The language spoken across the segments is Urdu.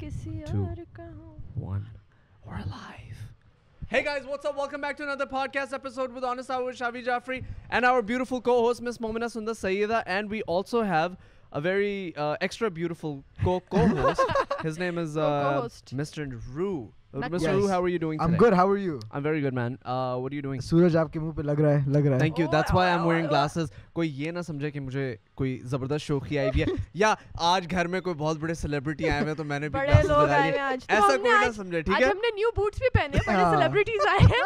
کسی Two. اور کا ہوں one. We're alive. Hey guys, what's up? Welcome back to another podcast episode with Honest Hour with Shavi Jaffrey and our beautiful co-host Miss Momina Sundar Sayyida, and we also have a very uh, extra beautiful co- co-host. His name is uh, Co-host. Mr. Roo. Uh, Not Mr. Yes. Roo, how are you doing today? I'm good. How are you? I'm very good, man. Uh, what are you doing? آپ کے منہ پہ لگ رہا ہے لگ رہا ہے Thank you. That's why I'm wearing glasses. کوئی یہ نہ سمجھے کہ مجھے کوئی زبردست شوخی آئی ہوئی ہے۔ یا آج گھر میں کوئی بہت بڑے سیلیبریٹی آئے ہوئے ہیں تو میں نے بھی ایسا کوئی نہ سمجھے ٹھیک ہے؟ ہم نے نیو بوٹس بھی پہنے بڑے ہاں۔ سیلیبریٹیز آئے ہیں۔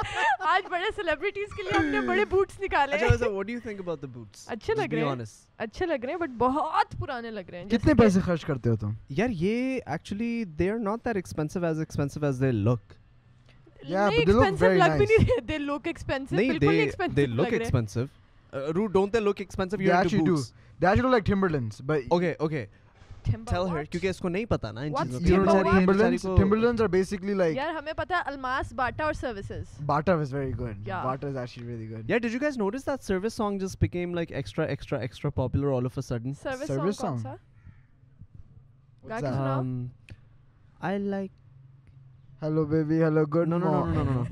آج بڑے سیلیبریٹیز کے لیے ہم نے بڑے بوٹس نکالے اچھا ہیں۔ what do you think about the boots? اچھے لگ رہے ہیں. اچھے لگ رہے ہیں بٹ بہت پرانے لگ رہے ہیں۔ کتنے پیسے خرچ کرتے ہو تم؟ یار یہ actually they are not that expensive as expensive as they look Yeah, but they look very بھی nice. نہیں رہے۔ دے لک ایکسپینسو نہیں بالکل نہیں دے ایکسپینسو دے لگ لک رہے ہیں expensive row don't they look expensive They you actually do. That look Timberlands but okay okay tell her کیونکہ اس کو نہیں پتہ نا ان چیزوں کا ٹمبرلینڈز ٹمبرلینڈز ار بیسیکلی لائک یار ہمیں پتہ ہے الماس باٹا اور services Bata was very good Bata is actually very good یار did you guys notice that service song just became like extra extra extra popular all of a sudden service song کون سا گائز ہم I like hello baby hello good no no no no no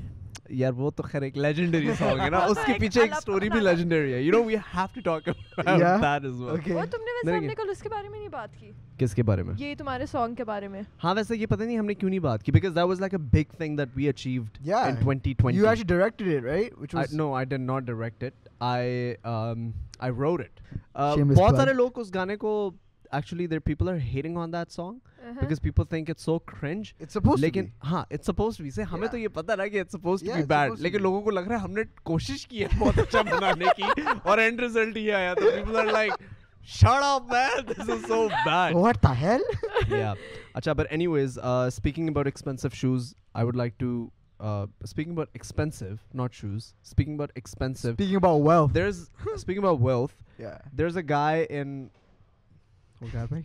یار وہ تو خیر ایک لیجنڈری سانگ ہے نا اس کے پیچھے ایک الگ اسٹوری بھی لیجنڈری ہے you know we have to talk about. That is well Okay. وہ تم نے ویسے ہم نے۔ کل اس کے بارے میں نہیں بات کی کس کے بارے میں یہ تمہارے سانگ کے بارے میں ہاں ویسے یہ پتہ نہیں ہم نے کیوں نہیں بات کی because that was like a big thing that we achieved. In 2020 You actually directed it, right? Which was no I did not direct it I um I wrote it uh, Shameless بہت. سارے لوگ اس گانے کو actually there people are hating on that song Uh-huh. because people think it's so cringe it's supposed لیکن to be. ہاں اٹس سپوز ٹو سے ہمیں تو یہ پتا نا کہ it's supposed to be it's bad supposed to لیکن be. لوگوں کو لگ رہا ہے ہم نے کوشش کی ہے بہت اچھا بنانے کی اور اینڈ ریزلٹ یہ آیا تو people are like shut up man this is so bad What the hell? yeah acha but anyways uh, speaking about expensive shoes i would like to uh, speaking about expensive not shoes speaking about expensive Speaking about wealth. there's speaking about wealth Yeah. there's a guy in Waqar بھائی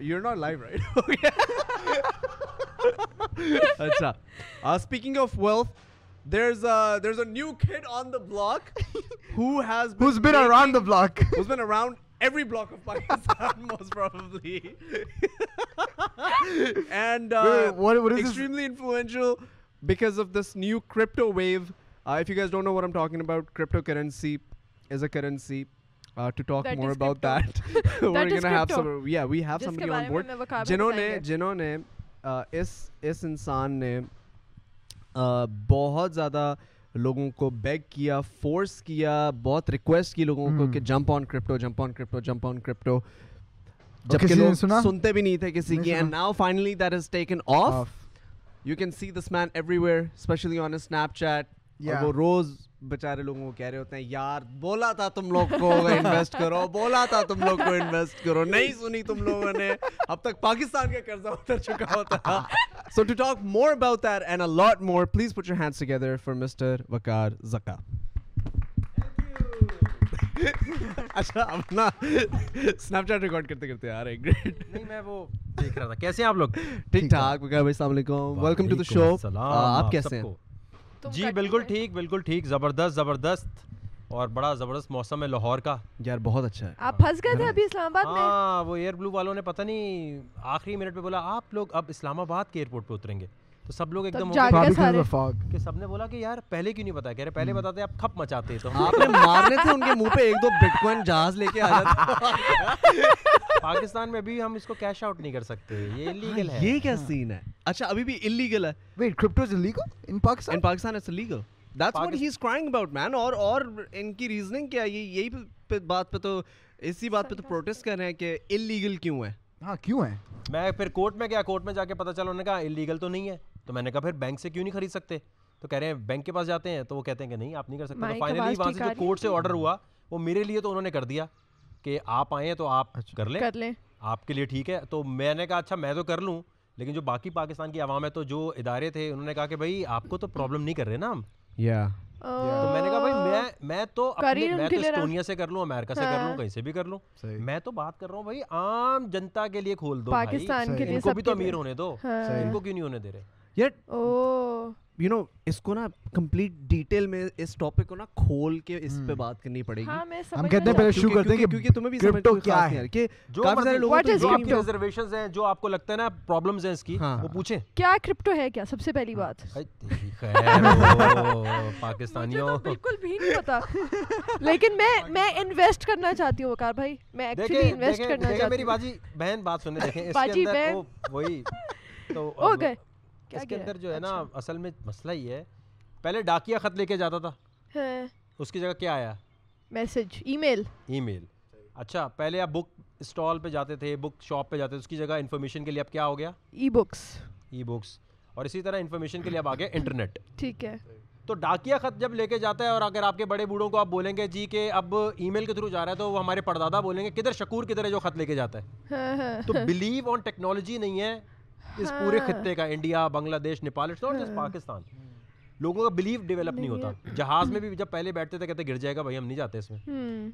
you are not life right اچھا۔ اسپیکنگ آف ویلف دیر آناک بلکل because of this new crew wave guys now we're talking about cryptocurrency as a currency uh, to talk That more is about crypto. that we're That is gonna have crypto. some yeah we have جس کے somebody بارے on میں board میں وقار جنہوں نے. جنہوں نے uh, اس اس انسان نے uh, بہت زیادہ لوگوں کو بیگ کیا فورس کیا بہت ریکویسٹ کی لوگوں کو. کہ jump on crypto jump on crypto jump on crypto جب کسی کہ نے لوگ؟ سنتے بھی نہیں تھے کسی کی end. Now finally that is taken off you can see this man everywhere especially on Snapchat Yeah. وہ روز بےچارے لوگوں کو کہہ رہے ہوتے ہیں یار بولا تھا تم لوگ کو انویسٹ کرو بولا تھا تم لوگ کو انویسٹ کرو نہیں سنی تم لوگوں نے۔ اب تک پاکستان کا قرضہ اتر چکا ہوتا so to talk more about that and a lot more please put your hands together for mister Waqar Zaka اچھا اپنا اسنیپ چیٹ ریکارڈ کرتے کرتے آ رہے گریٹ نہیں میں وہ دیکھ رہا تھا۔ کیسے ہیں آپ لوگ؟ ٹھیک ٹھاک وقار بھائی السلام علیکم۔ ویلکم ٹو دا شو آپ کیسے ہیں؟ جی بالکل. ٹھیک بالکل ٹھیک زبردست زبردست اور بڑا زبردست موسم ہے لاہور کا۔ یار بہت اچھا ہے۔ آپ پھنس گئے تھے ابھی اسلام آباد میں؟ ہاں وہ ایئر بلو والوں نے پتہ نہیں آخری منٹ پہ بولا آپ لوگ اب اسلام آباد کے ایئرپورٹ پہ اتریں گے۔ تو سب لوگ ایک دم. کہ سب نے بولا کہ یار پہلے کیوں نہیں بتایا کہہ رہے پہلے بتاتے آپ کھپ مچاتے تو۔ آپ نے مارنے تھے ان کے منہ پہ ایک دو بٹ کوائن جہاز لے کے آ جاتے پاکستان میں ابھی ہم اس کو کیش آؤٹ نہیں کر سکتے یہ انلیگل ہے۔ یہ کیا سین ہے؟ اچھا ابھی بھی انلیگل ہے۔ Wait, crypto is illegal in Pakistan? In Pakistan it's legal that's what he is crying about man اور اور ان کی ریزننگ کیا یہ یہی پہ بات پہ تو اسی بات پہ تو پروٹیسٹ کر رہے ہیں کہ انلیگل کیوں ہے ہاں کیوں ہے میں پھر کورٹ میں گیا کورٹ میں جا کے پتا چلا انہوں نے کہا انلیگل تو نہیں ہے۔ تو میں نے کہا پھر بینک سے کیوں نہیں خرید سکتے? تو کہہ رہے ہیں بینک کے پاس جاتے ہیں. تو وہ کہتے ہیں کہ نہیں آپ نہیں کر سکتے. تو فائنلی وہاں سے جو؟ کورٹ سے آرڈر ہوا وہ میرے لیے تو انہوں نے کر دیا کہ آپ آئے ہیں تو آپ کر لیں کر لیں۔ آپ کے لیے ٹھیک ہے۔ تو میں نے کہا اچھا میں تو کر لوں لیکن جو باقی پاکستان کی عوام ہے تو جو ادارے تھے انہوں نے کہا کہ بھائی آپ کو تو پرابلم نہیں کر رہے نا ہم۔ یا تو میں نے کہا بھائی میں میں تو اپنے میں تو۔ اسٹونیا سے کر لوں امریکہ سے کر ہاں۔ لوں کہیں سے بھی کر لوں۔ میں تو بات کر رہا ہوں بھائی عام جنتا کے لیے کھول دو پاکستان کے۔ لیے ان کو سب بھی تو امیر ہونے دو۔ ہاں۔ ان کو کیوں نہیں ہونے دے رہے؟ یار یو نو اس کو نا کمپلیٹ ڈیٹیل میں اس ٹاپک کو نا کھول کے اس hmm. پہ بات کرنی پڑے گی۔ ہاں، ہم کہتے ہیں پہلے شروع کرتے ہیں کیونکہ تمہیں بھی سمجھ کیا ہے۔ کہ کافی سارے لوگوں جو آپ ریزرویشنز ہیں جو آپ کو لگتا ہے نا پرابلمز ہیں اس کی ہاں۔ وہ پوچھیں۔ کیا کرپٹو ہے کیا؟ سب سے پہلی ہاں۔ بات۔ پاکستانیوں۔ بالکل بھی نہیں پتا۔ لیکن میں میں انویسٹ کرنا چاہتی ہوں وقار بھائی۔ میں ایکچولی انویسٹ کرنا چاہتی ہوں۔ میری باجی بہن بات سننے دیکھیں اس کے اندر وہی تو اس کے اندر جو ہے نا اچھا۔ اصل میں مسئلہ یہ ہے پہلے ڈاکیا خط لے کے جاتا تھا۔ ہاں۔ اس کی جگہ کیا آیا؟ Message email. ای میل۔ اچھا پہلے آپ بک اسٹال پہ جاتے تھے بک شاپ پہ جاتے تھے اس کی جگہ انفارمیشن کے لیے اب کیا ہو گیا؟ Ebooks. Ebooks. اور اسی طرح انفارمیشن کے لیے اب آ گیا انٹرنیٹ۔ ٹھیک ہے۔ تو ڈاکیا خط جب لے کے جاتا ہے اور اگر آپ کے بڑے بوڑھوں کو آپ بولیں گے جی کہ اب ای میل کے تھرو جا رہا ہے تو وہ ہمارے پردادا بولیں گے کدھر شکور کدھر ہے جو خط لے کے جاتا ہے؟ ہاں، ہاں۔ تو بلیو آن ٹیکنالوجی نہیں ہے اس پورے خطے کا انڈیا بنگلہ دیش نیپال پاکستان۔ لوگوں کا بلیو ڈیولپ نہیں ہوتا۔ جہاز میں بھی جب پہلے بیٹھتے تھے کہتے گر جائے گا بھائی ہم نہیں جاتے اس میں۔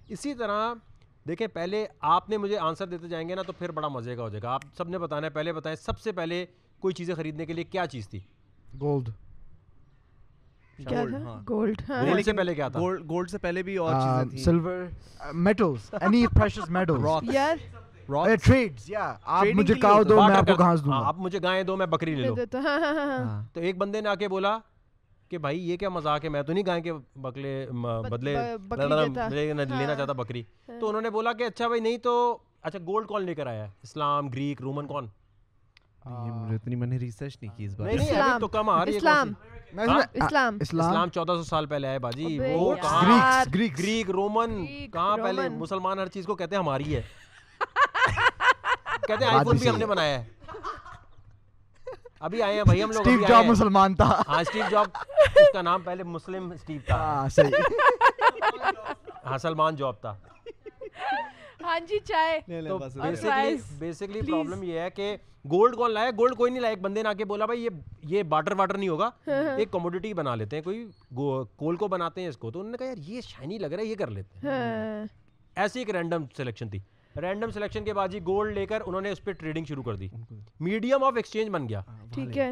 اسی طرح دیکھیں پہلے آپ نے مجھے آنسر دیتے جائیں گے نا تو پھر بڑا مزے کا ہو جائے گا۔ آپ سب نے بتانا ہے پہلے بتائیں سب سے پہلے کوئی چیزیں خریدنے کے لیے کیا چیز تھی؟ گولڈ ہاں۔ گولڈ سے پہلے کیا تھا؟ گولڈ سے پہلے بھی اور سلور میٹلز اینی آپ مجھے کاؤ دو میں آپ کو گھاس دوں آپ مجھے گائیں دو میں بکری لے لوں تو ایک بندے نے بولا کہ بھائی یہ کیا ہے؟ میں تو نہیں گائیں کے بکلے بدلے لینا چاہتا بکری. تو انہوں نے بولا کہ اچھا بھائی نہیں تو اچھا گولڈ کون لے کر آیا ہے؟ اسلام گریک رومن کون؟ اتنی میں نے ریسرچ نہیں کی اس بارے میں. تو کم آ رہی ہے اسلام. اسلام. چودہ سو سال پہلے آئے باجی وہ گریک رومن کہاں پہلے مسلمان ہر چیز کو کہتے ہیں ہماری ہے؟ کہتے ہیں آئی فون بھی ہم نے بنایا ہے ابھی آئے ہیں بھائی ہم لوگ اسٹیو جاب مسلمان تھا ہاں اسٹیو جاب اس کا نام پہلے مسلم اسٹیو تھا ہاں صحیح ہاں سلمان جاب تھا ہاں جی چائے تو بیسیکلی بیسیکلی پرابلم یہ ہے کہ گولڈ کون لائے گولڈ کوئی نہیں لائے ایک بندے نے آ کے بولا بھائی یہ یہ باٹر واٹر نہیں ہوگا ایک کموڈیٹی بنا لیتے ہیں کوئی کول کو بناتے ہیں اس کو تو انہوں نے کہا یار یہ شائنی لگ رہا ہے یہ کر لیتے ہیں ایسی ایک رینڈم سلیکشن تھی رینڈم سلیکشن کے بعد جی گولڈ لے کر انہوں نے اس پہ ٹریڈنگ شروع کر دی۔ میڈیم آف ایکسچینج بن گیا۔ ٹھیک ہے۔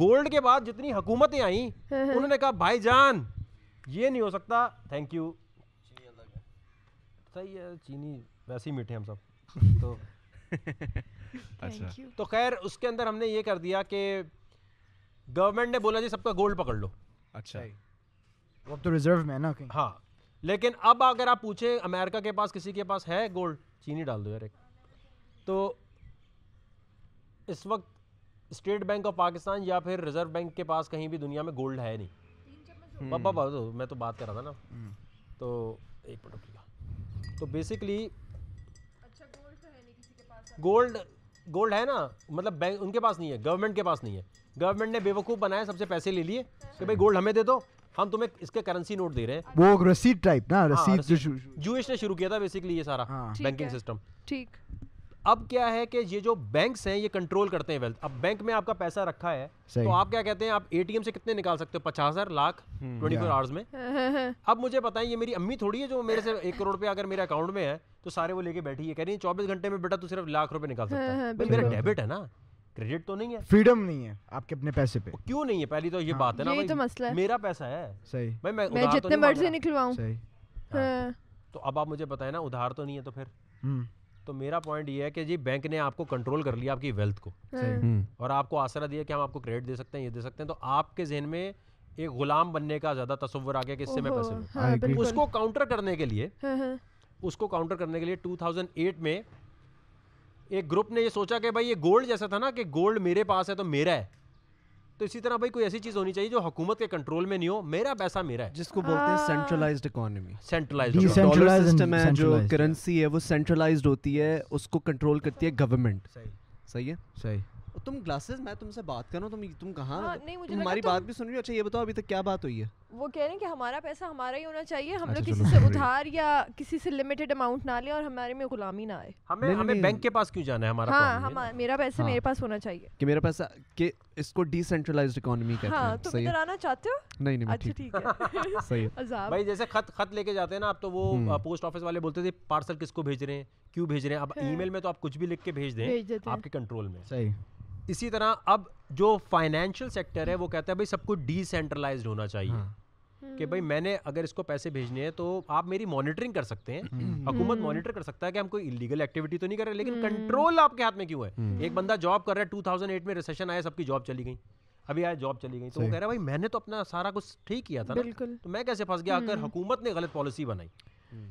گولڈ کے بعد جتنی حکومتیں آئیں ہاں، ہاں۔ انہوں نے کہا بھائی جان یہ نہیں ہو سکتا۔ تھینک یو صحیح ہے چینی ویسے ہی میٹھے ہم سب۔ تو تو خیر اس کے اندر ہم نے یہ کر دیا کہ گورنمنٹ نے بولا جی سب کا گولڈ پکڑ لو۔ اچھا۔ ہاں لیکن اب اگر آپ پوچھیں امریکہ کے پاس کسی کے پاس ہے گولڈ چینی ڈال دو یار ایک۔ تو اس وقت اسٹیٹ بینک آف پاکستان یا پھر ریزرو بینک کے پاس کہیں بھی دنیا میں گولڈ ہے نہیں۔ بابا میں تو بات کر رہا تھا نا۔ تو ایک منٹ تو بیسکلی گولڈ گولڈ ہے نا۔ مطلب بینک ان کے پاس نہیں ہے گورنمنٹ کے پاس نہیں ہے۔ گورنمنٹ نے بے وقوف بنایا سب سے پیسے لے لیے کہ بھائی گولڈ ہمیں دے دو۔ ہم تمہیں اس کے کرنسی نوٹ دے رہے ہیں۔ وہ رسید ٹائپ نا ہاں، رسید جوئش نے شروع کیا تھا بیسکلی یہ سارا بینکنگ سسٹم ٹھیک۔ اب کیا ہے کہ یہ جو بینکس ہیں یہ کنٹرول کرتے ہیں ویلتھ اب بینک میں آپ کا پیسہ رکھا ہے تو آپ کیا کہتے ہیں آپ اے ٹی ایم سے کتنے نکال سکتے ہو؟ پچاس ہزار لاکھ ٹوئنٹی فور آورس میں۔ اب مجھے بتائیں یہ میری امی تھوڑی ہے جو میرے سے ایک کروڑ روپیہ اگر میرے اکاؤنٹ میں ہے تو سارے وہ لے کے بیٹھی ہے۔ کہہ رہی ہے چوبیس گھنٹے میں بیٹا تو صرف لاکھ روپے نکال سکتا ہے۔ ہاں، ہاں، میرا ڈیبٹ ہے نا۔ کریڈٹ تو نہیں ہے? فریڈم نہیں ہے آپ کے اپنے پیسے پہ۔ کیوں نہیں ہے؟ پہلی تو یہ ہاں۔ بات ہے نا تو مسئلہ ہے۔ میرا پیسہ ہے۔ صحیح۔ میں جتنے مرضی نکلواؤں۔ ہاں۔ ہاں۔ تو اب آپ مجھے بتائیں نا ادھار تو نہیں ہے تو پھر؟ تو میرا پوائنٹ یہ ہے کہ جی بینک نے آپ کو کنٹرول کر لیا آپ کی ویلتھ کو۔ اور آپ کو آسرا دیا کہ ہم آپ کو کریڈٹ دے سکتے ہیں یہ دے سکتے ہیں۔ تو آپ کے ذہن میں ایک غلام بننے کا زیادہ تصور آ گیا کہ اس سے میں پیسے اس کو کاؤنٹر کرنے کے لیے اس کو کاؤنٹر کرنے کے لیے ٹو تھاؤزینڈ ایٹ میں ایک گروپ نے یہ سوچا کہ بھائی یہ گولڈ جیسا تھا نا کہ گولڈ میرے پاس ہے تو میرا ہے۔ تو اسی طرح بھائی کوئی ایسی چیز ہونی چاہیے جو حکومت کے کنٹرول میں نہیں ہو میرا پیسہ میرا ہے۔ جس کو بولتے ہیں سینٹرلائزڈ اکانومی سینٹرلائز سسٹم ہے جو کرنسی ہے وہ سینٹرلائزڈ ہوتی ہے اس کو کنٹرول کرتی ہے گورنمنٹ صحیح۔ صحیح ہے؟ صحیح۔ تم گلاسز میں تم سے بات کروں تم تم کہاں ہاں، ہماری بات بھی سن رہی ہو۔ اچھا یہ بتاؤ ابھی تک کیا بات ہوئی ہے؟ وہ کہہ رہے ہیں کہ ہمارا پیسہ ہمارا ہی ہونا چاہیے ہم اچھا، لوگ کسی سے ادھار یا کسی سے لمیٹڈ اماؤنٹ نہ لیں اور ہمارے میں غلامی نہ آئے۔ ہمیں ہمیں بینک کے پاس کیوں جانا ہے؟ ہمارا ہاں میرا پیسہ ہاں۔ میرے پاس ہونا چاہیے۔ کہ میرا پیسہ کہ اس کو ڈی سینٹرلائزڈ اکانومی کہتے ہاں، ہیں۔ ہاں تو ادھر آنا چاہتے ہو؟ نہیں نہیں اچھا، ٹھیک ہے۔ صحیح بھائی جیسے خط خط لے کے جاتے ہیں نا اپ تو وہ پوسٹ آفس والے بولتے تھے پارسل کس کو بھیج رہے ہیں؟ کیوں بھیج رہے ہیں؟ اب ای میل میں تو اپ کچھ بھی لکھ کے بھیج دیں اپ کے کنٹرول میں۔ صحیح۔ اسی طرح اب جو فائنینشیل سیکٹر ہے وہ کہتا ہے بھائی سب کچھ ڈی سینٹرلائزڈ ہونا چاہیے۔ ہاں۔ کہ بھائی میں نے اگر اس کو پیسے بھیجنے ہیں تو آپ میری مانیٹرنگ کر سکتے ہیں۔ ہاں۔ ہاں۔ حکومت مانیٹر کر سکتا ہے کہ ہم کوئی انلیگل ایکٹیویٹی تو نہیں کر رہے لیکن کنٹرول آپ کے ہاتھ میں کیوں ہے؟ ایک بندہ جاب کر رہا ہے ٹو تھاؤزینڈ ایٹ میں ریسیشن آیا سب کی جاب چلی گئی۔ ابھی آئے جاب چلی گئی۔ تو وہ کہہ رہا ہے بھائی میں نے تو اپنا سارا کچھ ٹھیک کیا تھا تو میں کیسے پھنس گیا؟ اگر حکومت نے غلط پالیسی بنائی۔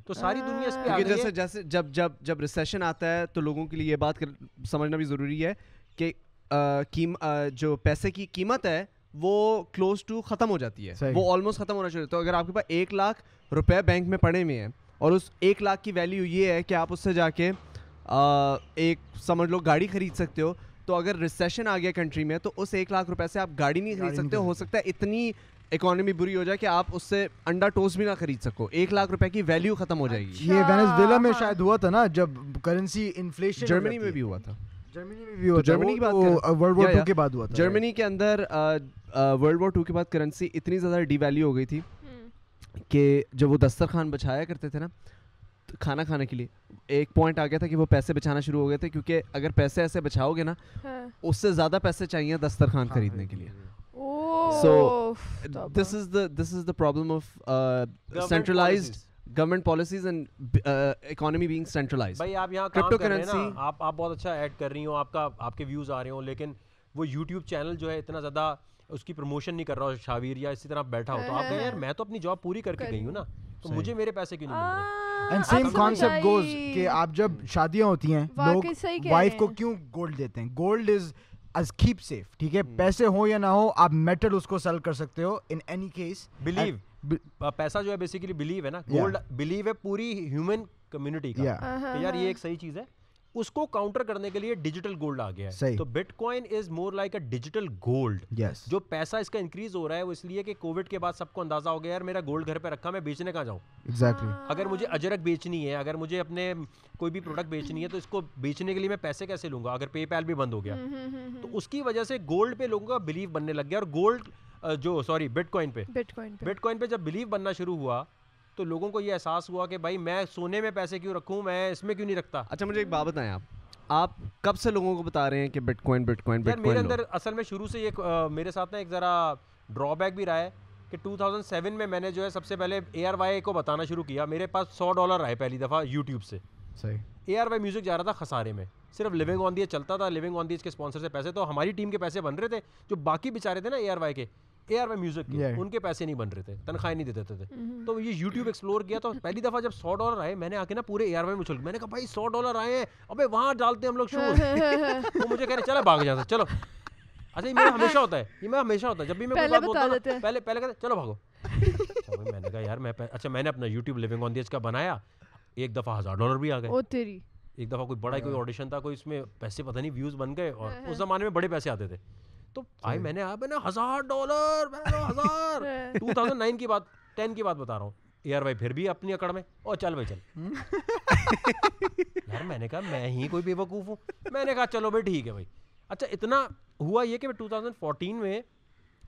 تو ساری دنیا اس پہ جیسے جیسے جب جب جب ریسیشن آتا ہے تو لوگوں کے لیے یہ بات سمجھنا بھی ضروری ہے کہ جو پیسے کی قیمت ہے وہ کلوز ٹو ختم ہو جاتی ہے۔ وہ آلموسٹ ختم ہونا چاہیے تو اگر آپ کے پاس ایک لاکھ روپے بینک میں پڑے ہوئے ہیں اور اس ایک لاکھ کی ویلیو یہ ہے کہ آپ اس سے جا کے ایک سمجھ لو گاڑی خرید سکتے ہو تو اگر ریسیشن آ گیا کنٹری میں تو اس ایک لاکھ روپے سے آپ گاڑی نہیں خرید سکتے۔ ہو سکتا ہے اتنی اکانومی بری ہو جائے کہ آپ اس سے انڈا ٹوسٹ بھی نہ خرید سکو۔ ایک لاکھ روپے کی ویلیو ختم ہو جائے گی۔ یہ وینزویلا میں شاید ہوا تھا نا جب کرنسی انفلیشن جرمنی میں بھی ہوا تھا۔ جرمنی میں بھی ہوا جرمنی کی بات ورلڈ وار ٹو کے بعد ہوا تھا جرمنی کے اندر ورلڈ وار ٹو کے بعد کرنسی اتنی زیادہ ڈی ویلیو ہو گئی تھی کہ جب وہ دسترخوان بچایا کرتے تھے نا کھانا کھانے کے لیے ایک پوائنٹ آ گیا تھا کہ وہ پیسے بچانا شروع ہو گئے تھے کیونکہ اگر پیسے ایسے بچاؤ گے نا اس سے زیادہ پیسے چاہیے دسترخوان خریدنے کے لیے۔ So this is the this is the problem of centralised government policies and economy being centralise بھائی آپ یہاں کام کر رہے ہیں نا آپ آپ بہت اچھا ایڈ کر رہی ہوں آپ کا آپ کے ویوز آ رہے ہوں لیکن وہ یوٹیوب چینل جو ہے اتنا زیادہ اس کی پروموشن نہیں کر رہا شاویر یا اسی طرح بیٹھا ہو تو آپ کہیں یار میں تو اپنی جاب پوری کر کے گئی ہوں نا تو مجھے میرے پیسے کیوں نہیں مل رہے اینڈ سیم کانسیپٹ گوز کہ آپ جب شادیاں ہوتی ہیں لوگ وائف کو کیوں گولڈ دیتے ہیں؟ Gold is is keep safe ٹھیک ہے؟ پیسے ہو یا نہ ہو آپ میٹل اس کو سیل کر سکتے ہو ان اینی کیس بلیو پیسہ جو ہے بیسیکلی بلیو ہے نا گولڈ بلیو ہے پوری ہیومن کمیونٹی کا. کہ یار یہ ایک صحیح چیز ہے. اس کو کاؤنٹر کرنے کے لیے ڈیجیٹل گولڈ آ گیا ہے. تو bitcoin is more like a digital gold جو پیسہ اس کا انکریز ہو رہا ہے وہ اس لیے کہ کووڈ کے بعد سب کو اندازہ ہو گیا یار میرا گولڈ گھر پہ رکھا میں بیچنے کہاں جاؤں؟ ایگزیکٹلی اگر مجھے اجرک بیچنی ہے اگر مجھے اپنے کوئی بھی پروڈکٹ بیچنی ہے تو اس کو بیچنے کے لیے میں پیسے کیسے لوں گا؟ اگر پے پیل بھی بند ہو گیا۔ تو اس کی وجہ سے گولڈ پہ لوگوں کا بلیو بننے لگ گیا اور گولڈ جو سوری بٹ کوائن پہ۔ بٹ کوائن پہ جب بلیو بننا شروع ہوا تو لوگوں کو یہ احساس ہوا کہ بھائی میں سونے میں پیسے کیوں رکھوں؟ میں اس میں کیوں نہیں رکھتا؟ اچھا مجھے ایک بات بتائیں آپ۔ آپ کب سے لوگوں کو بتا رہے ہیں کہ bitcoin bitcoin bit میرے اندر اصل میں شروع سے یہ میرے ساتھ نا ایک ذرا ڈرا بیک بھی رہا ہے کہ ٹو تھاؤزینڈ سیون میں میں نے جو ہے سب سے پہلے اے آر وائی کو بتانا شروع کیا۔ میرے پاس سو ڈالر آئے پہلی دفعہ یوٹیوب سے۔ صحیح۔ اے آر وائی میوزک جا رہا تھا خسارے میں۔ صرف لیونگ آن دیج چلتا تھا لیونگ آن دیج کے اسپانسر سے پیسے تو ہماری ٹیم کے پیسے بن رہے تھے جو باقی بےچارے تھے نا اے آر وائی کے۔ اے آر وائی میوزک کے ان کے پیسے نہیں بن رہے تھے تنخواہیں نہیں دیتے تھے۔ تو یہ یوٹیوب ایکسپلور کیا تو پہلی دفعہ جب سو ڈالر آئے میں نے آ کے نا پورے اے آر وائی میں اچھل میں نے کہا بھائی سو ڈالر آئے ہیں ابے وہاں ڈالتے ہم لوگ شو وہ مجھے کہہ رہے چلو بھاگ جاتا چلو۔ اچھا یہ میرا ہمیشہ ہوتا ہے یہ میں ہمیشہ ہوتا ہے۔ جب بھی میں کوئی بات بولتا ہوں پہلے پہلے کہتے چلو بھاگو۔ میں نے کہا یار میں اچھا میں نے اپنا یوٹیوب لیونگ آن دیج کا بنایا ایک دفعہ ہزار ڈالر بھی آ گئے۔ ایک دفعہ کوئی بڑا کوئی آڈیشن تھا کوئی اس میں پیسے پتہ نہیں ویوز بن گئے اور اس زمانے میں بڑے پیسے آتے تھے۔ تو آئی میں نے میں نے ہزار ڈالر ہزار۔ ٹو تھاؤزینڈ نائن کی بات ٹین کی بات بتا رہا ہوں۔ آر وائی پھر بھی اپنی اکڑ میں او چل بھائی چل۔ یار میں نے کہا میں ہی کوئی بے وقوف ہوں۔ میں نے کہا چلو بھائی ٹھیک ہے بھائی۔ اچھا اتنا ہوا یہ کہ ٹو تھاؤزینڈ فورٹین میں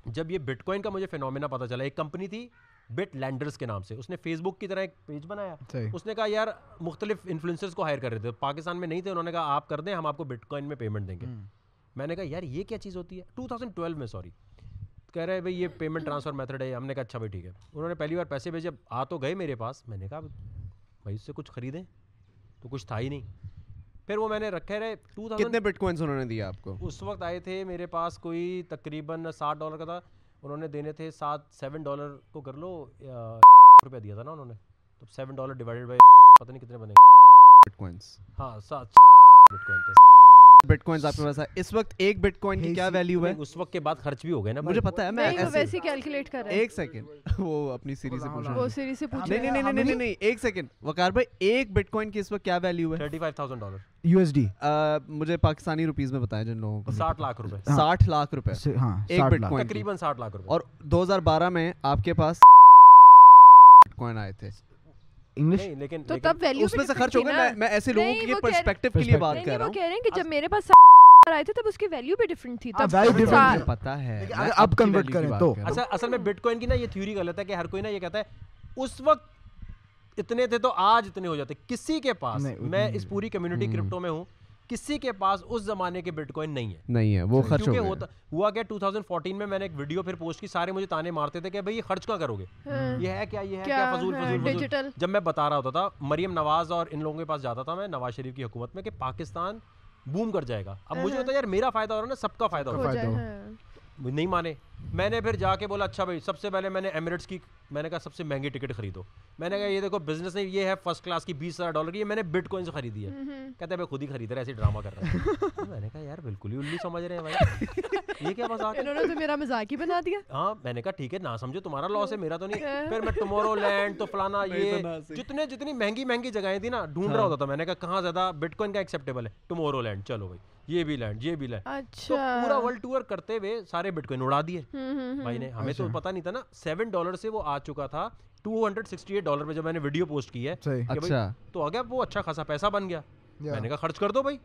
جب یہ بٹ کوائن کا مجھے فینومینا پتا چلا ایک کمپنی تھی بٹ لینڈرس کے نام سے۔ اس نے فیس بک کی طرح ایک پیج بنایا۔ اس نے کہا یار مختلف انفلوئنسرس کو ہائر کر رہے تھے۔ پاکستان میں نہیں تھے۔ انہوں نے کہا آپ کر دیں ہم آپ کو بٹ کوائن میں پیمنٹ دیں گے۔ میں نے کہا یار یہ کیا چیز ہوتی ہے؟ ٹو تھاؤزینڈ ٹویلو میں سوری کہہ رہے بھائی یہ پیمنٹ ٹرانسفر میتھڈ ہے۔ ہم نے کہا اچھا بھائی ٹھیک ہے۔ انہوں نے پہلی بار پیسے بھیجے۔ آ تو گئے میرے پاس۔ میں نے کہا بھائی اس سے کچھ خریدیں؟ تو کچھ تھا ہی نہیں۔ پھر وہ میں نے رکھے رہے۔ ٹو کتنے بٹ کوائنس انہوں نے دیا آپ کو؟ اس وقت آئے تھے میرے پاس کوئی تقریباً ساٹھ ڈالر کا تھا۔ انہوں نے دینے تھے سات سیون ڈالر کو کر لو روپیہ دیا تھا نا انہوں نے۔ تو سیون ڈالر ڈیوائڈیڈ بائی پتہ نہیں کتنے بنے۔ ہاں سات بٹ کوائن تھے۔ بٹ کوائنس آپ کے پاس اس وقت ایک بٹ کوائن کی کیا ویلیو ہے؟ اس وقت کے بعد خرچ بھی ہو گئے نا مجھے پتا ہے میں ویسے ہی کیلکولیٹ کر رہا ایک سیکنڈ وہ اپنی سیریز سے پوچھ وہ سیریز سے پوچھ نہیں نہیں نہیں نہیں نہیں ایک سیکنڈ وقار بھائی ایک بٹ کوائن کی اس وقت کیا ویلیو ہے؟ 35000 ڈالر۔ U S D. مجھے پاکستانی روپیز میں بتائیں جن لوگوں کو۔ 60 لاکھ روپے۔ 60 لاکھ روپے۔ ہاں ایک بٹ کوائن تقریباً 60 لاکھ روپے۔ اور 2012 میں آپ کے پاس بٹ کوائن آئے تھے۔ انگلش لیکن تو تب ویلیو اس میں سے خرچ ہو گئے میں ایسے لوگوں کے پرسپیکٹیو کے لیے بات کر رہا ہوں۔ وہ کہہ رہے ہیں کہ جب میرے پاس آئے تھے تب اس کی ویلیو بھی ڈفرنٹ تھی تب پتا ہے۔ اب کنورٹ کریں تو۔ اصل اصل میں بٹ کوائن کی نا یہ تھیوری غلط ہے کہ ہر کوئی نا یہ کہتا ہے اس وقت اتنے تھے تو آج اتنے ہو جاتے کسی کے پاس۔ میں اس پوری کمیونٹی کرپٹو میں ہوں۔ کسی کے پاس اس زمانے کے بٹ کوائن نہیں ہے۔ نہیں ہے وہ خرچ ہو کیونکہ ہوتا ہوا کیا 2014 میں میں نے ایک ویڈیو پھر پوسٹ کی سارے مجھے تانے مارتے تھے کہ بھائی یہ خرچ کہاں کرو گے؟ یہ ہے کیا یہ ہے کیا فضول فضول فضول۔ جب میں بتا رہا ہوتا تھا مریم نواز اور ان لوگوں کے پاس جاتا تھا میں نواز شریف کی حکومت میں کہ پاکستان بوم کر جائے گا۔ اب مجھے ہوتا ہے یار میرا فائدہ ہو رہا ہے نا سب کا فائدہ ہو رہا ہے۔ نہیں مانے۔ میں نے پھر جا کے بولا اچھا بھائی سب سے پہلے میں نے ایمریٹس کی میں نے کہا سب سے مہنگی ٹکٹ خریدو۔ میں نے کہا یہ دیکھو بزنس نہیں یہ ہے فرسٹ کلاس کی بیس ہزار ڈالر کی میں نے بٹ کوائن سے خریدی ہے۔ کہتے ہیں خود ہی خرید رہے ایسے ڈرامہ کر رہے ہیں میں نے کہا یار بالکل ہی الو سمجھ رہے ہیں بھائی۔ یہ کیا مزاق ہے؟ انہوں نے تو میرا مزاق ہی بنا دیا۔ ہاں میں نے کہا ٹھیک ہے نہ سمجھو تمہارا لاس ہے میرا تو نہیں۔ پھر میں ٹمورو لینڈ تو فلانا یہ جتنے جتنی مہنگی مہنگی جگہیں تھی نا ڈھونڈ رہا ہوتا تھا میں نے کہا کہاں زیادہ بٹ کوائن کا ایکسیپٹیبل ہے؟ ٹمورو لینڈ چلو بھائی یہ بھی لینڈ یہ بھی لینڈ تو پورا ورلڈ ٹور کرتے ہوئے سارے بٹ کوائن اڑا دیے۔ بھائی نے ہمیں تو پتا نہیں تھا نا سیون ڈالر سے وہ آ چکا تھا two hundred sixty eight dollar پہ جب میں نے ویڈیو پوسٹ کی ہے تو آگے وہ اچھا خاصا پیسہ بن گیا۔ میں نے کہا خرچ کر دو بھائی۔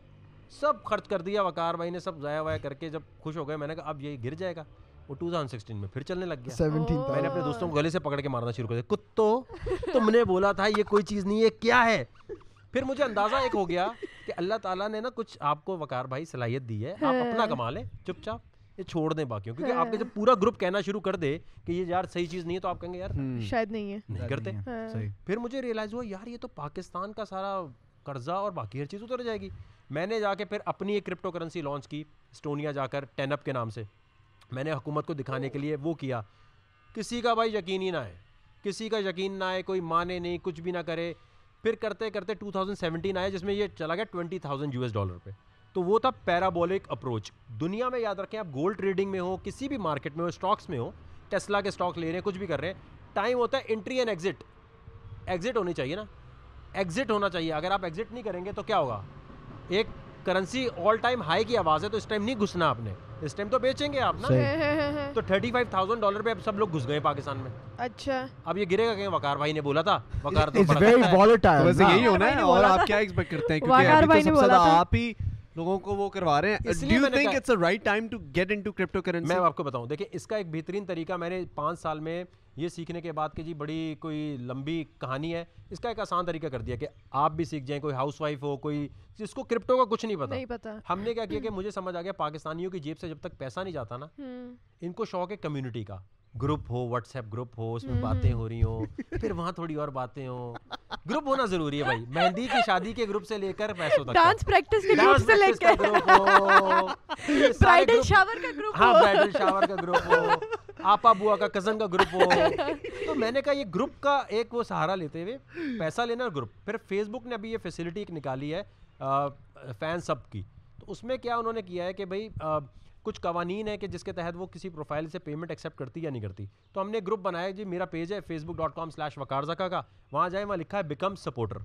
سب خرچ کر دیا وکار بھائی نے سب ضائع وایا کر کے جب خوش ہو گئے میں نے کہا اب یہ گر جائے گا۔ وہ ٹو تھاؤزینڈ سکسٹین میں پھر چلنے لگ گیا۔ میں نے اپنے دوستوں کو گلے سے پکڑ کے مارنا شروع کر دیا۔ کتو تم نے بولا تھا یہ کوئی چیز نہیں ہے کیا ہے؟ پھر مجھے اندازہ ایک ہو گیا کہ اللہ تعالیٰ نے نا کچھ آپ کو وقار بھائی صلاحیت دی ہے۔ آپ اپنا کما لیں چپ چاپ۔ یہ چھوڑ دیں باقیوں کیونکہ آپ کے جب پورا گروپ کہنا شروع کر دے کہ یہ یار صحیح چیز نہیں ہے تو آپ کہیں گے یار شاید نہیں ہے۔ نہیں کرتے۔ پھر مجھے ریئلائز ہوا یار یہ تو پاکستان کا سارا قرضہ اور باقی ہر چیز اتر جائے گی۔ میں نے جا کے پھر اپنی ایک کرپٹو کرنسی لانچ کی اسٹونیا جا کر ٹین اپ کے نام سے۔ میں نے حکومت کو دکھانے کے لیے وہ کیا۔ کسی کا بھائی یقین ہی نہ آئے کسی کا یقین نہ آئے کوئی مانے نہیں کچھ بھی نہ کرے۔ پھر کرتے کرتے ٹو تھاؤزینڈ سیونٹین آئے جس میں یہ چلا گیا twenty thousand U S dollar پہ۔ تو وہ تھا پیرابولک اپروچ دنیا میں یاد رکھیں آپ گولڈ ٹریڈنگ میں ہو کسی بھی مارکیٹ میں ہو اسٹاکس میں ہو ٹیسلا کے اسٹاک لے رہے ہیں کچھ بھی کر رہے ہیں ٹائم ہوتا ہے انٹری اینڈ ایگزٹ ایگزٹ ہونی چاہیے نا۔ ایگزٹ ہونا چاہیے۔ اگر آپ ایگزٹ نہیں کریں گے تو کیا ہوگا؟ ایک کرنسی آل ٹائم ہائی کی آواز ہے تو اس ٹائم نہیں گھسنا آپ نے۔ اس ٹائم تو بیچیں گے آپ نا۔ تو تھرٹی فائیو تھاؤزینڈ ڈالر پہ اب سب لوگ گھس گئے پاکستان میں۔ اچھا۔ اب یہ گرے گا کہ وقار بھائی نے بولا تھا۔ وقار تو یہی ہونا ہے اور آپ کیا ایکسپیکٹ کرتے ہیں؟ کیونکہ آپ ہی لوگوں کو وہ کروا رہے ہیں. میں آپ کو بتاؤں. دیکھیں اس کا ایک بہترین طریقہ میں نے پانچ سال میں یہ سیکھنے کے بعد کہ جی بڑی کوئی لمبی کہانی ہے اس کا ایک آسان طریقہ کر دیا کہ آپ بھی سیکھ جائیں کوئی ہاؤس وائف ہو کوئی جس کو کرپٹو کا کچھ نہیں پتا۔ ہم نے کیا کیا کہ مجھے سمجھ آ گیا پاکستانیوں کی جیب سے جب تک پیسہ نہیں جاتا نا ان کو شوق ہے کمیونٹی کا۔ گروپ ہو واٹس ایپ گروپ ہو اس میں باتیں ہو رہی ہوں پھر وہاں تھوڑی اور باتیں ہوں۔ گروپ ہونا ضروری ہے بھائی۔ مہندی کی شادی کے گروپ سے لے کر پیسوں تک ڈانس پریکٹس کے گروپ سے لے کر۔ برائڈل شاور کا گروپ ہاں برائڈل شاور کا گروپ ہو۔ آپا بوا کا کزن کا گروپ ہو۔ تو میں نے کہا یہ گروپ کا ایک وہ سہارا لیتے ہوئے پیسہ لینا گروپ پھر فیس بک نے ابھی یہ فیسلٹی ایک نکالی ہے فین سب کی۔ تو اس میں کیا انہوں نے کیا ہے کہ بھائی کچھ قوانین ہے کہ جس کے تحت وہ کسی پروفائل سے پیمنٹ ایکسیپٹ کرتی یا نہیں کرتی۔ تو ہم نے گروپ بنایا جی میرا پیج ہے Facebook dot com slash Waqarzaka کا۔ وہاں جائیں وہاں لکھا ہے بیکم سپورٹر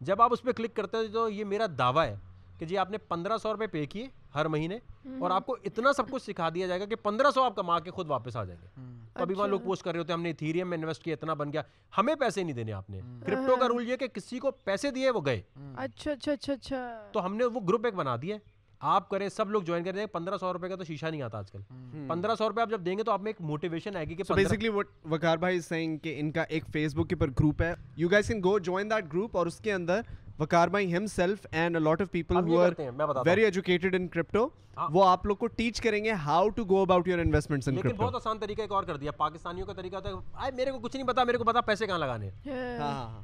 جب آپ اس پہ کلک کرتے ہو تو یہ میرا دعویٰ ہے کہ جی آپ نے پندرہ سو روپے پے کیے ہر مہینے اور آپ کو اتنا سب کچھ سکھا دیا جائے گا کہ پندرہ سو آپ کما کے خود واپس آ جائیں گے۔ ابھی وہاں لوگ پوسٹ کر رہے ہوتے ہیں ہم نے ایتھیریم میں انویسٹ کیا اتنا بن گیا۔ ہمیں پیسے نہیں دینے آپ نے۔ کرپٹو کا رول یہ کہ کسی کو پیسے دیے وہ گئے۔ اچھا اچھا اچھا اچھا۔ تو ہم نے وہ گروپ ایک بنا دیا۔ آپ کریں سب لوگ جوائن کریں پندرہ سو روپے کا تو شیشہ نہیں آتا آج کل۔ پندرہ سو روپے آپ جب دیں گے تو آپ میں ایک موٹیویشن آئے گی کہ بیسکلی وکار بھائی سینگ کہ ان کا ایک فیس بک کے پر گروپ ہے۔ You guys can go join that group اور اس کے اندر وکار بھائی ہم self and lot of people who are very educated in crypto وہ آپ لوگ کو ٹیچ کریں گے how to go about your investments in لیکن بہت آسان طریقہ ایک اور کر دیا پاکستانیوں کا طریقہ تھا میرے کو کچھ نہیں پتا میرے کو پتا پیسے کہاں لگانے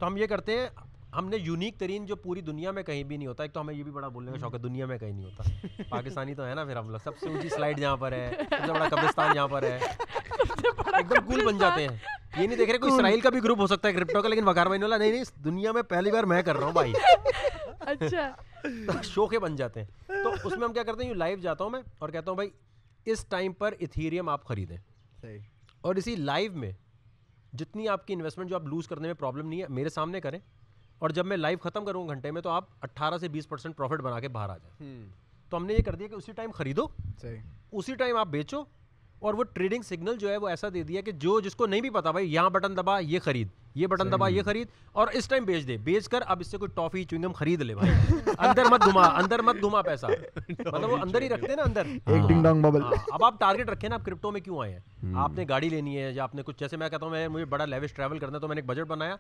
تو ہم یہ کرتے ہیں ہم نے یونیک ترین جو پوری دنیا میں کہیں بھی نہیں ہوتا ایک تو ہمیں یہ بھی بڑا بولنے کا شوق ہے دنیا میں کہیں نہیں ہوتا۔ پاکستانی تو ہے نا پھر ہم لوگ سب سے اونچی سلائڈ جہاں پر ہے سب سے بڑا قبرستان جہاں پر ہے۔ ایک دم کول بن جاتے ہیں۔ یہ نہیں دیکھ رہے کوئی اسرائیل کا بھی گروپ ہو سکتا ہے کرپٹو کا لیکن والا نہیں نہیں دنیا میں پہلی بار میں کر رہا ہوں بھائی۔ اچھا۔ شوقے بن جاتے ہیں۔ تو اس میں ہم کیا کرتے ہیں لائیو جاتا ہوں میں اور کہتا ہوں بھائی اس ٹائم پر ایتھیریم آپ خریدیں۔ اور اسی لائیو میں جتنی آپ کی انویسٹمنٹ جو آپ لوز کرنے میں پرابلم نہیں ہے میرے سامنے کریں۔ اور جب میں لائیو ختم کروں گھنٹے میں تو آپ اٹھارہ سے بیس پرسینٹ پروفٹ بنا کے باہر آ جائیں۔ تو ہم نے یہ کر دیا کہ اسی ٹائم خریدو۔ اسی ٹائم آپ بیچو اور وہ ٹریڈنگ سگنل جو ہے وہ ایسا دے دیا کہ جو جس کو نہیں بھی پتا بھائی یہاں بٹن دبا یہ خرید۔ یہ بٹن دبا یہ خرید۔ اور اس ٹائم بیچ دے۔ بیچ کر اب اس سے کوئی ٹافی چوئنگم خرید لے بھائی۔ اندر مت گھما اندر مت گھما پیسہ۔ مطلب وہ اندر ہی رکھتے ہیں نا اندر۔ ایک ڈنگ ڈانگ ببل اب آپ ٹارگیٹ رکھیں نا آپ کرپٹو میں کیوں آئے ہیں؟ آپ نے گاڑی لینی ہے یا آپ نے کچھ جیسے میں کہتا ہوں میں مجھے بڑا لیوش ٹریول کرنا ہے تو میں نے ایک بجٹ بنایا۔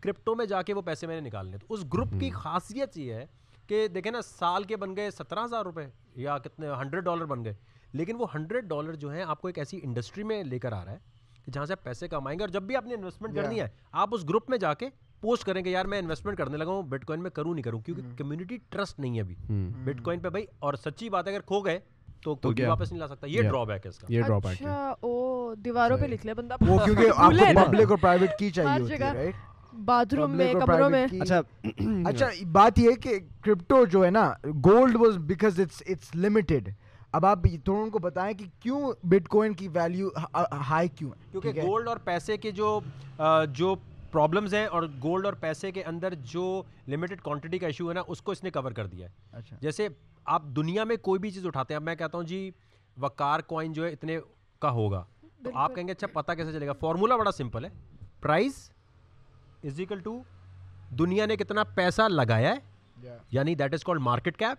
کرپٹو میں جا کے وہ پیسے میں نے نکالنے تو اس گروپ کی خاصیت یہ ہے کہ دیکھیں نا سال کے بن گئے سترہ ہزار روپے یا کتنے ہنڈریڈ ڈالر بن گئے۔ لیکن وہ ہنڈریڈ ڈالر جو ہیں آپ کو ایک ایسی انڈسٹری میں لے کر آ رہا ہے کہ جہاں سے آپ پیسے کمائیں گے اور جب بھی آپ نے انویسٹمنٹ کرنی ہے آپ اس گروپ میں جا کے پوسٹ کریں گے یار میں انویسٹمنٹ کرنے لگا ہوں بٹ کوائن میں کروں نہیں کروں۔ کیونکہ کمیونٹی ٹرسٹ نہیں ہے ابھی۔ بٹ کوائن پہ بھائی اور سچی بات اگر کھو گئے تو کوئی واپس نہیں لا سکتا۔ یہ ڈرا بیک ہے اس کا۔ یہ ڈرا بیک ہے او دیواروں پہ لکھ لے بندہ۔ وہ کیونکہ آپ کو پبلک اور پرائیویٹ کی چاہیے ہوتی ہے رائٹ باتھ روم میں کمروں میں اچھا اچھا بات یہ کہ کرپٹو جو ہے نا gold was because it's it's limited اب آپ تھوڑا ان کو بتائیں کہ کیوں بٹ کوائن کی ویلیو ہائی کیوں ہے کیونکہ گولڈ اور پیسے کے جو جو پرابلمز ہیں اور گولڈ اور پیسے کے اندر جو لمیٹڈ کوانٹٹی کا ایشو ہے نا اس کو اس نے کور کر دیا ہے اچھا جیسے آپ دنیا میں کوئی بھی چیز اٹھاتے ہیں اب میں کہتا ہوں جی وکار کوائن جو ہے اتنے کا ہوگا تو آپ کہیں گے اچھا پتہ کیسے چلے گا فارمولا بڑا سمپل ہے پرائز از اکل ٹو دنیا نے کتنا پیسہ لگایا ہے؟ یعنی that is called market cap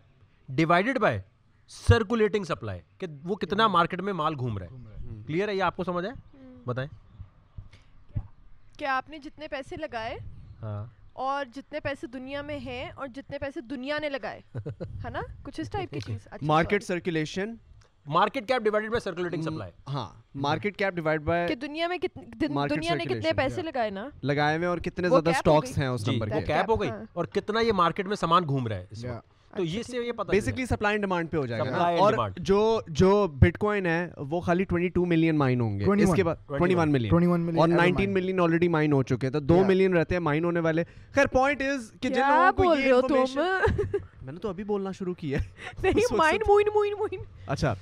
divided by circulating supply کہ وہ کتنا مارکیٹ میں مال گھوم رہا ہے۔ کلیئر ہے۔ یہ آپ کو سمجھ ہے بتائیں۔ کہ آپ نے جتنے پیسے لگائے ہاں۔ اور جتنے پیسے دنیا میں ہیں اور جتنے پیسے دنیا نے لگائے ہے نا؟ کچھ اس ٹائپ کی چیز market circulation market cap divided by circulating supply ہاں مارکیٹ کیپ ڈیوائڈ بائی کہ دنیا میں دنیا نے کتنے پیسے لگائے نا؟ لگائے ہوئے اور کتنے زیادہ سٹاکس ہیں اس نمبر کے وہ کیپ ہو گئی اور کتنا یہ مارکیٹ میں سامان گھوم رہا ہے اس وقت۔ تو یہ سے یہ پتہ بیسکلی سپلائی اینڈ ڈیمانڈ پہ ہو جائے گا اور جو جو بٹ کوائن ہے وہ خالی 22 ملین مائن ہوں گے۔ اس کے بعد 21 ملین اور 19 ملین آلریڈی مائن ہو چکے ہیں۔ تو 2 ملین رہتے ہیں مائن ہونے والے۔ خیر پوائنٹ از کہ جن لوگوں کو یہ انفارمیشن میں نے تو ابھی بولنا شروع کیا ہے۔ نہیں مائن موین موین موین اچھا۔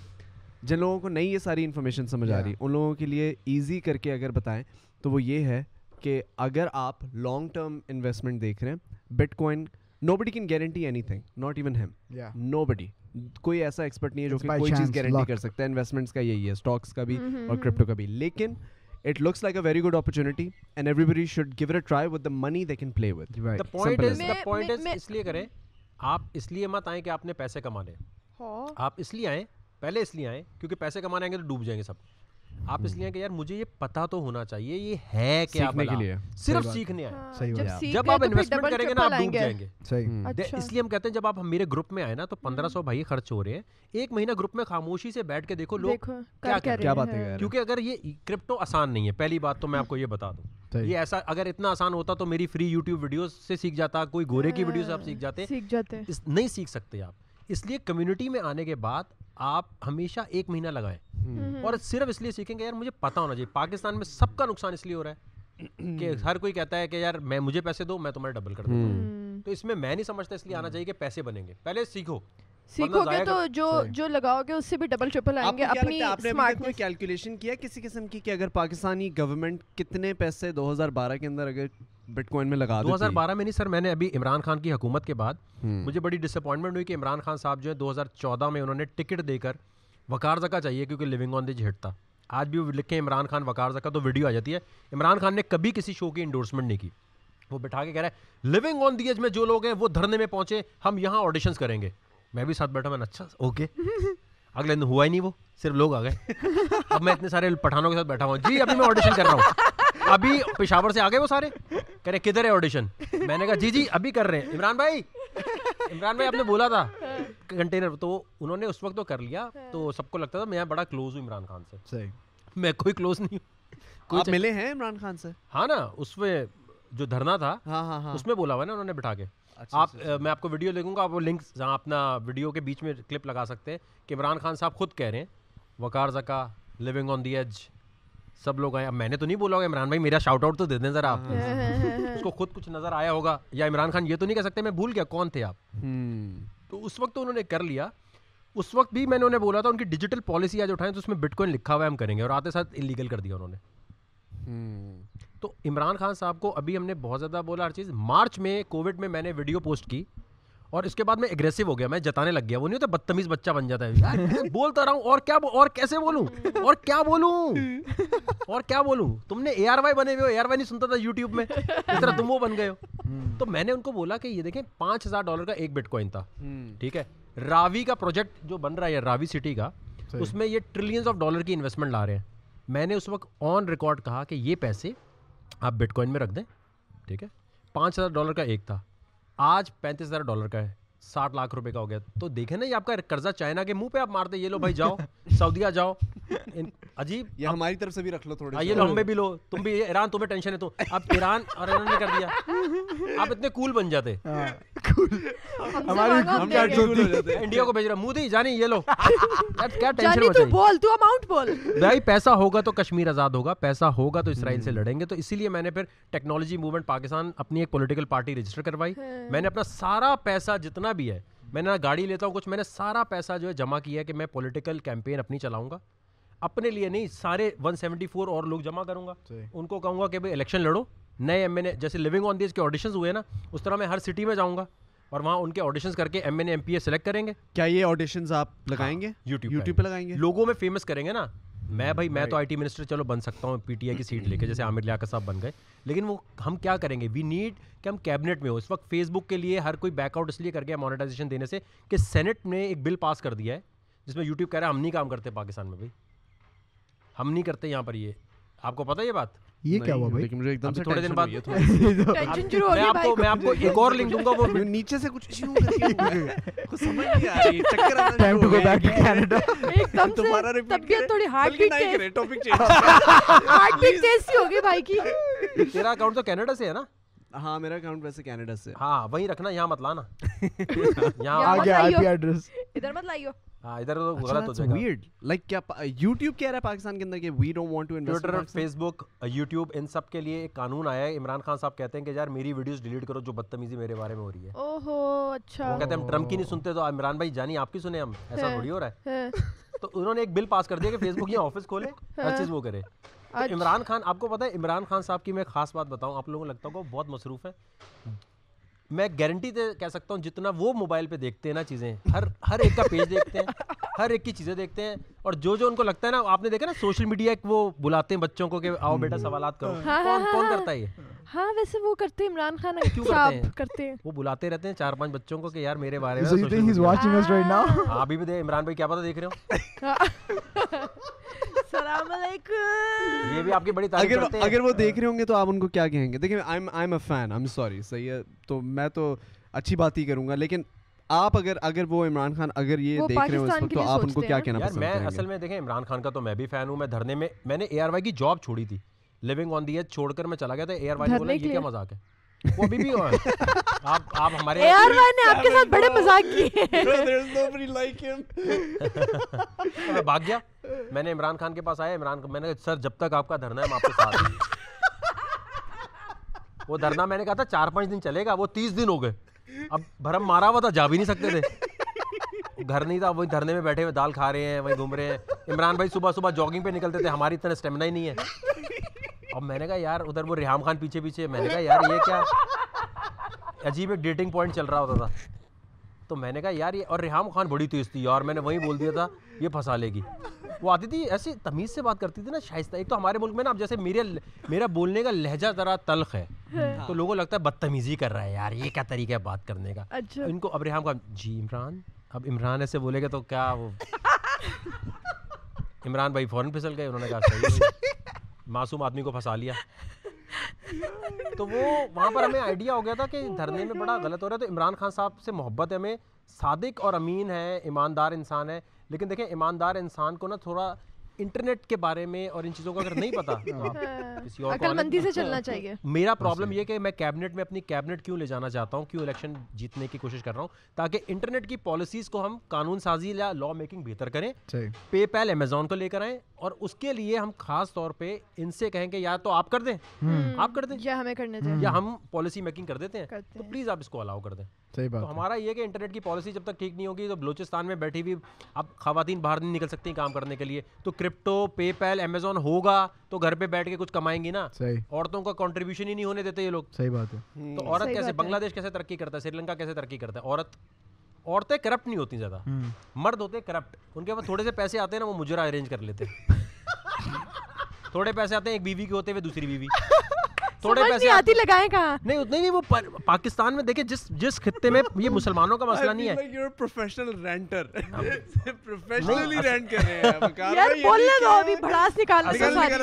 جن لوگوں کو نہیں یہ ساری انفارمیشن سمجھ آ رہی ان لوگوں کے لیے ایزی کر کے اگر بتائیں تو وہ یہ ہے کہ اگر آپ لانگ ٹرم انویسٹمنٹ دیکھ رہے ہیں bitcoin nobody can guarantee anything not even him nobody کوئی ایسا ایکسپرٹ نہیں ہے جو کہ کوئی چیز گارنٹی کر سکتا ہے انویسٹمنٹس کا یہی ہے اسٹاکس کا بھی اور کرپٹو کا بھی. لیکن it looks like a very good opportunity and everybody should give it try with the money they can play with point اس لیے کریں آپ اس لیے مت آئیں کہ آپ نے پیسے کمانے آپ اس لیے آئیں پہلے اس لیے آئیں کیونکہ پیسے کمانے آئیں گے تو ڈوب جائیں گے سب۔ آپ اس لیے کہ یار مجھے یہ پتا تو ہونا چاہیے یہ ہے کیا کے لیے۔ صرف سیکھنے آئے جب آپ انویسٹمنٹ کریں گے نا آپ ڈوب جائیں گے۔ اچھا۔ اس لیے ہم کہتے ہیں جب آپ میرے گروپ میں آئے نا تو پندرہ سو بھائی خرچ ہو رہے ہیں۔ ایک مہینہ گروپ میں خاموشی سے بیٹھ کے دیکھو لوگ کیا بات ہے کیونکہ اگر یہ کرپٹو آسان نہیں ہے پہلی بات تو میں آپ کو یہ بتا دوں۔ یہ ایسا اگر اتنا آسان ہوتا تو میری فری یوٹیوب ویڈیوز سے سیکھ جاتا کوئی گورے کی ویڈیو سے آپ سیکھ جاتے۔ نہیں سیکھ سکتے آپ۔ اس لیے کمیونٹی میں آنے کے بعد آپ ہمیشہ ایک مہینہ لگائیں۔ اور صرف اس لیے سیکھیں گے یار مجھے پتا ہونا چاہیے پاکستان میں سب کا نقصان اس لیے ہو رہا ہے کہ ہر کوئی کہتا ہے کہ یار میں مجھے پیسے دو میں تمہارے ڈبل کر دیتا ہوں۔ تو اس میں میں نہیں سمجھتا اس لیے آنا چاہیے کہ پیسے بنیں گے۔ پہلے سیکھو۔ سیکھو گے تو جو جو لگاؤ گے اس سے بھی ڈبل ٹرپل آئیں گے۔ اپنی آپ نے کوئی کیلکولیشن کیا کسی قسم کی کہ اگر پاکستانی گورنمنٹ کتنے پیسے دو ہزار بارہ کے اندر اگر بٹ کوائن میں لگا دو ہزار بارہ میں نہیں سر میں نے ابھی عمران خان کی حکومت کے بعد مجھے بڑی ڈس اپوائنٹمنٹ ہوئی کہ عمران خان صاحب جو ہے دو ہزار چودہ میں انہوں نے ٹکٹ دے کر وقار زکا چاہیے کیونکہ لیونگ آن دی ہٹ تھا۔ آج بھی وہ لکھیں عمران خان وقار زکا تو ویڈیو آ جاتی ہے۔ عمران خان نے کبھی کسی شو کی انڈورسمنٹ نہیں کی۔ وہ بٹھا کے کہہ رہا ہے لیونگ آن دی ایج میں جو لوگ ہیں وہ دھرنے میں پہنچے ہم یہاں آڈیشنس کریں گے۔ میں بھی ساتھ بیٹھا میں اچھا اوکے اگلے دن ہوا ہی نہیں وہ صرف لوگ آ گئے۔ اب میں اتنے سارے پٹھانوں کے ساتھ بیٹھا ہوں۔ جی ابھی میں آڈیشن کر رہا ہوں۔ ابھی پشاور سے آ گئے وہ سارے۔ کہہ رہے کدھر ہے آڈیشن میں نے کہا جی جی ابھی کر رہے ہیں۔ عمران بھائی عمران بھائی آپ نے بولا تھا۔ کنٹینر تو انہوں نے اس وقت تو کر لیا۔ تو سب کو لگتا تھا میں بڑا کلوز ہوں عمران خان سے۔ میں کوئی کلوز نہیں ہوں۔ ملے ہیں عمران خان سے؟ ہاں نا اس میں جو دھرنا تھا ہاں، ہاں، ہاں۔ اس میں بولا ہوا نا انہوں نے بٹھا کے۔ آپ اچھا، اچھا۔ میں آپ کو ویڈیو لکھوں گا آپ وہ لنک جہاں اپنا ویڈیو کے بیچ میں کلپ لگا سکتے ہیں۔ کہ عمران خان صاحب خود کہہ رہے ہیں وقار زکا لیونگ آن دی ایج سب لوگ آئے۔ اب میں نے تو نہیں بولا ہوگا عمران بھائی میرا شاؤٹ آؤٹ تو دے دیں ذرا آپ۔ اس کو خود کچھ نظر آیا ہوگا یا عمران خان یہ تو نہیں کہہ سکتے میں بھول گیا کون تھے آپ۔ تو اس وقت تو انہوں نے کر لیا۔ اس وقت بھی میں نے انہیں بولا تھا ان کی ڈیجیٹل پالیسی آج اٹھائیں تو اس میں بٹ کوائن لکھا ہوا ہے ہم کریں گے۔ اور آتے ساتھ انلیگل کر دیا انہوں نے۔ تو عمران خان صاحب کو ابھی ہم نے بہت زیادہ بولا ہر چیز۔ مارچ میں کووڈ میں میں نے ویڈیو پوسٹ کی اور اس کے بعد میں اگریسو ہو گیا۔ میں جتانے لگ گیا۔ وہ نہیں ہوتا بدتمیز بچہ بن جاتا ہے۔ بولتا رہا ہوں۔ اور کیا اور کیسے بولوں؟ اور کیا بولوں؟ اور کیا بولوں؟ تم نے اے آر وائی بنے ہوئے ہو۔ اے آر وائی نہیں سنتا تھا یوٹیوب میں۔ اس طرح تم وہ بن گئے ہو۔ تو میں نے ان کو بولا کہ یہ دیکھیں پانچ ہزار ڈالر کا ایک بٹ کوائن تھا۔ ٹھیک ہے؟ راوی کا پروجیکٹ جو بن رہا ہے راوی سٹی کا اس میں یہ ٹریلینس آف ڈالر کی انویسٹمنٹ لا رہے ہیں۔ میں نے اس وقت آن ریکارڈ کہا کہ یہ پیسے آپ بٹ کوائن میں رکھ دیں، ٹھیک ہے؟ پانچ ہزار ڈالر کا ایک تھا، آج پینتیس ہزار ڈالر کا ہے۔ ساٹھ لاکھ روپے کا ہو گیا۔ تو دیکھیں نا یہ آپ کا قرضہ چائنا کے منہ پہ آپ مارتے یہ لو بھائی جاؤ سعودیہ جاؤ۔ عجیب یہ ہماری طرف سے بھی رکھ لو تھوڑے ہاں، یہ لو ہمیں بھی لو تم بھی ایران تمہیں ٹینشن ہے تو۔ اب ایران اور ایران نے کر دیا۔ آپ اتنے کول بن جاتے۔ ہاں۔ انڈیا کو بھیج رہا منہ جانی یہ لو۔ کیا ٹینشن بول تو اماؤنٹ بول۔ بھائی پیسہ ہوگا تو کشمیر آزاد ہوگا پیسہ ہوگا تو اسرائیل سے لڑیں گے۔ تو اسی لیے میں نے پھر ٹیکنالوجی موومنٹ پاکستان اپنی ایک پولیٹیکل پارٹی رجسٹر کروائی۔ ہاں۔ میں نے اپنا سارا پیسہ جتنا بھی ہے۔ میں نے گاڑی لیتا ہوں کچھ میں نے سارا پیسہ جو ہے جمع کیا ہے کہ میں پولیٹیکل کیمپین اپنی چلاؤں گا۔ اپنے لیے نہیں سارے ون سیونٹی فور اور لوگ جمع کروں گا۔ ان کو کہوں گا کہ بھائی الیکشن لڑو۔ نئے ایم این اے جیسے لیونگ آن دیز کے آڈیشنز ہوئے نا اس طرح میں ہر سٹی میں جاؤں گا۔ اور وہاں ان کے آڈیشنز کر کے M N A M P A select کریں گے۔ کیا یہ آڈیشنز آپ لگائیں گے؟ یوٹیوب یوٹیوب پہ۔ لگائیں گے؟ لوگوں میں فیمس کریں گے نا۔ میں بھائی میں تو آئی ٹی منسٹر چلو بن سکتا ہوں پی ٹی آئی کی سیٹ لے کے جیسے عامر لیاقت صاحب بن گئے۔ لیکن وہ ہم کیا کریں گے؟ وی نیڈ کہ ہم کیبنٹ میں ہو اس وقت فیس بک کے لیے ہر کوئی بیک آؤٹ اس لیے کر گیا مانیٹائزیشن دینے سے کہ سینٹ نے ایک بل پاس کر دیا ہے جس میں یوٹیوب کہہ رہا ہے ہم نہیں کام کرتے پاکستان میں بھائی۔ ہم نہیں کرتے یہاں پر یہ۔ آپ کو پتہ یہ بات؟ یہ کیا ہوا بھائی؟ لیکن مجھے ایک دم سے تھوڑے دن بعد ٹینشن شروع ہو میں گئی کو میں آپ کو ایک اور لنک دوں گا وہ نیچے سے کچھ ایشو کچھ سمجھ نہیں آ رہی چکر آنا time to go back to Canada ایک دم سے طبیعت تھوڑی ہارٹ بیٹ تیز ٹاپک چینج ہارٹ بیٹ تیز سی ہوگی بھائی کی۔ تیرا اکاؤنٹ تو کینیڈا سے ہے نا؟ ہاں میرا اکاؤنٹ ویسے کینیڈا سے۔ ہاں وہیں رکھنا یہاں مت لانا۔ یہاں آ گیا آئی۔ پی ایڈریس ادھر مت لائیو۔ ہاں ادھر تو غلط ہو جائے گا۔ ویئرڈ لائک کیا یوٹیوب کہہ رہا ہے پاکستان کے اندر کہ we don't want to invest Twitter Facebook YouTube ان سب کے لیے ایک قانون آیا ہے۔ عمران خان صاحب کہتے ہیں کہ یار میری ویڈیوز ڈیلیٹ کرو جو بدتمیزی میرے بارے میں ہو رہی ہے۔ اوہو اچھا۔ وہ کہتے ہیں ہم ٹرمپ کی نہیں سنتے تو عمران بھائی جانی آپ کی سنیں ہم؟ ایسا ہاں۔ تھوڑی ہو رہا ہے۔ ہاں، تو انہوں نے ایک بل پاس کر دیا کہ فیس بک یہاں آفس کھولے ہر چیز وہ کرے۔ تو عمران خان آپ کو پتا ہے عمران خان صاحب کی میں خاص بات بتاؤں آپ لوگوں کو لگتا ہوگا بہت مصروف ہے میں گارنٹی سے کہہ سکتا ہوں جتنا وہ موبائل پہ دیکھتے ہیں نا چیزیں، ہر ہر ایک کا پیج دیکھتے ہیں، ہر ایک کی چیزیں دیکھتے ہیں اور جو جو ان کو لگتا ہے نا آپ نے دیکھا نا سوشل میڈیا وہ بلاتے ہیں بچوں کو کہ آؤ بیٹا سوالات کرو۔ کون کون کرتا ہے یہ؟ ہاں ویسے وہ کرتے ہیں عمران خان کیوں کرتے ہیں؟ کرتے ہیں۔ وہ بلاتے رہتے ہیں چار پانچ بچوں کو کہ یار میرے بارے میں? ہاں ابھی بھی دے عمران بھائی کیا پتا دیکھ رہے ہو؟ السلام علیکم۔ یہ بھی آپ کی بڑی تعریف اگر کرتے ہیں۔ اگر وہ دیکھ رہے ہوں گے تو آپ ان کو کیا کہیں گے؟ دیکھیں I'm a fan I'm sorry صحیح ہے۔ تو میں تو اچھی بات ہی کروں گا لیکن آپ اگر اگر وہ عمران خان اگر یہ دیکھ رہے ہو تو آپ ان کو کیا کہنا پسند میں کریں اصل گے میں دیکھیں عمران خان کا تو میں بھی فین ہوں میں دھرنے میں میں نے اے آر وائی کی جاب چھوڑی تھی۔ لیونگ آن دی ایج چھوڑ کر میں چلا گیا تھا اے آر وائی نے بولا یہ کیا؟ مذاق ہے؟ وہ ابھی بھی آپ آپ ہمارے اے آر وائی نے آپ کے ساتھ بڑے مذاق کیے میں بھاگ گیا۔ میں نے عمران خان کے پاس آیا عمران میں نے سر جب تک آپ کا دھرنا ہے ہم آپ کے ساتھ۔ وہ دھرنا میں نے کہا تھا چار پانچ دن چلے گا وہ تیس دن ہو گئے۔ اب بھرم مارا ہوا تھا، جا بھی نہیں سکتے تھے۔ گھر نہیں تھا وہی دھرنے میں بیٹھے ہوئے، دال کھا رہے ہیں، وہیں گھوم رہے ہیں۔ عمران بھائی صبح صبح جاگنگ پہ نکلتے تھے، ہماری اتنا اسٹیمنا ہی نہیں ہے۔ اب میں نے کہا، یار، ادھر وہ ریحام خان پیچھے پیچھے۔ میں نے کہا، یار، یہ کیا؟ عجیب ایک ڈیٹنگ پوائنٹ چل رہا ہوتا تھا۔ تو میں نے کہا، یار، یہ اور ریحام خان بڑی تیز تھی، یار، میں نے وہیں بول دیا تھا، یہ پھنسا لے گی۔ وہ آتی تھی ایسی تمیز سے بات کرتی تھی نا شائستہ۔ ایک تو ہمارے ملک میں نا اب جیسے میرے میرا بولنے کا لہجہ ذرا تلخ ہے۔ تو لوگوں لگتا ہے بدتمیزی کر رہا ہے یار یہ کیا طریقہ ہے بات کرنے کا؟ اچھا۔ ان کو اب ریحام خان جی عمران اب عمران ایسے بولے گا تو کیا وہ؟ عمران بھائی فوراً پھسل گئے انہوں نے کہا صحیح۔ معصوم آدمی کو پھنسا لیا۔ تو وہ وہاں پر ہمیں آئیڈیا ہو گیا تھا کہ دھرنے میں بڑا غلط ہو رہا ہے۔ تو عمران خان صاحب سے محبت ہے ہمیں صادق اور امین ہے ایماندار انسان ہے۔ لیکن دیکھیں ایماندار انسان کو نا تھوڑا انٹرنیٹ کے بارے میں اور ان چیزوں کا اگر نہیں پتا تو آپ کسی اور کو مندی سے چلنا چاہیے۔ میرا پرابلم یہ کہ میں کیبنٹ میں اپنی کیبنٹ کیوں لے جانا چاہتا ہوں؟ کیوں الیکشن جیتنے کی کوشش کر رہا ہوں؟ تاکہ انٹرنیٹ کی پالیسیز کو ہم قانون سازی یا لا میکنگ بہتر کریں صحیح۔ پے پیل امیزون کو لے کر آئیں اور اس کے لیے ہم خاص طور پہ ان سے کہیں کہ یا تو آپ کر دیں آپ کر دیں یا ہمیں کرنا چاہیے یا ہم پالیسی میکنگ کر دیتے ہیں۔ تو ہیں پلیز آپ اس کو الاؤ کر دیں۔ صحیح بات تو ہمارا یہ کہ انٹرنیٹ کی پالیسی جب تک ٹھیک نہیں ہوگی تو بلوچستان میں بیٹھی ہوئی اب خواتین باہر نہیں نکل سکتی کام کرنے کے لیے۔ تو کرپٹو پے پیل امیزون ہوگا تو گھر پہ بیٹھ کے کچھ کمائیں گی نا۔ صحیح۔ عورتوں کا کنٹریبیوشن ہی نہیں ہونے دیتے یہ لوگ۔ صحیح بات ہے۔ تو عورت کیسے۔ بنگلہ دیش کیسے ترقی کرتا ہے؟ سری لنکا کیسے ترقی کرتا ہے؟ عورت عورتیں کرپٹ نہیں ہوتی زیادہ۔ مرد ہوتے کرپٹ ان کے پاس تھوڑے سے پیسے آتے ہیں نا وہ مجرا ارینج کر لیتے ہیں۔ تھوڑے پیسے آتے ہیں ایک بیوی کے ہوتے ہوئے دوسری بیوی۔ تھوڑے پیسے آتی لگائیں کہاں؟ نہیں اتنے نہیں وہ پاکستان میں دیکھیں جس جس خطے میں یہ مسلمانوں کا مسئلہ نہیں ہے۔ You professional renter professionally rent کر رہے ہیں یار بولنے دو ابھی بھڑاس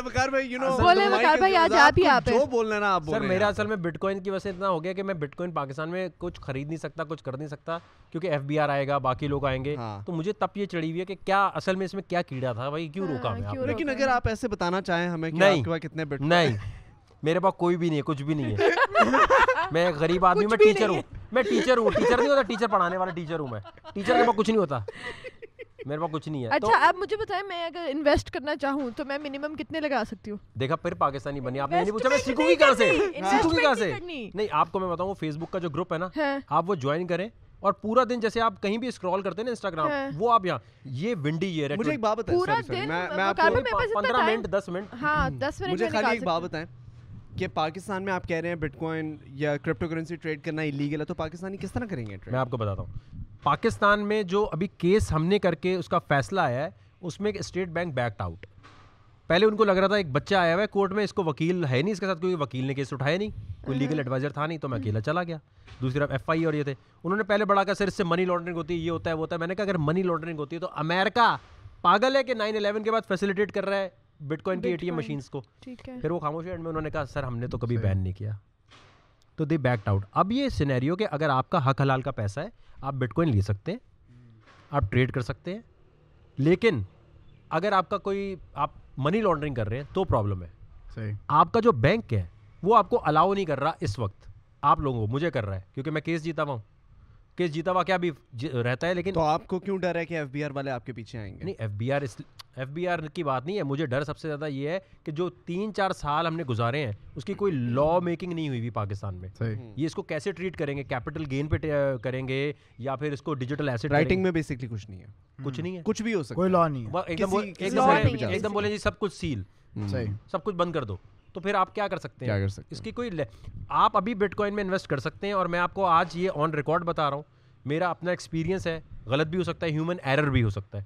بکار بھائی یو نو بولے بکار بھائی آج آپ ہی آپ جو بولنا نا آپ سر میرا اصل میں بٹ کوائن کی وجہ سے اتنا ہو گیا کہ میں بٹ کوائن پاکستان میں کچھ خرید نہیں سکتا کچھ کر نہیں سکتا کیونکہ ایف بی آر آئے گا باقی لوگ آئیں گے۔ تو مجھے تب یہ چڑھی ہوئی ہے کہ کیا اصل میں اس میں کیا کیڑا تھا بھائی کیوں روکا ہمیں لیکن اگر آپ ایسے بتانا چاہیں ہمیں کہ آپ کے پاس کتنے بٹ نہیں۔ میرے پاس کوئی بھی نہیں ہے کچھ بھی نہیں ہے۔ میں غریب آدمی میں ٹیچر ہوں۔ میں ٹیچر ہوں ٹیچر نہیں ہوتا ٹیچر پڑھانے والا ٹیچر ہوں میں۔ ٹیچر کے پاس کچھ نہیں ہوتا۔ میرے پاس کچھ نہیں ہے۔ اچھا اب مجھے بتائیں میں اگر انویسٹ کرنا چاہوں تو میں منیمم کتنے لگا سکتی ہوں؟ دیکھا پھر پاکستانی بنی۔ آپ نے نہیں پوچھا میں سیکھوں گی کہاں سے؟ سیکھوں گی کہاں سے؟ نہیں آپ کو میں بتاؤں فیس بک کا جو گروپ ہے نا ہاں۔ آپ وہ جوائن کریں اور پورا دن جیسے آپ کہیں بھی اسکرول کرتے ہیں نا انسٹاگرام ہاں۔ وہ آپ یہاں یہ ونڈی یہ مجھے ایک بات بتائیں پورا دن میں آپ کو پندرہ منٹ دس منٹ۔ ہاں دس منٹ مجھے خالی ایک بات بتائیں۔ کہ پاکستان میں آپ کہہ رہے ہیں بٹ کوائن یا کرپٹو کرنسی ٹریڈ کرنا ایلیگل ہے تو پاکستانی کس طرح کریں گے میں آپ کو بتاتا ہوں۔ پاکستان میں جو ابھی کیس ہم نے کر کے اس کا فیصلہ آیا ہے اس میں ایک اسٹیٹ بینک بیکٹ آؤٹ پہلے ان کو لگ رہا تھا ایک بچہ آیا ہوا ہے کورٹ میں اس کو وکیل ہے نہیں اس کے ساتھ کوئی وکیل نے کیس اٹھایا نہیں۔ کوئی لیگل ایڈوائزر تھا نہیں تو میں اکیلا چلا گیا۔ دوسری طرف ایف آئی اور یہ تھے۔ انہوں نے پہلے بڑا کہا سر اس سے منی لانڈرنگ ہوتی ہے یہ ہوتا ہے وہ ہوتا ہے۔ میں نے کہا اگر منی لانڈرنگ ہوتی ہے تو امیرکا پاگل ہے کہ نائن الیون کے بعد فیسلیٹیٹ کر رہا ہے؟ بٹ کوائن کی اے ٹی ایم مشینس کو. پھر وہ خاموش اینڈ میں انہوں نے کہا سر ہم نے تو کبھی بین نہیں کیا. تو دے بیکٹ آؤٹ اب یہ سینیریو کہ اگر آپ کا حق حلال کا پیسہ ہے آپ بٹ کوائن لے سکتے ہیں آپ ٹریڈ کر سکتے ہیں لیکن اگر آپ کا کوئی آپ منی لانڈرنگ کر رہے ہیں تو پرابلم ہے۔ صحیح۔ آپ کا جو بینک ہے وہ آپ کو الاؤ نہیں کر رہا اس وقت۔ آپ لوگوں کو مجھے کر رہا ہے کیونکہ میں کیس جیتا ہوا ہوں۔ کیس جیتا ہوا کیا بھی رہتا ہے لیکن تو آپ کو کیوں ڈر ہے کہ ایف بی آر والے آپ کے پیچھے آئیں گے؟ نہیں F B R F B R کی بات نہیں ہے۔ مجھے ڈر سب سے زیادہ یہ ہے کہ جو تین چار سال ہم نے گزارے ہیں اس کی کوئی لا میکنگ نہیں ہوئی ہوئی پاکستان میں۔ یہ اس کو کیسے ٹریٹ کریں گے؟ کیپٹل گین پہ کریں گے یا پھر اس کو ڈیجیٹل ایسٹ رائٹنگ میں بیسکلی کچھ نہیں ہے۔ کچھ نہیں ہے۔ کچھ بھی ہو سکتا کوئی لا نہیں ایک دم بولیں جی سب کچھ سیل سب کچھ بند کر دو۔ تو پھر آپ کیا کر سکتے ہیں؟ اس کی کوئی آپ ابھی بٹ کوائن میں انویسٹ کر سکتے ہیں اور میں آپ کو آج یہ آن ریکارڈ بتا رہا ہوں۔ میرا اپنا ایکسپیرینس ہے غلط بھی ہو سکتا ہے ہیومن ایرر بھی ہو سکتا ہے۔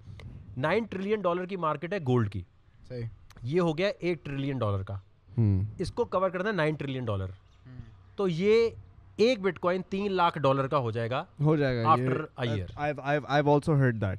نائن ٹریلین ڈالر کی مارکیٹ ہے گولڈ کی۔ یہ ہو گیا ایک ٹریلین ڈالر کا۔ اس کو کور کرنا ہے نائن ٹریلین ڈالر تو یہ ایک بٹ کوائن تین لاکھ ڈالر کا ہو جائے گا ہو جائے گا after year also heard that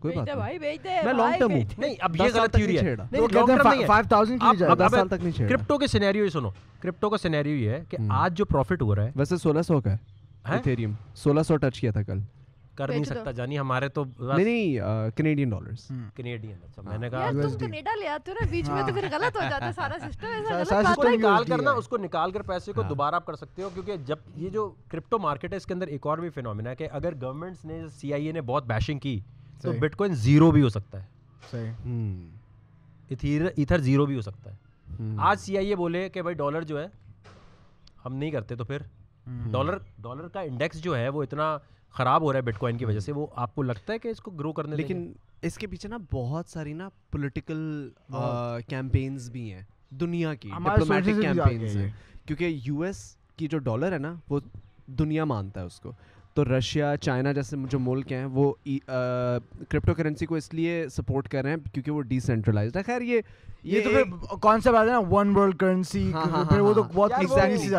کوئی بات نہیں۔ میں لانگ ٹرم ہوں۔ نہیں اب یہ غلط تھیوری ہے۔ نہیں لانگ ٹرم نہیں ہے۔ 5000 کی جائے 10 سال تک نہیں چھیڑا۔ کرپٹو کے سینیریو یہ سنو۔ کرپٹو کا سینیریو یہ ہے کہ آج جو پروفٹ ہو رہا ہے ویسے 1600 کا ہے ایتھیریم 1600 ٹچ کیا تھا کل۔ کر نہیں سکتا جانی ہمارے تو نہیں نہیں کینیڈین ڈالرز کینیڈین اچھا میں نے کہا تم کینیڈا لے آتے ہو نا بیچ میں تو پھر غلط ہو جاتا ہے۔ سارا سسٹم ایسا غلط بات نکال کرنا اس کو نکال کر پیسے کو دوبارہ آپ کر سکتے ہو کیونکہ جب یہ جو کرپٹو مارکیٹ ہے اس کے اندر ایک اور بھی فینومینا ہے کہ اگر گورنمنٹس نے سی آئی اے نے بہت بیشنگ کی تو بٹ کوائن زیرو بھی ہو سکتا ہے۔ ایتھر زیرو بھی ہو سکتا ہے۔ آج سی آئی اے بولے کہ بھائی ڈالر جو ہے ہم نہیں کرتے تو پھر ڈالر ڈالر کا انڈیکس جو ہے وہ اتنا خراب ہو رہا ہے بٹ کوائن کی وجہ سے وہ آپ کو لگتا ہے کہ اس کو گرو کرنے لیکن اس کے پیچھے نا بہت ساری نا پولیٹیکل کیمپینز بھی ہیں۔ دنیا کی ڈپلومیٹک کیمپینز ہیں۔ کیونکہ یو ایس کی جو ڈالر ہے نا وہ دنیا مانتا ہے اس کو۔ تو رشیا چائنا جیسے جو ملک ہیں وہ کرپٹو کرنسی کو اس لیے سپورٹ کر رہے ہیں کیونکہ وہ ڈیسینٹرلائزڈ ہے۔ خیر یہ یہ تو پھر کانسیپٹ آتا ہے نا ون ورلڈ کرنسی پھر وہ تو بہت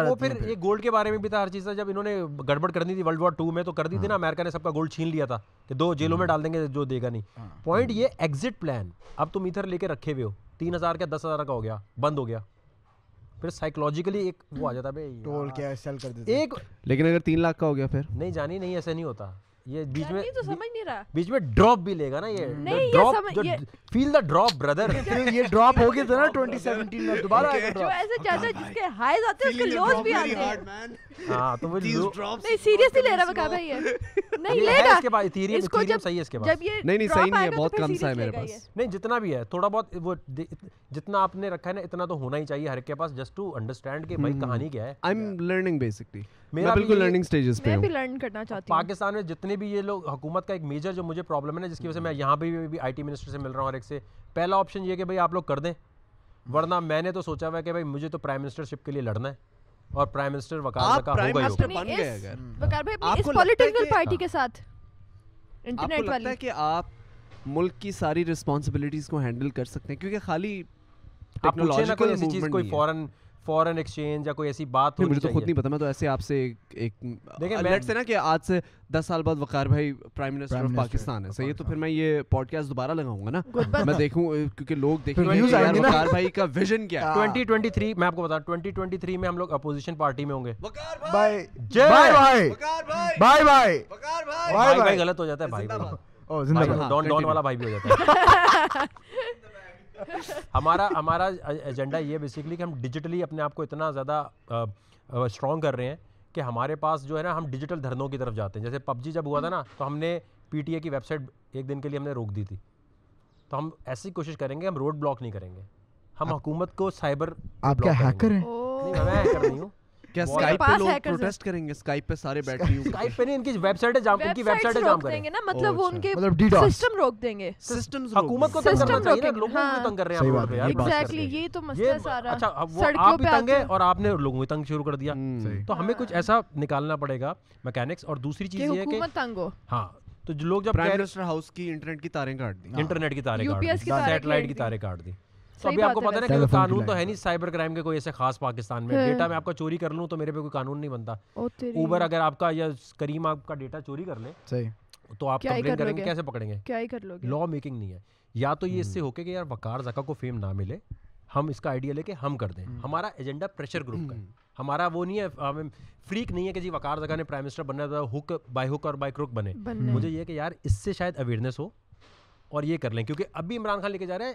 وہ پھر یہ گولڈ کے بارے میں بھی تھا ہر چیز جب انہوں نے گڑبڑ کرنی تھی ورلڈ وار ٹو میں تو کر دی تھی نا امریکہ نے سب کا گولڈ چھین لیا تھا کہ دو جیلوں میں ڈال دیں گے جو دے گا نہیں پوائنٹ یہ ایگزٹ پلان اب تم ادھر لے کے رکھے ہوئے ہو۔ تین ہزار کا دس ہزار کا ہو گیا بند ہو گیا۔ پھر سائیکولوجیکلی ایک وہ آ جاتا ہے ٹول کیا سیل کر دیتے ایک لیکن اگر تین لاکھ کا ہو گیا پھر؟ نہیں جانی نہیں ایسے نہیں ہوتا۔ یہ بیچ میں تو سمجھ نہیں رہا۔ بیچ میں ڈراپ بھی لے گا نا یہ. Drop fail the drop brother یہ ڈراپ ہو گیا تھا نا 2017 میں دوبارہ آئے جو ایسے چاہتا ہے جس کے ہائیز آتے ہیں اس کے لوز بھی آتے ہیں۔ ہاں تو وہ نہیں سیریسلی لے رہا بکا بھائی نہیں لے گا۔ اس کے بعد ایتھیریم ایتھیریم صحیح ہے اس کے بعد جب یہ نہیں نہیں صحیح نہیں ہے بہت کم سا ہے میرے پاس۔ نہیں جتنا بھی ہے تھوڑا بہت وہ جتنا آپ نے رکھا ہے نا اتنا تو ہونا ہی چاہیے۔ ہر کے پاس جسٹ ٹو انڈرسٹینڈ کہ بھائی کہانی کیا ہے۔ آئی ایم لرننگ بیسکلی میرا بالکل لرننگ سٹیجز پہ میں بھی لرن کرنا چاہتی ہوں۔ پاکستان میں جتنے بھی یہ لوگ حکومت کا ایک میجر جو مجھے پرابلم ہے نا جس کی وجہ سے میں یہاں پہ بھی آئی ٹی منسٹر سے مل رہا ہوں اور ایک سے۔ پہلا آپشن یہ کہ بھائی آپ لوگ کر دیں۔ ورنہ میں نے تو سوچا ہوا ہے کہ بھائی مجھے تو پرائم منسٹر شپ کے لیے لڑنا ہے۔ اور پرائم منسٹر وقار کا ہوگا ہی ہوگا بن گئے اگر۔ وقار بھائی اس پولیٹیکل پارٹی کے ساتھ انٹرنیٹ والی ہے کہ آپ ملک کی ساری رسپانسبلٹیز کو ہینڈل کر سکتے ہیں؟ کیونکہ خالی ٹیکنالوجیکل ایسی چیز کوئی فورن فورن ایکسچینج یا کوئی ایسی بات مجھے تو خود نہیں پتا میں تو ایسے آپ سے ایک لیٹ سے نا کہ آج سے دس سال بعد وقار بھائی پرائم منسٹر آف پاکستان ہے۔ صحیح ہے تو پھر میں یہ پوڈ کاسٹ دوبارہ لگاؤں گا نا۔ میں دیکھوں کیونکہ لوگ دیکھیں گے وقار بھائی کا ویژن کیا ہے۔ ٹوینٹی ٹوینٹی تھری میں آپ کو بتا ٹوینٹی ٹوینٹی تھری میں ہم لوگ اپوزیشن پارٹی میں ہوں گے۔ بھائی۔ بھائی۔ بھائی۔ بھائی بھائی بھائی غلط ہو جاتا ہے بھائی ڈون ڈون والا بھائی بھی ہو جاتا ہے۔ ہمارا ہمارا ایجنڈا یہ بیسکلی کہ ہم ڈیجیٹلی اپنے آپ کو اتنا زیادہ اسٹرانگ کر رہے ہیں کہ ہمارے پاس جو ہے نا ہم ڈیجیٹل دھرنوں کی طرف جاتے ہیں۔ جیسے پب جی جب ہوا تھا نا تو ہم نے پی ٹی اے کی ویب سائٹ ایک دن کے لیے ہم نے روک دی تھی۔ تو ہم ایسی کوشش کریں گے ہم روڈ بلاک نہیں کریں گے۔ ہم حکومت کو سائبر آپ کیا ہیکر ہیں؟ میں ہیکر نہیں ہوں۔ کیا سکائپ پہ لوگ پروٹیسٹ کریں گے؟ سکائپ پہ سارے بیٹھ پہ نہیں ان کی ویب سائٹ جام ان کی ویب سائٹ جام کریں۔ گے نا؟ مطلب وہ ان کے سسٹم روک دیں گے۔ سسٹمز حکومت کو تنگ کرنا چاہیے لوگوں کو تنگ کر رہے ہیں روڈ پہ ایگزیکٹلی یہ تو مسئلہ سارا۔ اچھا وہ آپ بھی تنگ ہے اور آپ نے لوگوں کو تنگ شروع کر دیا۔ تو ہمیں کچھ ایسا نکالنا پڑے گا میکینکس اور دوسری چیز یہ ہے کہ حکومت تنگ ہو۔ ہاں تو لوگ جب پرائم منسٹر ہاؤس کی انٹرنیٹ کی تاریں کاٹ دی انٹرنیٹ کی تاریں کاٹ دی سیٹلائٹ کی تاریں کاٹ دی تو ابھی آپ کو پتا نا کہ قانون تو ہے نہیں سائبر کرائم کے کوئی ایسے خاص پاکستان میں۔ ڈیٹا میں آپ کا چوری کر لوں تو میرے پہ کوئی قانون نہیں بنتا۔ اوبر اگر آپ کا یا کریم آپ کا ڈیٹا چوری کر لے تو آپ کمپلین کریں گے کیسے پکڑیں گے؟ کیا ہی کر لو لا میکنگ نہیں ہے۔ یا تو یہ اس سے ہو کے کہ یار وقار زکا کو فیم نہ ملے ہم اس کا آئیڈیا لے کے ہم کر دیں۔ ہمارا ایجنڈا پریشر گروپ کا ہے۔ ہمارا وہ نہیں ہے ہمیں فریک نہیں ہے کہ جی وقار زکا نے پرائم منسٹر بننا تھا ہک بائی ہک اور بائی کروک بنے۔ مجھے یہ کہ یار اس سے شاید اویئرنیس ہو اور یہ کر لیں۔ کیونکہ ابھی عمران خان لے کے جا رہے ہیں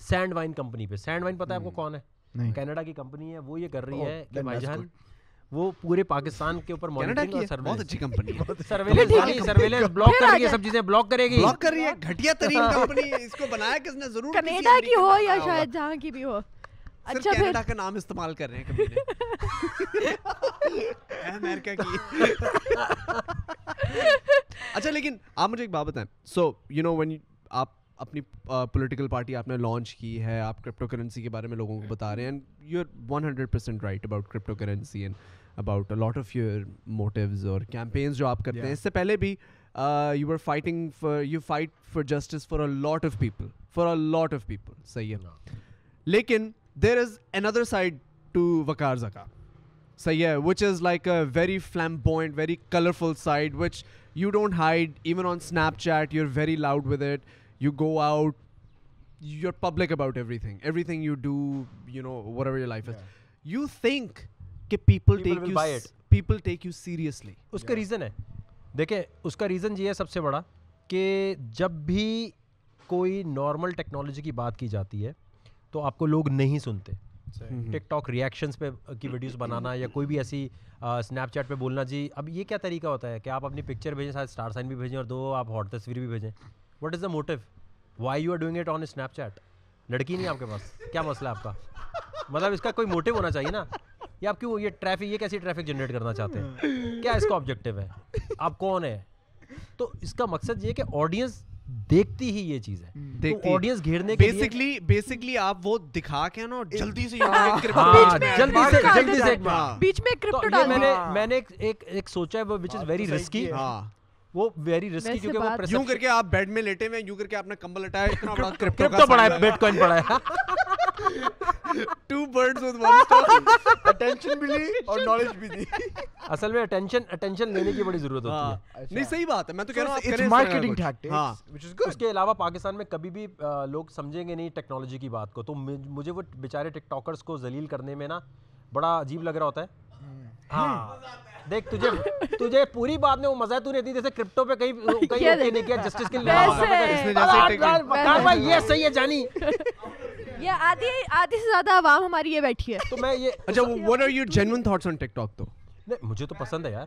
سینڈ وائن کمپنی پہ۔ سینڈ وائن پتا ہے آپ کو کون ہے؟ کینیڈا کی کمپنی ہے وہ یہ کر رہی ہے کہ بھائی جان وہ پورے پاکستان کے اوپر مانیٹرنگ اور بہت اچھی کمپنی ہے۔ سرویلنس سرویلنس بلاک کر رہی ہے سب چیزیں بلاک کرے گی بلاک کر رہی ہے گھٹیا ترین کمپنی اس کو بنایا کس نے؟ ضرور کینیڈا کی ہو یا شاید جہاں کی بھی ہو۔ اچھا کینیڈا کا نام استعمال کر رہے ہیں کبھی امریکہ کی۔ اچھا لیکن آپ مجھے ایک بات بتائیں۔ سو یو نو وین آپ اپنی پولیٹیکل پارٹی آپ نے لانچ کی ہے آپ کرپٹو کرنسی کے بارے میں لوگوں کو بتا رہے ہیں and you are one hundred percent right about crypto currency and about lot of your motives اور کیمپینس جو آپ کرتے ہیں۔ اس سے پہلے بھی you are fighting for you fight for justice for a lot of people for a lot of people صحیح ہے لیکن there is another side to Waqar Zaka صحیح ہے which is like a very flame point very colourful side which you don't hide even on Snapchat you are very loud with it you go out you're public about everything. Everything you do you know whatever your life is. Yeah. you think کہ people, people take you buy it. people take you seriously. اس کا ریزن ہے دیکھیں اس کا ریزن یہ ہے سب سے بڑا کہ جب بھی کوئی نارمل ٹیکنالوجی کی بات کی جاتی ہے تو آپ کو لوگ نہیں سنتے ٹک ٹاک ریئیکشنس پہ کی ویڈیوز بنانا یا کوئی بھی ایسی اسنیپ چیٹ پہ بولنا جی اب یہ کیا طریقہ ہوتا ہے کہ آپ اپنی پکچر بھیجیں ساتھ اسٹار سائن بھی بھیجیں اور دو آپ ہاٹ تصویر بھی بھیجیں what is the motto why you are doing it on Snapchat لڑکی نہیں آپ کے پاس کیا مسئلہ آپ کا مطلب اس کا کوئی موٹو ہونا چاہیے نا یا آپ کیوں یہ ٹریفک یہ کیسی ٹریفک جنریٹ کرنا چاہتے ہیں کیا اس کا آبجیکٹیو ہے آپ کون ہے تو اس کا مقصد یہ کہ آڈینس دیکھتی ہی یہ چیز ہے آڈینس گھیرنے کے بیسکلی بیسکلی آپ وہ دکھا کے نا جلدی سے جلدی سے جلدی سے بیچ میں میں نے ایک سوچا ہے وہ وچ از ویری رسکی وہ ویری رسکی کیونکہ وہ یوں کر کے آپ بیڈ میں لیٹے ہوئے یوں کر کے اپنا کمبل ہٹایا اتنا بڑا کرپٹو ہے بیٹ کوائن ہے۔ Two birds with one stone attention بھی لی اور نالج بھی دی۔ اصل میں اٹینشن اٹینشن لینے کی بڑی ضرورت ہوتی ہے۔ نہیں صحیح بات ہے۔ میں تو کہہ رہا ہوں اٹس مارکیٹنگ ٹیکٹکس ہاں۔ اس کے علاوہ پاکستان میں کبھی بھی لوگ سمجھیں گے نہیں ٹیکنالوجی کی بات کو۔ تو مجھے وہ بیچارے ٹک ٹاکرز کو ذلیل کرنے میں نا بڑا عجیب لگ رہا ہوتا ہے۔ ہاں۔ دیکھ تجھے تجھے پوری بات میں وہ مزہ ہے تو نے جیسے کرپٹو پہ کہیں کہیں اوکے نہیں کیا جسٹس کے لیے یہ صحیح ہے جانی یہ آدھی آدھی سے زیادہ عوام ہماری یہ بیٹھی ہے تو میں یہ اچھا what are your genuine thoughts on TikTok تو نہیں مجھے تو پسند ہے یار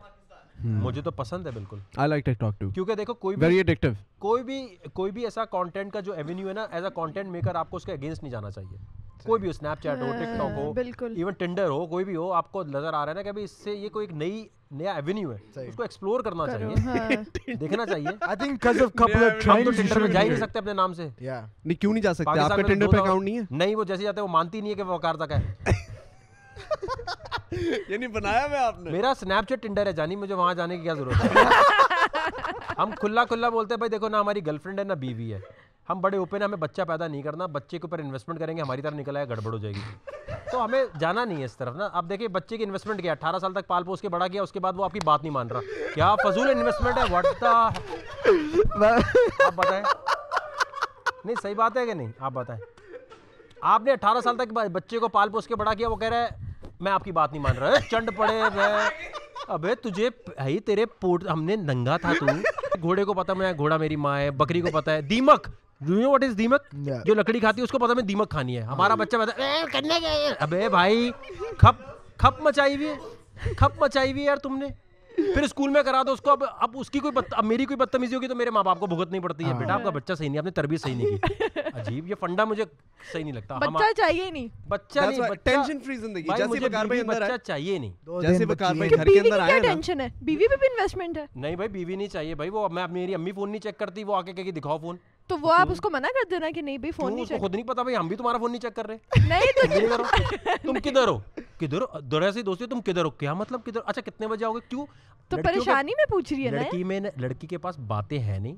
مجھے تو پسند ہے بالکل I like TikTok too کیونکہ دیکھو کوئی ویری ایڈکٹیو کوئی بھی کوئی بھی ایسا کانٹینٹ کا جو ایونیو ہے نا ایز اے کانٹینٹ میکر آپ کو اس کے اگینسٹ نہیں جانا چاہیے کوئی بھی ہو اسنیپ چیٹ ہو ٹک ٹاک ہو ایون ٹینڈر ہو کوئی بھی ہو آپ کو نظر آ رہا ہے نا کہ اس سے یہ کوئی ایک نئی نیا ایونیو ہے اس کو ایکسپلور کرنا چاہیے دیکھنا چاہیے I think cause if couple Tinder میں جا ہی نہیں سکتے اپنے نام سے نہیں کیوں نہیں جا سکتے آپ کا ٹینڈر پہ اکاؤنٹ نہیں ہے نہیں وہ جیسے جاتے ہیں وہ مانتی نہیں ہے کہ وہ وقار تک ہے یعنی بنایا میں آپ نے میرا اسنیپ چیٹ ٹینڈر ہے جانی مجھے وہاں جانے کی کیا ضرورت ہے ہم کھلا کھلا بولتے ہیں بھائی دیکھو نہ ہماری گرل فرینڈ ہے نہ بیوی ہے ہم بڑے اوپن ہمیں بچہ پیدا نہیں کرنا بچے کے اوپر انویسٹمنٹ کریں گے ہماری طرح نکل آئے گڑبڑ ہو جائے گی۔ تو ہمیں جانا نہیں ہے اس طرف نا۔ اب دیکھیں بچے کی انویسٹمنٹ کیا اٹھارہ سال تک پال پوس کے بڑا کیا اس کے بعد وہ آپ کی بات نہیں مان رہا۔ کیا فضول انویسٹمنٹ ہے؟ واٹ آپ بتائیں۔ نہیں صحیح بات ہے کہ نہیں؟ آپ بتائیں۔ آپ نے اٹھارہ سال تک بچے کو پال پوس کے بڑا کیا وہ کہہ رہا ہے میں آپ کی بات نہیں مان رہا۔ چنڈ پڑے ابے تجھے تیرے پورٹ ہم نے ننگا تھا تو۔ گھوڑے کو پتا میں گھوڑا میری ماں ہے بکری کو پتا ہے۔ دیمک! واٹ از دیمک جو لکڑی کھاتی ہے اس کو پتا میں دیمک کھانی ہے۔ ہمارا بچہ پتا ابے بھائی کھپ کھپ مچائی ہوئی ہے۔ کھپ مچائی ہوئی ہے یار تم نے۔ پھر اسکول میں کرا دو اس کو اب اب اس کی کوئی اب میری کوئی بدتمیزی ہوگی تو میرے ماں باپ کو بھگت نہیں پڑتی ہے۔ ہاں۔ بیٹا آپ کا بچہ صحیح نہیں آپ نے تربیت صحیح نہیں کی۔ عجیب یہ فنڈا مجھے صحیح نہیں لگتا۔ بچہ چاہیے نہیں۔ بچہ نہیں ٹینشن فری زندگی جیسے بکار بھائی اندر بچہ چاہیے نہیں۔ جیسے بکار بھائی گھر کے اندر آئے نا۔ ٹینشن ہے؟ بیوی پہ بھی انویسٹمنٹ ہے۔ نہیں بھائی بیوی نہیں چاہیے۔ بھائی وہ میں میری امی فون نہیں چیک کرتی وہ آ کے کہ دکھاؤ فون تو وہ آپ اس کو منع کر دینا کہ نہیں بھائی فون نہیں خود نہیں پتا بھائی ہم بھی تمہارا فون نہیں چیک کر رہے۔ نہیں تو تم کدھر ہو؟ کدھر دورے سے دوستی تم کدھر ہو؟ کیا مطلب کدھر؟ اچھا کتنے بجے آؤ گے کیوں؟ تو پریشانی میں پوچھ رہی ہے لڑکی میں لڑکی کے پاس باتیں ہیں نہیں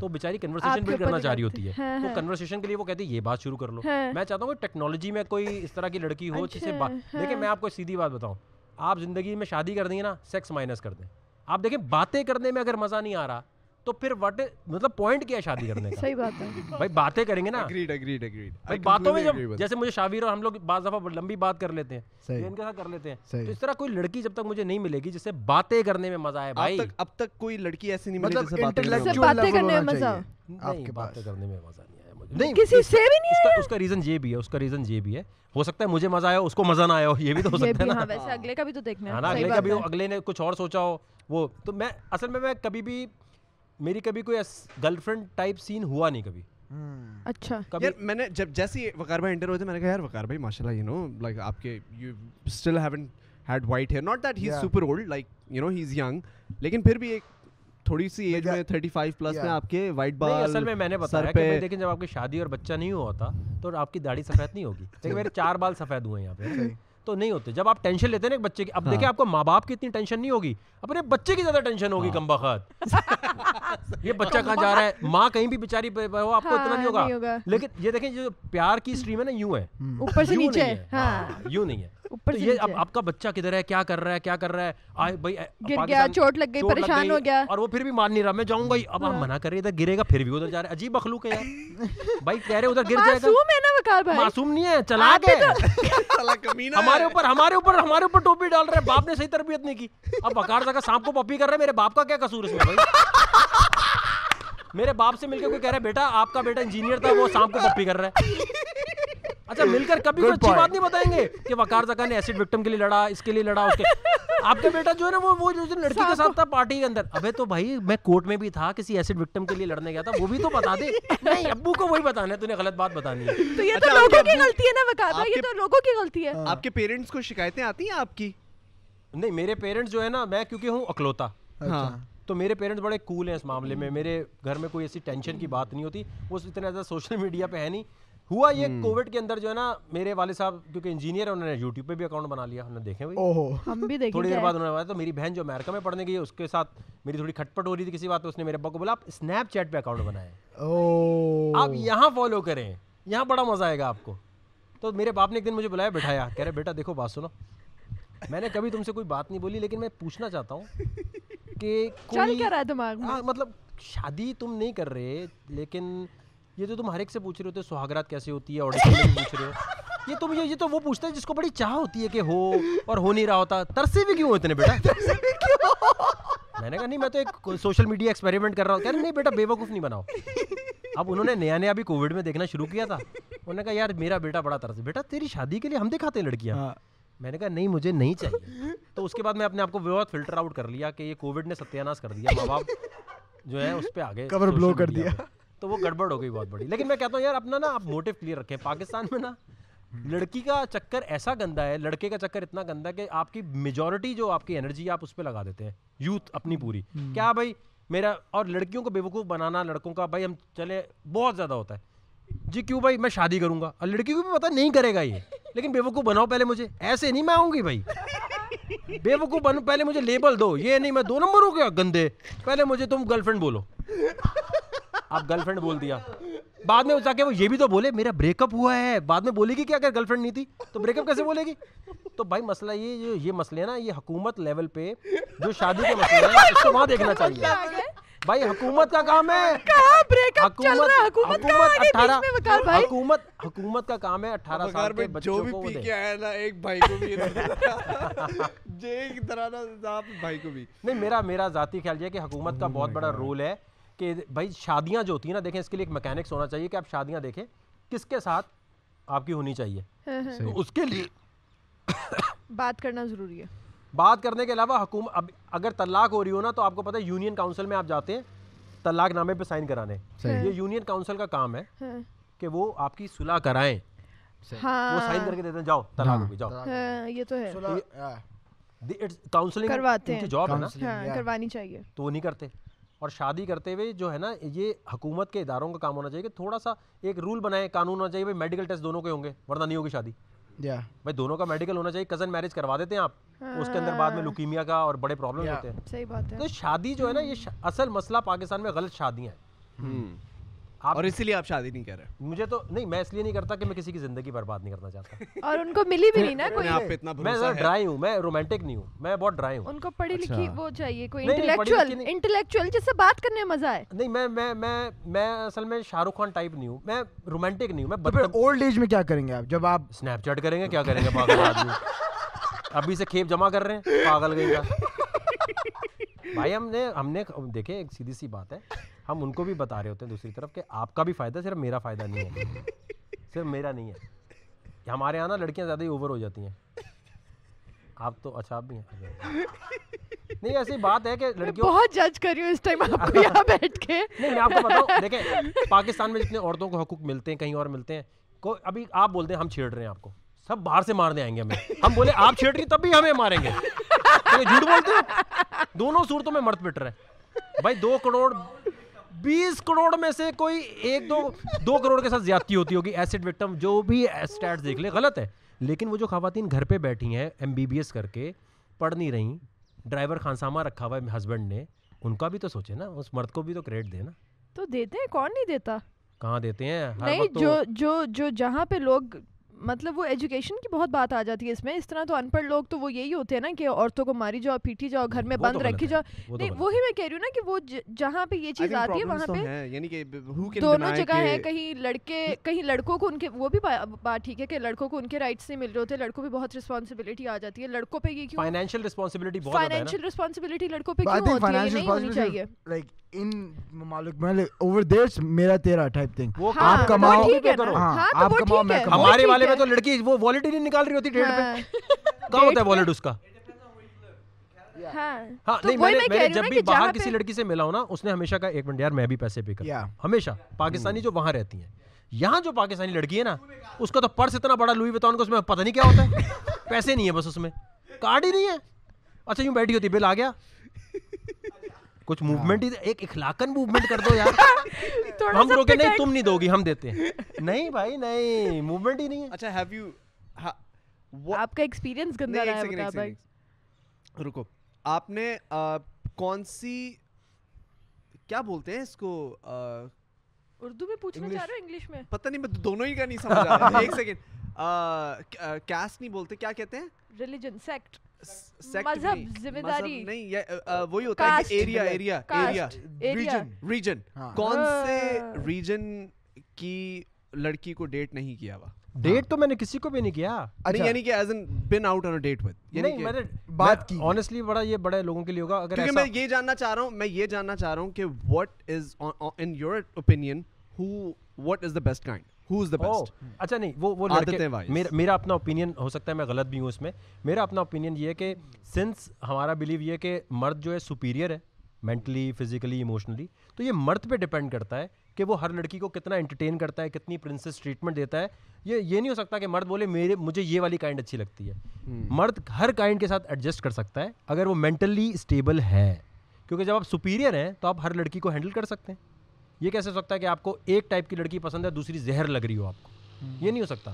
تو بیچاری کنورسیشن بلڈ کرنا چاہ رہی ہوتی ہے۔ ہاں، تو کنورسیشن ہاں۔ کے لیے وہ کہتی ہے یہ بات شروع کر لو۔ ہاں۔ میں چاہتا ہوں کہ ٹیکنالوجی میں کوئی اس طرح کی لڑکی ہو جس سے دیکھیں میں آپ کو سیدھی بات بتاؤں۔ آپ زندگی میں شادی کر دیں گے نا سیکس مائنس کر دیں۔ آپ دیکھیں باتیں کرنے میں اگر مزہ نہیں آ رہا تو پھر وٹ مطلب پوائنٹ کیا ہے شادی کرنے کا؟ صحیح بات ہے۔ بھائی باتیں کریں گے نا۔ اگریڈ اگریڈ اگریڈ بھائی باتوں میں جب جیسے مجھے شاویر اور ہم لوگ بعض دفعہ لمبی بات کر لیتے ہیں ان کے ساتھ کر لیتے ہیں۔ تو اس طرح کوئی لڑکی جب تک مجھے نہیں ملے گی جس سے باتیں کرنے میں مزہ آئے بھائی۔ اب تک کوئی لڑکی ایسی نہیں ملی مطلب جس سے باتیں کرنے میں مزہ نہیں باتیں کرنے میں مزہ نہیں نہیں کسی سے بھی نہیں اس کا ریزن یہ بھی ہے اس کا ریزن یہ بھی ہے۔ ہو سکتا ہے مجھے مزہ آیا اس کو مزہ نہ آیا ہو یہ بھی تو ہو سکتا ہے نا۔ ویسے اگلے کا بھی تو دیکھنا ہے۔ اگلے کا بھی اگلے نے کچھ اور سوچا ہو وہ تو میں اصل میں میں کبھی بھی میری کبھی کوئی گرل فرینڈ ٹائپ سین ہوا نہیں کبھی۔ اچھا۔ یار میں نے جب جیسے وقار بھائی انٹر ہوئے تھے میں نے کہا یار وقار بھائی ماشاء اللہ یو نو لائک آپ کے you still haven't had white hair not that he is super old like you know he is young لیکن پھر بھی ایک تھوڑی سی ایج میں 35 پلس میں آپ کے وائٹ بال اصل میں میں نے بتایا کہ لیکن جب آپ کی شادی اور بچہ نہیں ہوا تھا تو آپ کی داڑھی سفید نہیں ہوگی۔ لیکن میرے چار بال سفید ہوئے ہیں یہاں پہ۔ تو نہیں ہوتے۔ جب آپ ٹینشن لیتے ہیں نا بچے کی اب دیکھیں آپ کو ماں باپ کی اتنی ٹینشن نہیں ہوگی اپنے بچے کی زیادہ ٹینشن ہوگی کم بخت۔ یہ بچہ کہاں جا رہا ہے؟ ماں کہیں بھی بےچاری آپ کو اتنا نہیں ہوگا۔ لیکن یہ دیکھیں جو پیار کی اسٹریم ہے نا یوں ہے۔ اوپر سے نیچے یوں نہیں ہے۔ یہ اب آپ کا بچہ کدھر ہے؟ کیا کر رہا ہے؟ کیا کر رہا ہے؟ آئے بھائی گر گیا چوٹ لگ گئی پریشان ہو گیا۔ اور وہ پھر بھی مان نہیں رہا۔ میں جاؤں گا اب آپ منع کر رہے ادھر گرے گا پھر بھی ادھر جا رہا ہے۔ عجیب مخلوق ہے یار۔ بھائی کہہ رہے ادھر گر جائے گا۔ معصوم ہے نا وقار بھائی۔ معصوم نہیں ہے چلا کے ہمارے اوپر ہمارے اوپر ہمارے اوپر ٹوپی ڈال رہے باپ نے صحیح تربیت نہیں کی۔ اب بکار جگہ سانپ کو پپی کر رہے میرے باپ کا کیا قصور اس میں بھائی؟ میرے باپ سے مل کے کوئی کہہ رہا ہے، بیٹا، آپ کا بیٹا انجینئر تھا، وہ سانپ کو پپی کر رہا ہے۔ اچھا مل کر کبھی کوئی اچھی بات نہیں بتائیں گے کہ وقار زکا نے ایسڈ وکٹم کے لیے لڑا اس کے لیے لڑا اس کے آپ کا بیٹا جو ہے نا وہ وہ جو لڑکی کے ساتھ تھا پارٹی کے اندر۔ ابے تو بھائی میں کورٹ میں بھی تھا کسی ایسڈ وکٹم کے لیے لڑنے گیا تھا وہ بھی تو بتا دے۔ نہیں ابو کو وہی بتانا ہے تو نے غلط بات بتانی ہے۔ تو یہ تو لوگوں کی غلطی ہے نا وقار بھائی یہ تو لوگوں کی غلطی ہے۔ آپ کے پیرنٹس کو شکایتیں آتی ہیں آپ کی؟ نہیں میرے پیرنٹس جو ہے نا میں کیونکہ ہوں اکلوتا۔ ہاں۔ تو میرے پیرنٹس بڑے کول ہیں اس معاملے میں۔ میرے گھر میں کوئی ایسی ٹینشن کی بات نہیں ہوتی۔ وہ اتنا زیادہ سوشل میڈیا پہ ہے نہیں۔ ہوا یہ کووڈ کے اندر جو ہے نا میرے والد صاحب کیونکہ انجینئر انہوں نے یوٹیوب پہ بھی اکاؤنٹ بنا لیا انہوں نے دیکھے ہوئے تھوڑی دیر بعد انہوں نے تو میری بہن جو امیرکا میں پڑھنے گئی اس کے ساتھ میری تھوڑی کھٹ پٹ ہو رہی تھی کسی بات پہ اس نے میرے ابا کو بولا آپ اسنیپ چیٹ پہ اکاؤنٹ بنائے آپ یہاں فالو کریں یہاں بڑا مزہ آئے گا آپ کو۔ تو میرے باپ نے ایک دن مجھے بلایا بٹھایا کہہ رہے بیٹا دیکھو بات سنو۔ میں نے کبھی تم سے کوئی بات نہیں بولی لیکن میں پوچھنا چاہتا ہوں کہ ہاں، مطلب شادی تم نہیں کر رہے لیکن یہ تو تم ہر ایک سے پوچھ رہے ہوتے سہاگرات کیسے ہوتی ہے آڈیشن پوچھ رہے ہو؟ یہ تم یہ تو وہ پوچھتا ہے جس کو بڑی چاہ ہوتی ہے کہ ہو اور ہو نہیں رہا ہوتا۔ ترسے بھی کیوں اتنے بیٹا؟ میں نے کہا نہیں میں تو ایک سوشل میڈیا ایکسپیریمنٹ کر رہا ہوں۔ کہہ رہے نہیں بیٹا بے وقوف نہیں بناؤ۔ اب انہوں نے نیا نیا بھی کووڈ میں دیکھنا شروع کیا تھا۔ انہوں نے کہا یار میرا بیٹا بڑا ترس۔ بیٹا تیری شادی کے لیے ہم دکھاتے ہیں لڑکیاں۔ ہاں۔ میں نے کہا نہیں مجھے نہیں چاہیے۔ تو اس کے بعد میں اپنے آپ کو بہت فلٹر آؤٹ کر لیا کہ یہ کووڈ نے ستیہ کر دیا ماں باپ جو ہے اس پہ آگے کور بلو کر دیا۔ تو وہ گڑبڑ ہو گئی بہت بڑی۔ لیکن میں کہتا ہوں یار اپنا نا آپ موٹو کلیئر رکھیں۔ پاکستان میں نا لڑکی کا چکر ایسا گندا ہے لڑکے کا چکر اتنا گندا ہے کہ آپ کی میجورٹی جو آپ کی انرجی آپ اس پہ لگا دیتے ہیں۔ یوتھ اپنی پوری۔ کیا بھائی میرا اور لڑکیوں کو بے وقوف بنانا لڑکوں کا بھائی ہم چلے بہت زیادہ ہوتا ہے۔ جی کیوں بھائی؟ میں شادی کروں گا۔ اور لڑکی کو بھی پتا نہیں کرے گا یہ۔ لیکن بے وقوف بناؤ پہلے مجھے۔ ایسے نہیں میں آؤں گی بھائی۔ بے وقوف بنو پہلے مجھے لیبل دو۔ یہ نہیں میں دو نمبر ہو گیا گندے۔ پہلے مجھے تم گرل فرینڈ بولو۔ آپ گرل فرینڈ بول دیا۔ بعد میں جا کے وہ یہ بھی تو بولے میرا بریک اپ ہوا ہے۔ بعد میں بولے گی کہ اگر گرل فرینڈ نہیں تھی تو بریک اپ کیسے بولے گی؟ تو بھائی مسئلہ یہ جو یہ مسئلے ہیں نا یہ حکومت لیول پہ جو شادی کے مسئلے ہیں اس کو وہاں دیکھنا چاہیے۔ بھائی حکومت کا کام ہے۔ حکومت حکومت کا کام ہے اٹھارہ سال کے بچوں کو پی کے آیا نا ایک بھائی کو بھی بھائی کو بھی۔ نہیں میرا میرا ذاتی خیال یہ کہ حکومت کا بہت بڑا رول ہے۔ کہ بھائی شادیاں جو ہوتی ہیں نا دیکھیں اس کے لیے ایک میکینکس ہونا چاہیے کہ آپ شادیاں دیکھیں کس کے ساتھ آپ کی ہونی چاہیے۔ ہاں، ہاں۔ اس کے لیے بات کرنا ضروری ہے۔ بات کرنے کے علاوہ حکومت اب اگر طلاق ہو رہی ہو نا تو آپ کو پتہ ہے یونین کاؤنسل میں آپ جاتے ہیں طلاق نامے پہ سائن کرانے۔ یہ یونین کاؤنسل کا کام ہے ہاں۔ کہ وہ آپ کی صلح کرائیں۔ وہ سائن کر کے دیتے ہیں جاؤ طلاق ہو گئی جاؤ۔ یہ تو ہے۔ کاؤنسلنگ کرواتے ہیں۔ جاب ہے نا۔ کروانی چاہیے۔ تو وہ نہیں کرتے۔ اور شادی کرتے ہوئے جو ہے نا یہ حکومت کے اداروں کا کام ہونا چاہیے کہ تھوڑا سا ایک رول بنائے قانون ہونا چاہیے بھائی میڈیکل ٹیسٹ دونوں کے ہوں گے ورنہ نہیں ہوگی شادی۔ بھائی دونوں کا میڈیکل ہونا چاہیے کزن میرج کروا دیتے ہیں آپ۔ اس کے اندر بعد میں لوکیمیا کا اور بڑے پرابلم ہوتے ہیں۔ صحیح بات ہے۔ تو شادی جو ہے نا یہ اصل مسئلہ پاکستان میں غلط شادیاں ہیں۔ اور اسی لیے آپ شادی نہیں کر رہے۔ مجھے تو نہیں میں اس لیے نہیں کرتا کہ میں کسی کی زندگی برباد نہیں کرنا چاہتا۔ اور ان کو ملی بھی نہیں نا کوئی میں ڈرائی ہوں میں رومانٹک نہیں ہوں میں بہت ڈرائی ہوں۔ ان کو پڑھی لکھی وہ چاہیے کوئی انٹلیکچوئل انٹلیکچوئل جس سے بات کرنے میں مزہ آئے۔ نہیں میں میں میں میں اصل میں شاہ رخ خان ٹائپ نہیں ہوں میں رومانٹک نہیں ہوں میں پھر اولڈ ایج میں کیا کریں گے آپ؟ جب آپ اسنیپ چیٹ کریں گے کیا کریں گے؟ پاگل آدمی۔ ابھی سے کھیپ جمع کر رہے ہیں پاگل گئی کا۔ بھائی ہم نے ہم نے دیکھے ایک سیدھی سی بات ہے۔ ہم ان کو بھی بتا رہے ہوتے ہیں دوسری طرف کہ آپ کا بھی فائدہ صرف میرا فائدہ نہیں ہے۔ صرف میرا نہیں ہے۔ ہمارے یہاں نا لڑکیاں زیادہ ہی اوور ہو جاتی ہیں۔ آپ تو اچھا آپ بھی ہیں۔ نہیں ایسی بات ہے کہ لڑکیوں بہت جج کر رہی ہوں اس ٹائم آپ کو یہاں بیٹھ کے۔ نہیں میں آپ کو بتاؤں دیکھیں پاکستان میں جتنے عورتوں کو حقوق ملتے ہیں کہیں اور ملتے ہیں کو ابھی آپ بولتے ہیں ہم چھیڑ رہے ہیں آپ کو۔ سب باہر سے مارنے آئیں گے ہمیں۔ ہم بولے آپ چھیڑ رہی تب بھی ہمیں ماریں گے۔ جھوٹ بولتے ہیں۔ دونوں صورتوں میں مرد پٹ رہے بھائی دو کروڑ بیس کروڑ میں سے کوئی ایک دو دو کروڑ کے ساتھ زیادتی ہوتی ہوگی ایسڈ وکٹم جو بھی اسٹیٹس دیکھ لے غلط ہے۔ لیکن وہ جو خواتین گھر پہ بیٹھی ہیں ایم بی بی ایس کر کے پڑھ نہیں رہی ڈرائیور خانسامہ رکھا ہوا ہے ہسبینڈ نے ان کا بھی تو سوچے نا اس مرد کو بھی تو کریڈٹ دے نا۔ تو دیتے ہیں کون نہیں دیتا؟ کہاں دیتے ہیں؟ نہیں جو جو جو جہاں پہ لوگ مطلب وہ ایجوکیشن کی بہت بات آ جاتی ہے اس میں۔ اس طرح تو ان پڑھ لوگ تو وہ یہی ہوتے ہیں نا کہ عورتوں کو ماری جاؤ پیٹی جاؤ گھر میں بند رکھی جاؤ۔ نہیں وہی میں کہہ رہی ہوں نا کہ وہ جہاں پہ یہ چیز آتی ہے وہاں پہ یعنی دونوں جگہ ہے کہیں لڑکے کہیں لڑکوں کو ان کے وہ بھی بات ٹھیک ہے کہ لڑکوں کو ان کے رائٹس نہیں مل رہے ہوتے لڑکوں پہ بہت رسپانسبلٹی آ جاتی ہے۔ لڑکوں پہ یہ فائنینشیل رسپانسبلٹی فائنینشیل رسپانسبلٹی لڑکوں پہ کیوں ہوتی ہے؟ نہیں ہونی چاہیے۔ ان ممالک میں اوور میرا تیرا ٹائپ تھنگ وہ آپ کماؤ ہاں آپ کماؤ میں ہمارے والے میں تو لڑکی وہ والیٹ ہی نہیں نکال رہی ہوتی ڈیٹ پہ ہاں۔ کہاں ہوتا ہے والیٹ اس کا؟ ہاں, ہاں، نہیں میں جب بھی باہر کسی لڑکی سے ملا ہوں نا اس نے ہمیشہ کہا ایک منٹ یار میں بھی پیسے پے کر ہمیشہ پاکستانی جو وہاں رہتی ہیں۔ یہاں جو پاکستانی لڑکی ہے نا اس کا تو پرس اتنا بڑا لوئی وتون کو اس میں پتہ نہیں کیا ہوتا ہے۔ پیسے نہیں ہے بس اس میں۔ کارڈ ہی نہیں ہے۔ اچھا یوں بیٹھی ہوتی بل آ گیا۔ کچھ موومنٹ ہی ایک اخلاقن موومنٹ کر دو یار۔ ہم روکے نہیں تم نہیں دو گی ہم دیتے ہیں۔ نہیں بھائی نہیں موومنٹ ہی نہیں ہے۔ اچھا ہیو یو آپ کا ایکسپیرینس گندا رہا ہے بتا بھائی۔ رکو آپ نے کون سی کیا بولتے ہیں اس کو؟ اردو میں پوچھنا چاہ رہے ہو انگلش میں؟ پتہ نہیں میں دونوں ہی کا نہیں سمجھ رہا۔ ایک سیکنڈ کیسٹ نہیں بولتے کیا کہتے ہیں؟ ریلیجن سیکٹ مذہب ذمہ داری۔ نہیں وہی ہوتا ہے area area area region region کون سے ریجن کی لڑکی کو ڈیٹ نہیں کیا ہوا؟ ڈیٹ تو میں نے کسی کو بھی نہیں کیا۔ یعنی کہ as in been out on date with یعنی میں نے بات کی۔ بڑا یہ بڑے لوگوں کے لیے ہوگا اگر کیونکہ میں یہ جاننا چاہ رہا ہوں میں یہ جاننا چاہ رہا ہوں کہ what is in your opinion who what is the best kind اچھا نہیں وہ وہ میرا اپنا اوپینین ہو سکتا ہے میں غلط بھی ہوں اس میں۔ میرا اپنا اوپینین یہ ہے کہ سنس ہمارا بلیو یہ کہ مرد جو ہے سپیریئر ہے مینٹلی فزیکلی ایموشنلی تو یہ مرد پہ ڈپینڈ کرتا ہے کہ وہ ہر لڑکی کو کتنا انٹرٹین کرتا ہے کتنی پرنسس ٹریٹمنٹ دیتا ہے۔ یہ یہ نہیں ہو سکتا کہ مرد بولے میرے مجھے یہ والی کائنڈ اچھی لگتی ہے۔ مرد ہر کائنڈ کے ساتھ ایڈجسٹ کر سکتا ہے اگر وہ مینٹلی اسٹیبل ہے۔ کیونکہ جب آپ سپیریئر ہیں تو آپ ہر لڑکی کو ہینڈل کر سکتے ہیں۔ یہ کیسے ہو سکتا ہے کہ آپ کو ایک ٹائپ کی لڑکی پسند ہے دوسری زہر لگ رہی ہو آپ کو؟ یہ نہیں ہو سکتا۔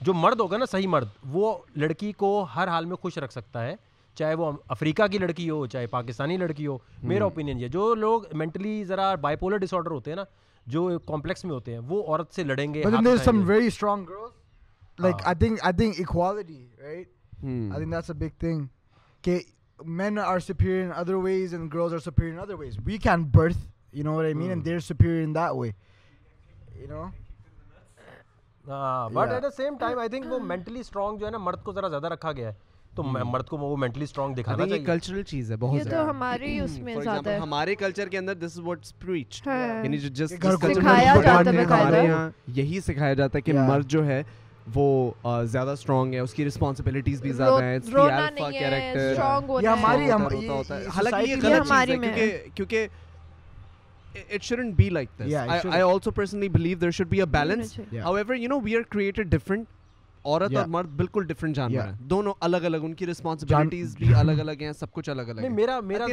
جو مرد ہوگا نا صحیح مرد وہ لڑکی کو ہر حال میں خوش رکھ سکتا ہے۔ چاہے وہ افریقہ کی لڑکی ہو چاہے پاکستانی لڑکی ہو میرا اوپینین یہ جو لوگ مینٹلی ذرا بائی پولر ڈس آرڈر ہوتے ہیں نا جو کمپلیکس میں ہوتے ہیں وہ عورت سے لڑیں گے like I think I think equality, right? Hmm. I think that's a big thing. Okay, men you know what I mean, hmm. and they're superior in that way. You know. But at the same time I think وہ مینٹلی اسٹرانگ جو ہے نا مرد کو ذرا زیادہ رکھا گیا ہے تو مرد کو وہ مینٹلی اسٹرانگ دکھانا چاہیے کلچرل چیز ہے بہت زیادہ تو ہماری اس میں زیادہ ہے ہمارے کلچر کے اندر دس از واٹ از پریچڈ یعنی جو جس سکھایا جاتا ہے ہمارے یہاں یہی سکھایا جاتا ہے کہ مرد جو ہے وہ زیادہ اسٹرانگ ہے اس کی رسپانسبلٹیز بھی زیادہ ہیں اس کی الفا کیریکٹر یہ ہماری حالانکہ یہ غلط چیز ہے کیونکہ کیونکہ it shouldn't be like this. Yeah, I, I also personally believe there should be a balance. Yeah. However, you know, we are created different. عورت اور مرد بالکل ڈفرنٹ جانور ہیں دونوں الگ الگ ان کی رسپانسبلٹیز بھی الگ الگ ہیں سب کچھ الگ الگ ہے میرا میرا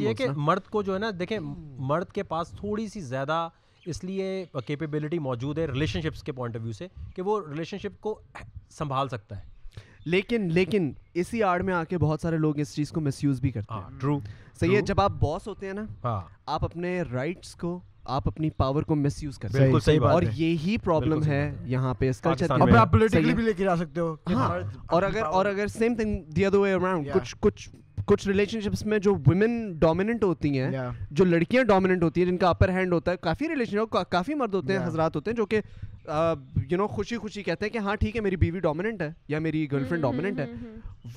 یہ کہ مرد کو جو ہے نا دیکھیں مرد کے پاس تھوڑی سی زیادہ اس لیے کیپیبلٹی موجود ہے ریلیشن شپس کے پوائنٹ آف ویو سے کہ وہ ریلیشن شپ کو سنبھال سکتا ہے لیکن لیکن اسی آڑ میں آ کے بہت سارے لوگ اس چیز کو مس یوز بھی کرتے ہیں ٹرو صحیح ہے جب آپ باس ہوتے ہیں نا ہاں۔ آپ اپنے رائٹس کو آپ اپنی پاور کو مس یوز کرتے ہیں۔ اور یہی پرابلم ہے یہاں پہ اس کلچر میں۔ آپ پولیٹیکلی بھی لے کے آ سکتے ہو ہاں اور اگر اور اگر same thing the other way around کچھ کچھ کچھ ریلیشن شپس میں جو ویمن ڈومیننٹ ہوتی ہیں جو لڑکیاں ڈومیننٹ ہوتی ہیں جن کا اپر ہینڈ ہوتا ہے کافی ریلیشن کافی مرد ہوتے ہیں حضرات ہوتے ہیں جو کہ یو نو خوشی خوشی کہتے ہیں کہ ہاں ٹھیک ہے میری بیوی ڈومیننٹ ہے یا میری گرل فرینڈ ڈومیننٹ ہے۔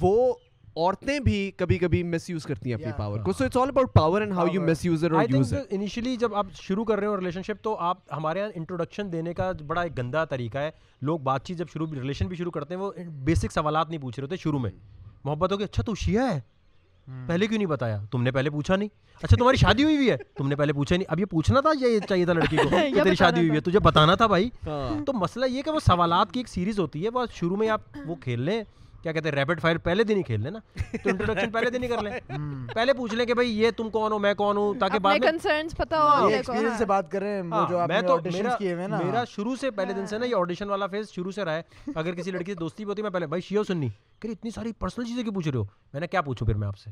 وہ عورتیں بھی کبھی کبھی مس یوز کرتی ہیں اپنی پاور کو. So it's all about power and how you misuse it اور یوز اٹ انیشلی جب آپ شروع کر رہے ہو ریلیشن شپ تو آپ ہمارے یہاں انٹروڈکشن دینے کا بڑا ایک گندا طریقہ ہے۔ لوگ بات چیت جب شروع ریلیشن بھی شروع کرتے ہیں وہ بیسک سوالات نہیں پوچھ رہے ہوتے شروع میں۔ محبت ہو کہ اچھا تو شیعہ ہے۔ پہلے کیوں نہیں بتایا؟ تم نے پہلے پوچھا نہیں۔ اچھا تمہاری شادی ہوئی ہوئی ہے؟ تم نے پہلے پوچھا نہیں۔ اب یہ پوچھنا تھا یہ چاہیے تھا لڑکی کو؟ کہ تیری شادی ہوئی ہے؟ تجھے بتانا تھا بھائی۔ ہاں۔ تو مسئلہ یہ کہ وہ سوالات کی ایک سیریز ہوتی ہے۔ وہ شروع میں آپ وہ کھیل لیں۔ کیا کہتے ہیں ریپڈ فائر پہلے دن ہی کھیل لیں نا۔ تو انٹروڈکشن پہلے دن ہی کر لیں پہلے پوچھ لیں کہ بھائی یہ تم کون ہو میں کون ہوں تاکہ بعد میں کنسرنس پتہ ہو ایکسپیرینس ہاں۔ سے بات کر رہے ہیں وہ جو آپ نے آڈیشن کیے ہوئے نا۔ میرا شروع سے پہلے دن سے نا یہ آڈیشن والا فیز شروع سے رہا ہے۔ اگر کسی لڑکی سے دوستی ہوتی ہے میں پہلے بھائی شیو سننی۔ کہ اتنی ساری پرسنل چیزیں کیوں پوچھ رہے ہو؟ میں نے کیا پوچھوں پھر میں آپ سے؟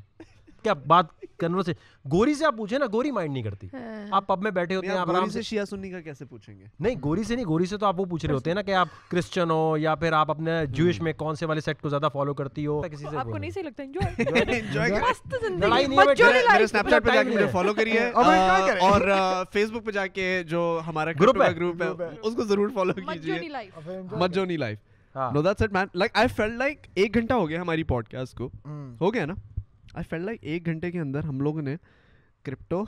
کیا بات کرنے سے گوری سے آپ پوچھیں نا گوری مائنڈ نہیں کرتی۔ ہاں۔ آپ پب میں بیٹھے ہوتے ہیں آرام سے شیعہ سنی کا کیسے پوچھیں گے؟ نہیں گوری سے نہیں گوری سے تو آپ وہ پوچھ رہے ہوتے ہیں نا کہ آپ کرسچن ہو یا پھر آپ اپنے جوش میں کون سے والے سیٹ کو زیادہ فالو کرتی ہو؟ کسی سے آپ کو نہیں صحیح لگتا انجوائے نہیں ہے میرے سنیپ چیٹ پہ جا کے مجھے فالو کریے۔ اور فیس بک پہ جا کے جو ہمارا گروپ ہے۔ گروپ ہے اس کو ضرور فالو کیجیے مجونی life no that's it man like I feel like ایک گھنٹہ ہو گیا ہماری پوڈ کاسٹ کو ہو گیا نا؟ آئی فیل لائک ایک گھنٹے کے اندر ہم لوگوں نے کرپٹو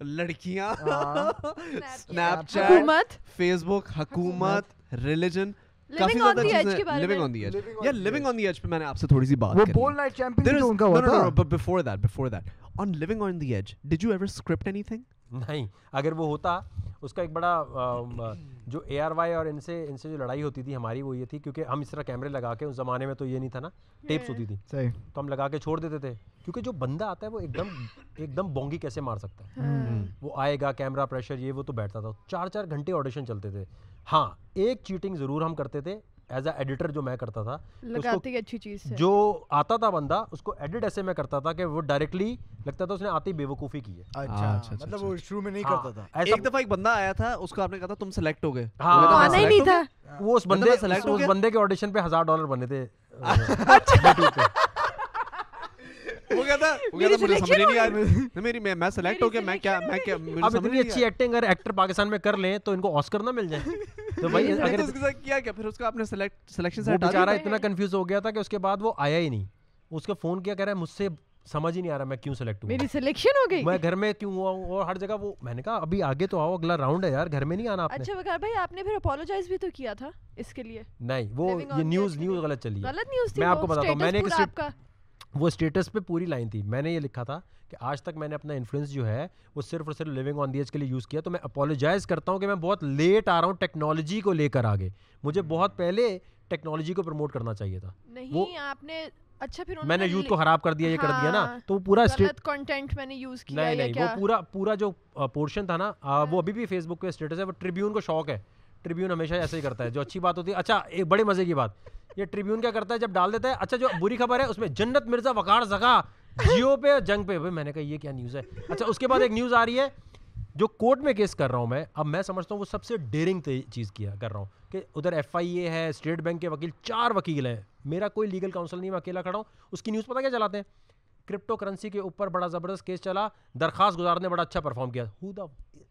لڑکیاں اسنیپ چیٹ فیس بک حکومت ریلیجن کافی زیادہ چیزیں لیونگ آن دی ایج یا لیونگ آن دی ایج پہ میں نے آپ سے تھوڑی سی بات وہ بول نائٹ چیمپئن ان کا ہوا تھا before that before that on living on the edge did you ever script anything نہیں اگر وہ ہوتا اس کا ایک بڑا جو اے آر وائی اور ان سے ان سے جو لڑائی ہوتی تھی ہماری وہ یہ تھی کیونکہ ہم اس طرح کیمرے لگا کے اس زمانے میں تو یہ نہیں تھا نا ٹیپس ہوتی تھی۔ تو ہم لگا کے چھوڑ دیتے تھے کیونکہ جو بندہ آتا ہے وہ ایک دم ایک دم بونگی کیسے مار سکتا ہے۔ ہاں۔ وہ آئے گا کیمرہ پریشر یہ وہ تو بیٹھتا تھا۔ چار چار گھنٹے آڈیشن چلتے تھے۔ ہاں ایک چیٹنگ ضرور ہم کرتے تھے ایز اے ایڈیٹر جو میں کرتا تھا اچھی چیز جو آتا تھا بندہ اس کو ایڈٹ ایسے میں کرتا تھا کہ وہ ڈائریکٹلی لگتا تھا اس نے آتی بے وقوفی کی ہے۔ اچھا، اچھا، اچھا، مطلب وہ شروع میں نہیں ہاں، کرتا تھا۔ ایک دفعہ ایک بندہ آیا تھا اس کو آپ نے کہا تھا تم سلیکٹ ہو گئے۔ ہاں نہیں تھا۔ وہ اس بندے اس بندے کے آڈیشن پہ ہزار ڈالر بنے تھے۔ وہ کہتا وہ کہتا مجھے سمجھ نہیں آ رہا میری میں میں سلیکٹ ہو گیا میں کیا میں کیا اب اتنی اچھی ایکٹنگ اگر ایکٹر پاکستان میں کر لیں تو ان کو آسکر نہ مل جائے۔ تو بھائی اگر اس کے ساتھ کیا کیا؟ پھر اس کا آپ نے سلیکٹ سلیکشن سے ہٹا دیا بیچارہ اتنا کنفیوز ہو گیا تھا کہ اس کے بعد وہ آیا ہی نہیں۔ اس کا فون کیا کہہ رہا ہے؟ مجھ سے سمجھ ہی نہیں آ رہا میں کیوں سلیکٹ ہوں۔ میری سلیکشن ہو گئی؟ میں گھر میں کیوں ہوا ہوں؟ اور ہر جگہ وہ میں نے کہا ابھی آگے تو آؤ اگلا راؤنڈ ہے یار گھر میں نہیں آنا آپ نے۔ اچھا وقار بھائی آپ نے پھر اپولوجائز بھی تو کیا تھا اس کے لیے؟ نہیں وہ یہ نیوز نیوز غلط چلی غلط نیوز تھی میں آپ کو بتاتا ہوں میں نے ایک وہ اسٹیٹس پہ پوری لائن تھی۔ میں نے یہ لکھا تھا کہ آج تک میں نے اپنا انفلوئنس جو ہے وہ صرف اور صرف لیونگ آن دی ایج کے لیے یوز کیا تو میں اپولوجائز کرتا ہوں کہ میں بہت لیٹ آ رہا ہوں ٹیکنالوجی کو لے کر آگے۔ مجھے بہت پہلے ٹیکنالوجی کو پروموٹ کرنا چاہیے تھا۔ نہیں آپ نے اچھا پھر میں نے یوتھ کو خراب کر دیا یہ کر دیا نا۔ ہاں، تو پورا کنٹینٹ میں نے یوز کیا نہیں نہیں وہ پورا پورا جو پورشن تھا نا وہ ابھی بھی فیس بک پہ اسٹیٹس ہے وہ ٹریبیون کو شوق ہے۔ ٹریبیون ہمیشہ ایسے ہی کرتا ہے، جو اچھی بات ہوتی ہے۔ اچھا ایک بڑے مزے کی بات۔ یہ ٹریبیون کیا کرتا ہے؟ جب ڈال دیتا ہے اچھا جو بری خبر ہے، اس میں جنت، مرزا، وقار زگا جیو پہ، جنگ پہ۔ میں نے کہا، یہ کیا نیوز ہے؟ اچھا اس کے بعد ایک نیوز آ رہی ہے، جو کورٹ میں کیس کر رہا ہوں میں۔ اب میں سمجھتا ہوں، وہ سب سے ڈیرنگ چیز کیا کر رہا ہوں کہ ادھر ایف آئی اے ہے اسٹیٹ بینک کے وکیل، چار وکیل ہیں۔ میرا کوئی لیگل کاؤنسل نہیں، میں اکیلا کھڑا ہوں۔ اس کی نیوز پتہ کیا چلاتے ہیں؟ کرپٹو کرنسی کے اوپر بڑا زبردست کیس چلا، درخواست گزار نے بڑا اچھا پرفارم کیا۔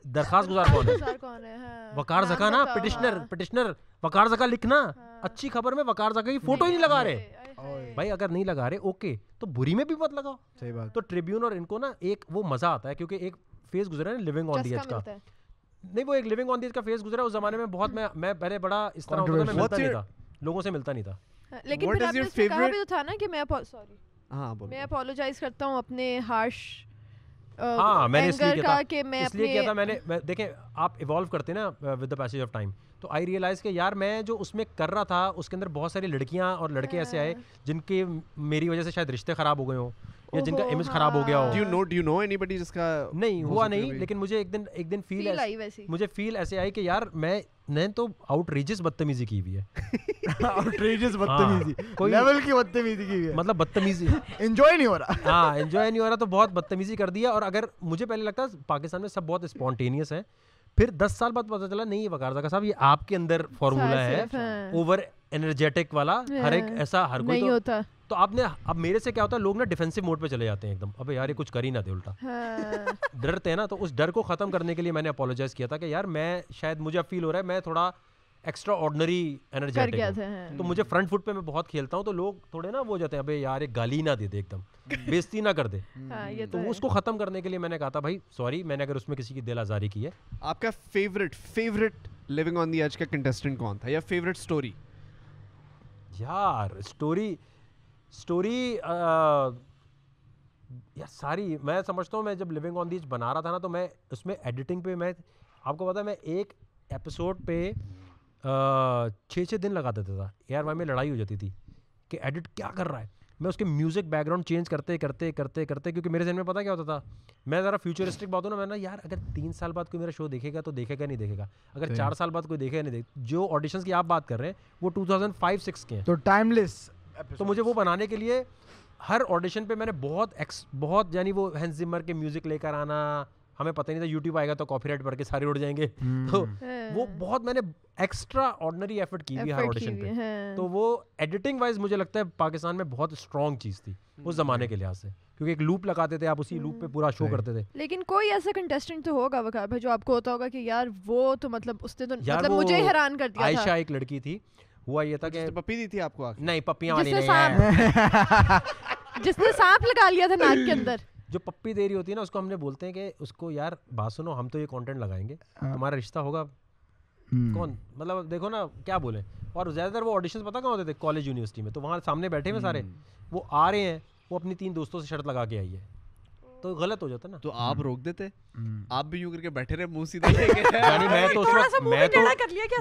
درخواست گزار کون ہے؟ ہاں۔ وقار زکا نا پٹیشنر پٹیشنر وقار زکا لکھنا۔ ہاں۔ اچھی خبر میں وقار زکا کی فوٹو ہی نہیں لگا رہے۔ بھائی اگر نہیں لگا رہے اوکے تو بری میں بھی مت لگاؤ۔ صحیح بات۔ تو ٹریبیون اور ان کو نا ایک وہ مزہ آتا ہے کیونکہ ایک فیس گزرا ہے لیونگ آن دی ایج کا۔ نہیں وہ ایک لیونگ آن دی ایج کا فیس گزرا اس زمانے میں بہت میں میں پہلے بڑا اس طرح ہوتا تھا میں ملتا نہیں تھا۔ لوگوں سے ملتا نہیں تھا۔ ہاں، لیکن پھر آپ نے کہا بھی تو تھا نا کہ میں سوری ہاں میں اپولوجائز کرتا ہوں اپنے ہارش ہاں میں نے اس لیے کہا کہ میں اس لیے کیا تھا میں نے دیکھیں آپ ایوالو کرتے نا with the passage of time تو آئی ریئلائز کہ یار میں جو اس میں کر رہا تھا اس کے اندر بہت ساری لڑکیاں اور لڑکے ایسے آئے جن کے میری وجہ سے شاید رشتے خراب ہو گئے ہوں یا جن کا امیج خراب ہو گیا ہو۔ Do know do know anybody جس کا نہیں ہوا نہیں لیکن مجھے ایک دن ایک دن فیل مجھے فیل ایسے آئی کہ یار میں نے تو آؤٹ ریجس بدتمیزی کی ہوئی ہے۔ آؤٹ ریجس بدتمیزی۔ کوئی لیول کی بدتمیزی کی ہوئی ہے۔ مطلب بدتمیزی۔ انجوائے نہیں ہو رہا۔ ہاں انجوائے نہیں ہو رہا تو بہت بدتمیزی کر دیا اور اگر مجھے پہلے لگتا پاکستان میں سب بہت اسپونٹینیس ہے پھر دس سال بعد پتا چلا نہیں یہ وقار زکا صاحب یہ آپ کے اندر فارمولا ہے اوور انرجیٹک والا ہر ایک ایسا ہر کوئی ہوتا۔ تو آپ نے اب میرے سے کیا ہوتا ہے لوگ نا ڈیفینسو موڈ پہ چلے جاتے ہیں ایک دم۔ ابے یار یہ کچھ کر ہی نہ دے الٹا۔ ہاں۔ ڈرتے ہیں نا تو اس ڈر کو ختم کرنے کے لیے میں نے اپولوجائز کیا تھا کہ یار میں شاید مجھے اب فیل ہو رہا ہے میں تھوڑا ایکسٹرا آرڈنری انرجیٹک تو مجھے فرنٹ فٹ پہ میں بہت کھیلتا ہوں تو لوگ تھوڑے نا وہ جاتے ہیں ابے یار ایک گالی نہ دے دے ایک دم۔ بےزتی نہ کر دے۔ ہاں، تو اس کو ختم کرنے کے لیے میں نے کہا تھا بھائی سوری میں نے اگر اس میں کسی کی دل آزاری کی ہے۔ آپ کا favourite favourite living on the edge کا کنٹیسٹنٹ کون تھا یا فیوریٹ اسٹوری یار اسٹوری اسٹوری یا ساری میں سمجھتا ہوں میں جب لیونگ آن دیج بنا رہا تھا نا تو میں اس میں ایڈیٹنگ پہ میں آپ کو پتا میں ایک ایپیسوڈ پہ چھ چھ دن لگا دیتا تھا۔ اے آر وائی میں لڑائی ہو جاتی تھی کہ ایڈٹ کیا کر رہا ہے۔ میں اس کے میوزک بیک گراؤنڈ چینج کرتے کرتے کرتے کرتے کیونکہ میرے ذہن میں پتا کیا ہوتا تھا میں ذرا فیوچرسٹک بات ہوں نا میں نا یار اگر تین سال بعد کوئی میرا شو دیکھے گا تو دیکھے گا نہیں دیکھے گا۔ اگر چار سال بعد کوئی دیکھے گا نہیں دیکھے جو آڈیشنس کی آپ بات کر رہے ہیں وہ ٹو تھاؤزینڈ فائیو سکس کے ہیں۔ تو ٹائم لیس تو مجھے وہ بنانے کے لیے ہر آڈیشن پہ میں نے بہت ایکس بہت یعنی وہ ہینس زمر کے میوزک لے کر آنا ہمیں پتہ نہیں تھا یوٹیوب آئے گا تو کاپی رائٹ پڑھ کے سارے اڑ جائیں گے۔ تو وہ بہت میں نے ایکسٹرا آرڈنری ایفرٹ کی ہوئی ہر آڈیشن پہ۔ تو وہ ایڈیٹنگ وائز مجھے لگتا ہے پاکستان میں بہت اسٹرانگ چیز تھی اس زمانے کے لحاظ سے۔ کیونکہ ایک لوپ لگاتے تھے آپ اسی لوپ پہ پورا شو کرتے تھے۔ لیکن کوئی ایسا کنٹیسٹنٹ تو ہوگا وقار بھائی جو آپ کو ہوتا ہوگا کہ یار وہ تو مطلب اس نے تو مطلب مجھے حیران کر دیا عائشہ ایک لڑکی تھی۔ ہوا یہ تھا کہ پپی دی تھی آپ کو نہیں پپیاں والی نہیں جس نے سانپ لگا لیا تھا ناک کے اندر۔ جو پپی دے رہی ہوتی ہے نا اس کو ہم نے بولتے ہیں کہ اس کو یار بات سنو ہم تو یہ کانٹینٹ لگائیں گے۔ ہاں۔ تمہارا رشتہ ہوگا۔ کون؟ مطلب دیکھو نا کیا بولے اور زیادہ تر وہ آڈیشن پتا کہاں ہوتے تھے؟ کالج یونیورسٹی میں۔ تو وہاں سامنے بیٹھے ہوئے سارے۔ وہ آ رہے ہیں وہ اپنی تین دوستوں سے شرط لگا کے آئی ہے۔ تو غلط ہو جاتا نا۔ تو آپ روک دیتے۔ آپ بھی یوں کر کے بیٹھے رہے منہ سیدھے جانی میں تو اس وقت میں تو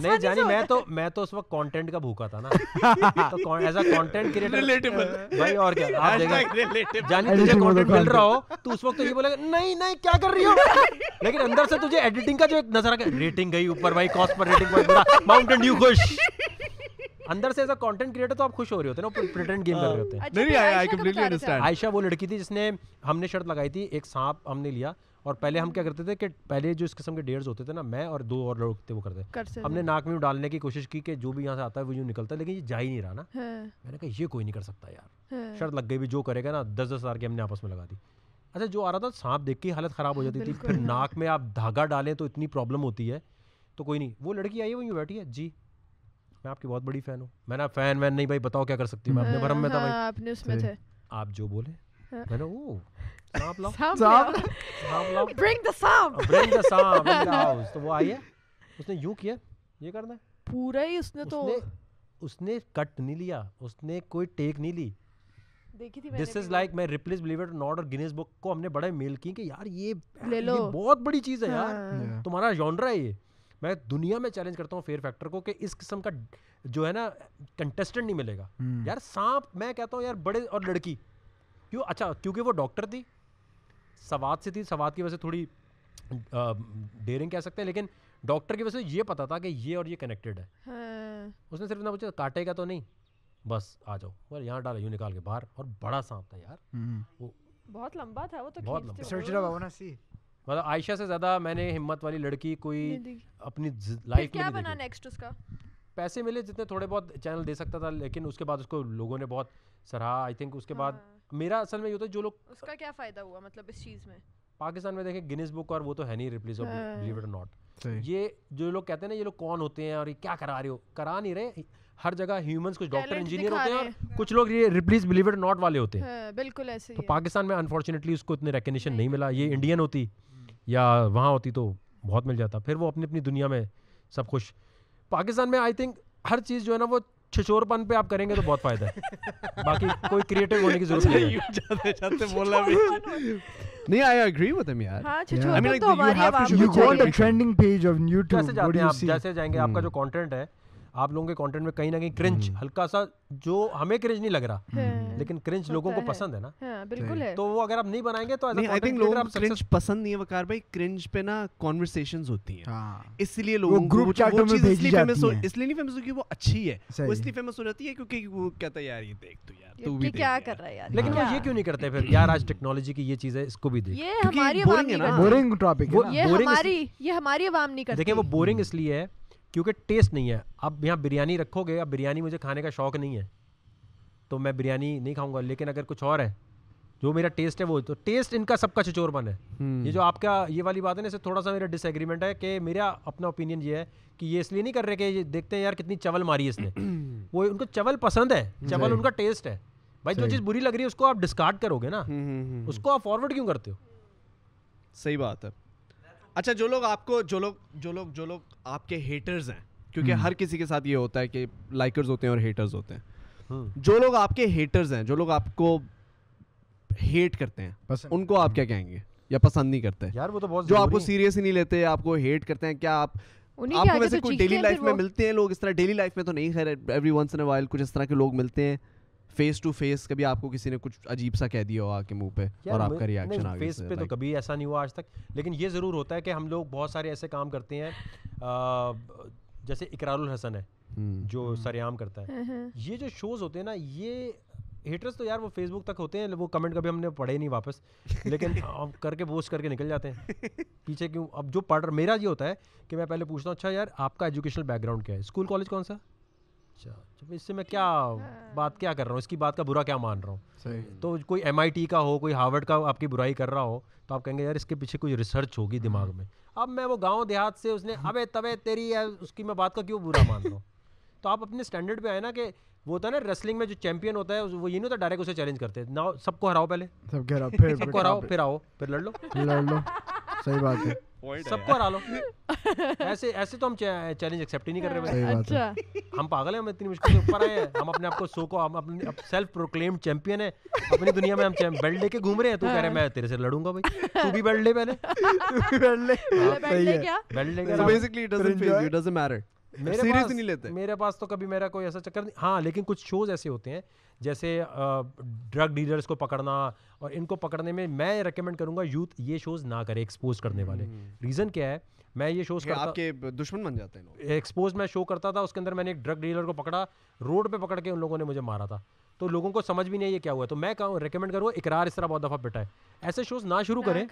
نہیں جانی میں تو میں تو اس وقت کانٹینٹ کا بھوکا تھا نا۔ تو ایز اے کانٹینٹ کریٹر بھائی اور کیا؟ آپ دیکھیں۔ جانی تجھے کانٹینٹ مل رہا ہو تو اس وقت تو یہ بولے گا نہیں نہیں کیا کر رہی ہو؟ لیکن اندر سے تجھے ایڈیٹنگ کا جو ایک نظر آ گیا ریٹنگ گئی اوپر بھائی کاسٹ پر ریٹنگ ماؤنٹین ڈیو خوش۔ اندر سے ایز اے کانٹینٹ کریٹر تو آپ خوش ہو رہے ہوتے نا پریٹینڈ گیم کر رہے ہوتے ہیں۔ نہیں آئی کمپلیٹلی انڈرسٹینڈ عائشہ وہ لڑکی تھی جس نے ہم نے شرط لگائی تھی ایک سانپ ہم نے لیا اور پہلے ہم کیا کرتے تھے کہ پہلے جو اس قسم کے ڈیئرز ہوتے تھے نا میں اور دو اور لوگ تھے وہ کرتے۔ ہم نے ناک میں ڈالنے کی کوشش کی کہ جو بھی یہاں سے آتا ہے وہ یوں نکلتا ہے لیکن یہ جا ہی نہیں رہا نا۔ ہاں۔ میں نے کہا یہ کوئی نہیں کر سکتا یار۔ ہاں۔ شرط لگ گئی بھی جو کرے گا نا دس دس ہزار کے ہم نے آپس میں لگا دی۔ اچھا جو آ رہا تھا سانپ دیکھ کے حالت خراب ہو جاتی تھی۔ پھر ناک میں آپ دھاگا ڈالیں تو اتنی پرابلم ہوتی ہے تو کوئی نہیں۔ وہ لڑکی آئی ہے وہ یوں بیٹھی ہے۔ جی۔ میں آپ کی بہت بڑی فین ہوں۔ میں نا فین وین نہیں بھائی بتاؤ کیا کر سکتی ہوں میں؟ اپنے بھرم میں تھا بھائی۔ اپنے اس میں تھے۔ آپ جو بولے۔ ہاں۔ میں نے او سانپ لاؤ۔ سانپ لاؤ۔ برنگ دی سانپ برنگ دی سانپ ان دی ہاؤس تو وہ آئی ہے۔ اس نے یوں کیا۔ یہ کرنا ہے۔ پورا ہی اس نے تو اس نے کٹ نہیں لیا۔ اس نے کوئی ٹیک نہیں لی۔ دس از لائک میں ریپلیس بلیو اٹ ناٹ اور گنیز بک کو ہم نے بڑے میل کی کہ یار یہ بہت بڑی چیز ہے یار۔ ہاں۔ تمہارا جانرا ہے یہ۔ میں دنیا میں چیلنج کرتا ہوں فیئر فیکٹر کو کہ اس قسم کا جو ہے نا کنٹسٹنٹ نہیں ملے گا۔ یار سانپ میں کہتا ہوں یار بڑے اور لڑکی۔ کیوں؟ اچھا کیونکہ وہ ڈاکٹر تھی۔ سوات سے تھی سوات کی وجہ سے تھوڑی ڈیرنگ کہہ سکتے ہیں لیکن ڈاکٹر کی وجہ سے یہ پتا تھا کہ یہ اور یہ کنیکٹڈ ہے۔ ہاں۔ اس نے صرف نہ پوچھا کاٹے گا تو نہیں؟ بس آ جاؤ۔ اور یہاں ڈالا یوں نکال کے باہر اور بڑا سانپ تھا یار۔ وہ بہت لمبا تھا وہ تو بہت لمبا۔ مطلب عائشہ سے زیادہ میں نے ہمت والی لڑکی کوئی اپنی لائف میں کیا بنا نیکسٹ اس کا؟ پیسے ملے جتنے تھوڑے بہت چینل دے سکتا تھا لیکن اس کے بعد اس کو لوگوں نے بہت سراہا۔ آئی تھنک اس کے بعد ہاں۔ میرا اصل میں یہ ہوتا ہے جو لوگ اس کا کیا فائدہ ہوا مطلب اس چیز میں؟ پاکستان میں دیکھیں گنیز بک اور وہ تو ہے نہیں ریپلیس بلیو اٹ ناٹ یہ جو لوگ کہتے ہیں نا یہ لوگ کون ہوتے ہیں اور یہ کیا کرا رہے ہو؟ کرا نہیں رہے۔ ہر جگہ ہیومنس کچھ ڈاکٹر انجینئر ہوتے ہیں کچھ لوگ یہ ریپلیس بلیو اٹ ناٹ والے ہوتے ہیں۔ ہاں، بالکل ایسے پاکستان میں انفارچونیٹلی اس کو اتنے ریکگنیشن نہیں۔ ملا۔ یہ انڈین ہوتی۔ یا وہاں ہوتی تو بہت مل جاتا پھر وہ اپنی اپنی دنیا میں سب خوش۔ پاکستان میں آئی تھنک ہر چیز جو ہے نا وہ چھچور پن پہ آپ کریں گے تو بہت فائدہ ہے۔ باقی کوئی کریٹو ہونے کی ضرورت نہیں ہے۔ نہیں آئی ود ہم یار۔ ہاں چھچور تو ہماری چاہیے۔ ٹرینڈنگ پیج آف یوٹیوب جیسے جائیں گے آپ کا جو کنٹینٹ ہے آپ لوگوں کے کانٹینٹ میں کہیں نہ کہیں کرنچ ہلکا سا جو ہمیں کرنچ نہیں لگ رہا۔ لیکن کرنچ لوگوں کو پسند ہے نا۔ ہاں، بالکل تو وہ اگر آپ نہیں بنائیں گے تو آئی تھنک کرنچ پسند نہیں ہے وقار بھائی۔ کرنچ پہ نا کانورسیشنز ہوتی ہیں۔ ہاں۔ اس لیے لوگوں گروپ چیٹوں میں بھیجی جاتی ہیں۔ اس لیے نہیں فیمس ہوگی وہ اچھی ہے۔ وہ اس لیے فیمس ہو جاتی ہے کیونکہ وہ کہتا ہے یار یہ دیکھ تو یار۔ تو بھی کیا کر رہا ہے یار؟ لیکن وہ یہ کیوں نہیں کرتے پھر؟ یار آج ٹیکنالوجی کی یہ چیز ہے اس کو بھی دیکھ۔ یہ ہماری عوام نہیں کرتی بورنگ ٹاپک ہے یہ ہماری یہ ہماری عوام نہیں کرتی دیکھیں وہ بورنگ اس لیے ہے کیونکہ ٹیسٹ نہیں ہے۔ اب یہاں بریانی رکھو گے اب بریانی مجھے کھانے کا شوق نہیں ہے۔ تو میں بریانی نہیں کھاؤں گا لیکن اگر کچھ اور ہے جو میرا ٹیسٹ ہے وہ تو ٹیسٹ ان کا سب کا چچور بن ہے۔ یہ جو آپ کا یہ والی بات ہے نا اسے تھوڑا سا میرا ڈس ایگریمنٹ ہے کہ میرا اپنا اوپینین یہ ہے کہ یہ اس لیے نہیں کر رہے کہ دیکھتے ہیں یار کتنی چول ماری ہے اس نے۔ وہ ان کو چول پسند ہے چول ان کا ٹیسٹ ہے۔ بھائی جو چیز بری لگ رہی ہے اس کو آپ ڈسکارڈ کرو گے نا اس کو آپ فارورڈ کیوں کرتے ہو؟ صحیح بات ہے۔ اچھا جو لوگ آپ کو جو لوگ جو لوگ جو لوگ آپ کے ہیٹرز ہیں کیونکہ ہر کسی کے ساتھ یہ ہوتا ہے کہ لائکرز ہوتے ہیں اور ہیٹرز ہوتے ہیں. جو لوگ آپ کے ہیٹرز ہیں جو لوگ آپ کو ہیٹ کرتے ہیں ان کو آپ کیا کہیں گے؟ یا پسند نہیں کرتے؟ یار وہ تو بہت جو آپ کو سیریس ہی نہیں لیتے آپ کو ہیٹ کرتے ہیں کیا آپ آپ کو ویسے کوئی ڈیلی لائف میں ملتے ہیں لوگ؟ اس طرح ڈیلی لائف میں تو نہیں خیر ایوری ونس ان وائل کچھ اس طرح کے لوگ ملتے ہیں. فیس ٹو فیس کبھی آپ کو کسی نے کچھ عجیب سا کہہ دیا ہو آ کے منہ پہ اور آپ کا ریئیکشن آ فیس پہ تو کبھی ایسا نہیں ہوا آج تک لیکن یہ ضرور ہوتا ہے کہ ہم لوگ بہت سارے ایسے کام کرتے ہیں جیسے اقرار الحسن ہے جو سریام کرتا ہے۔ یہ جو شوز ہوتے ہیں نا یہ ہیٹرس تو یار وہ فیس بک تک ہوتے ہیں وہ کمنٹ کبھی ہم نے پڑھے نہیں واپس لیکن کر کے بوسٹ کر کے نکل جاتے ہیں۔ پیچھے کیوں؟ اب جو پڑھ میرا یہ ہوتا ہے کہ میں پہلے پوچھتا ہوں اچھا یار آپ کا ایجوکیشنل بیک گراؤنڈ کیا ہے؟ اسکول کالج کون سا؟ اچھا اس سے میں کیا بات کیا کر رہا ہوں؟ اس کی بات کا برا کیا مان رہا ہوں؟ تو کوئی ایم آئی ٹی کا ہو کوئی ہارورڈ کا آپ کی برائی کر رہا ہو تو آپ کہیں گے یار اس کے پیچھے کوئی ریسرچ ہوگی دماغ میں۔ اب میں وہ گاؤں دیہات سے اس نے ابے تبے تیری ہے اس کی میں بات کا کیوں برا مان رہا ہوں؟ تو آپ اپنے اسٹینڈرڈ پہ آئے نا کہ وہ ہوتا ہے نا ریسلنگ میں جو چیمپئن ہوتا ہے وہ یہ نہیں ہوتا ڈائریکٹ اسے چیلنج کرتے نہ سب کو ہراؤ پہلے۔ سب کو ہراؤ پھر آؤ پھر لڑ لو۔ لڑ لو۔ صحیح بات ہے۔ سب کو ہرا لو ایسے ایسے تو ہم چیلنج ایکسیپٹ ہی نہیں کر رہے اچھا ہم پاگل ہیں ہم اتنی مشکل سے اوپر آئے ہیں ہم اپنے آپ کو سو کو ہم اپنے سیلف پروکلیم چیمپئن ہیں اپنی دنیا میں ہم بیلٹ لے کے گھوم رہے ہیں تو کہہ رہے میں تیرے سے لڑوں گا بھائی تو بھی بیلٹ لے پہلے بیلٹ لے کے basically it doesn't feel it doesn't matter میرے پاس تو کبھی میرا کوئی ایسا چکر نہیں۔ ہاں لیکن کچھ شوز ایسے ہوتے ہیں جیسے ڈرگ ڈیلرس کو پکڑنا اور ان کو پکڑنے میں میں ریکمینڈ کروں گا یوتھ یہ شوز نہ کرے ایکسپوز کرنے والے۔ ریزن کیا ہے؟ میں یہ شوز آپ کے دشمن بن جاتے ہیں ایکسپوز میں شو کرتا تھا اس کے اندر میں نے ایک ڈرگ ڈیلر کو پکڑا روڈ پہ پکڑ کے ان لوگوں نے مجھے مارا تھا۔ تو لوگوں کو سمجھ بھی نہیں یہ کیا ہوا ہے۔ تو میں ریکمینڈ کروں اقرار اس طرح بہت دفعہ پٹا ہے۔ ایسے شوز نہ شروع کریں۔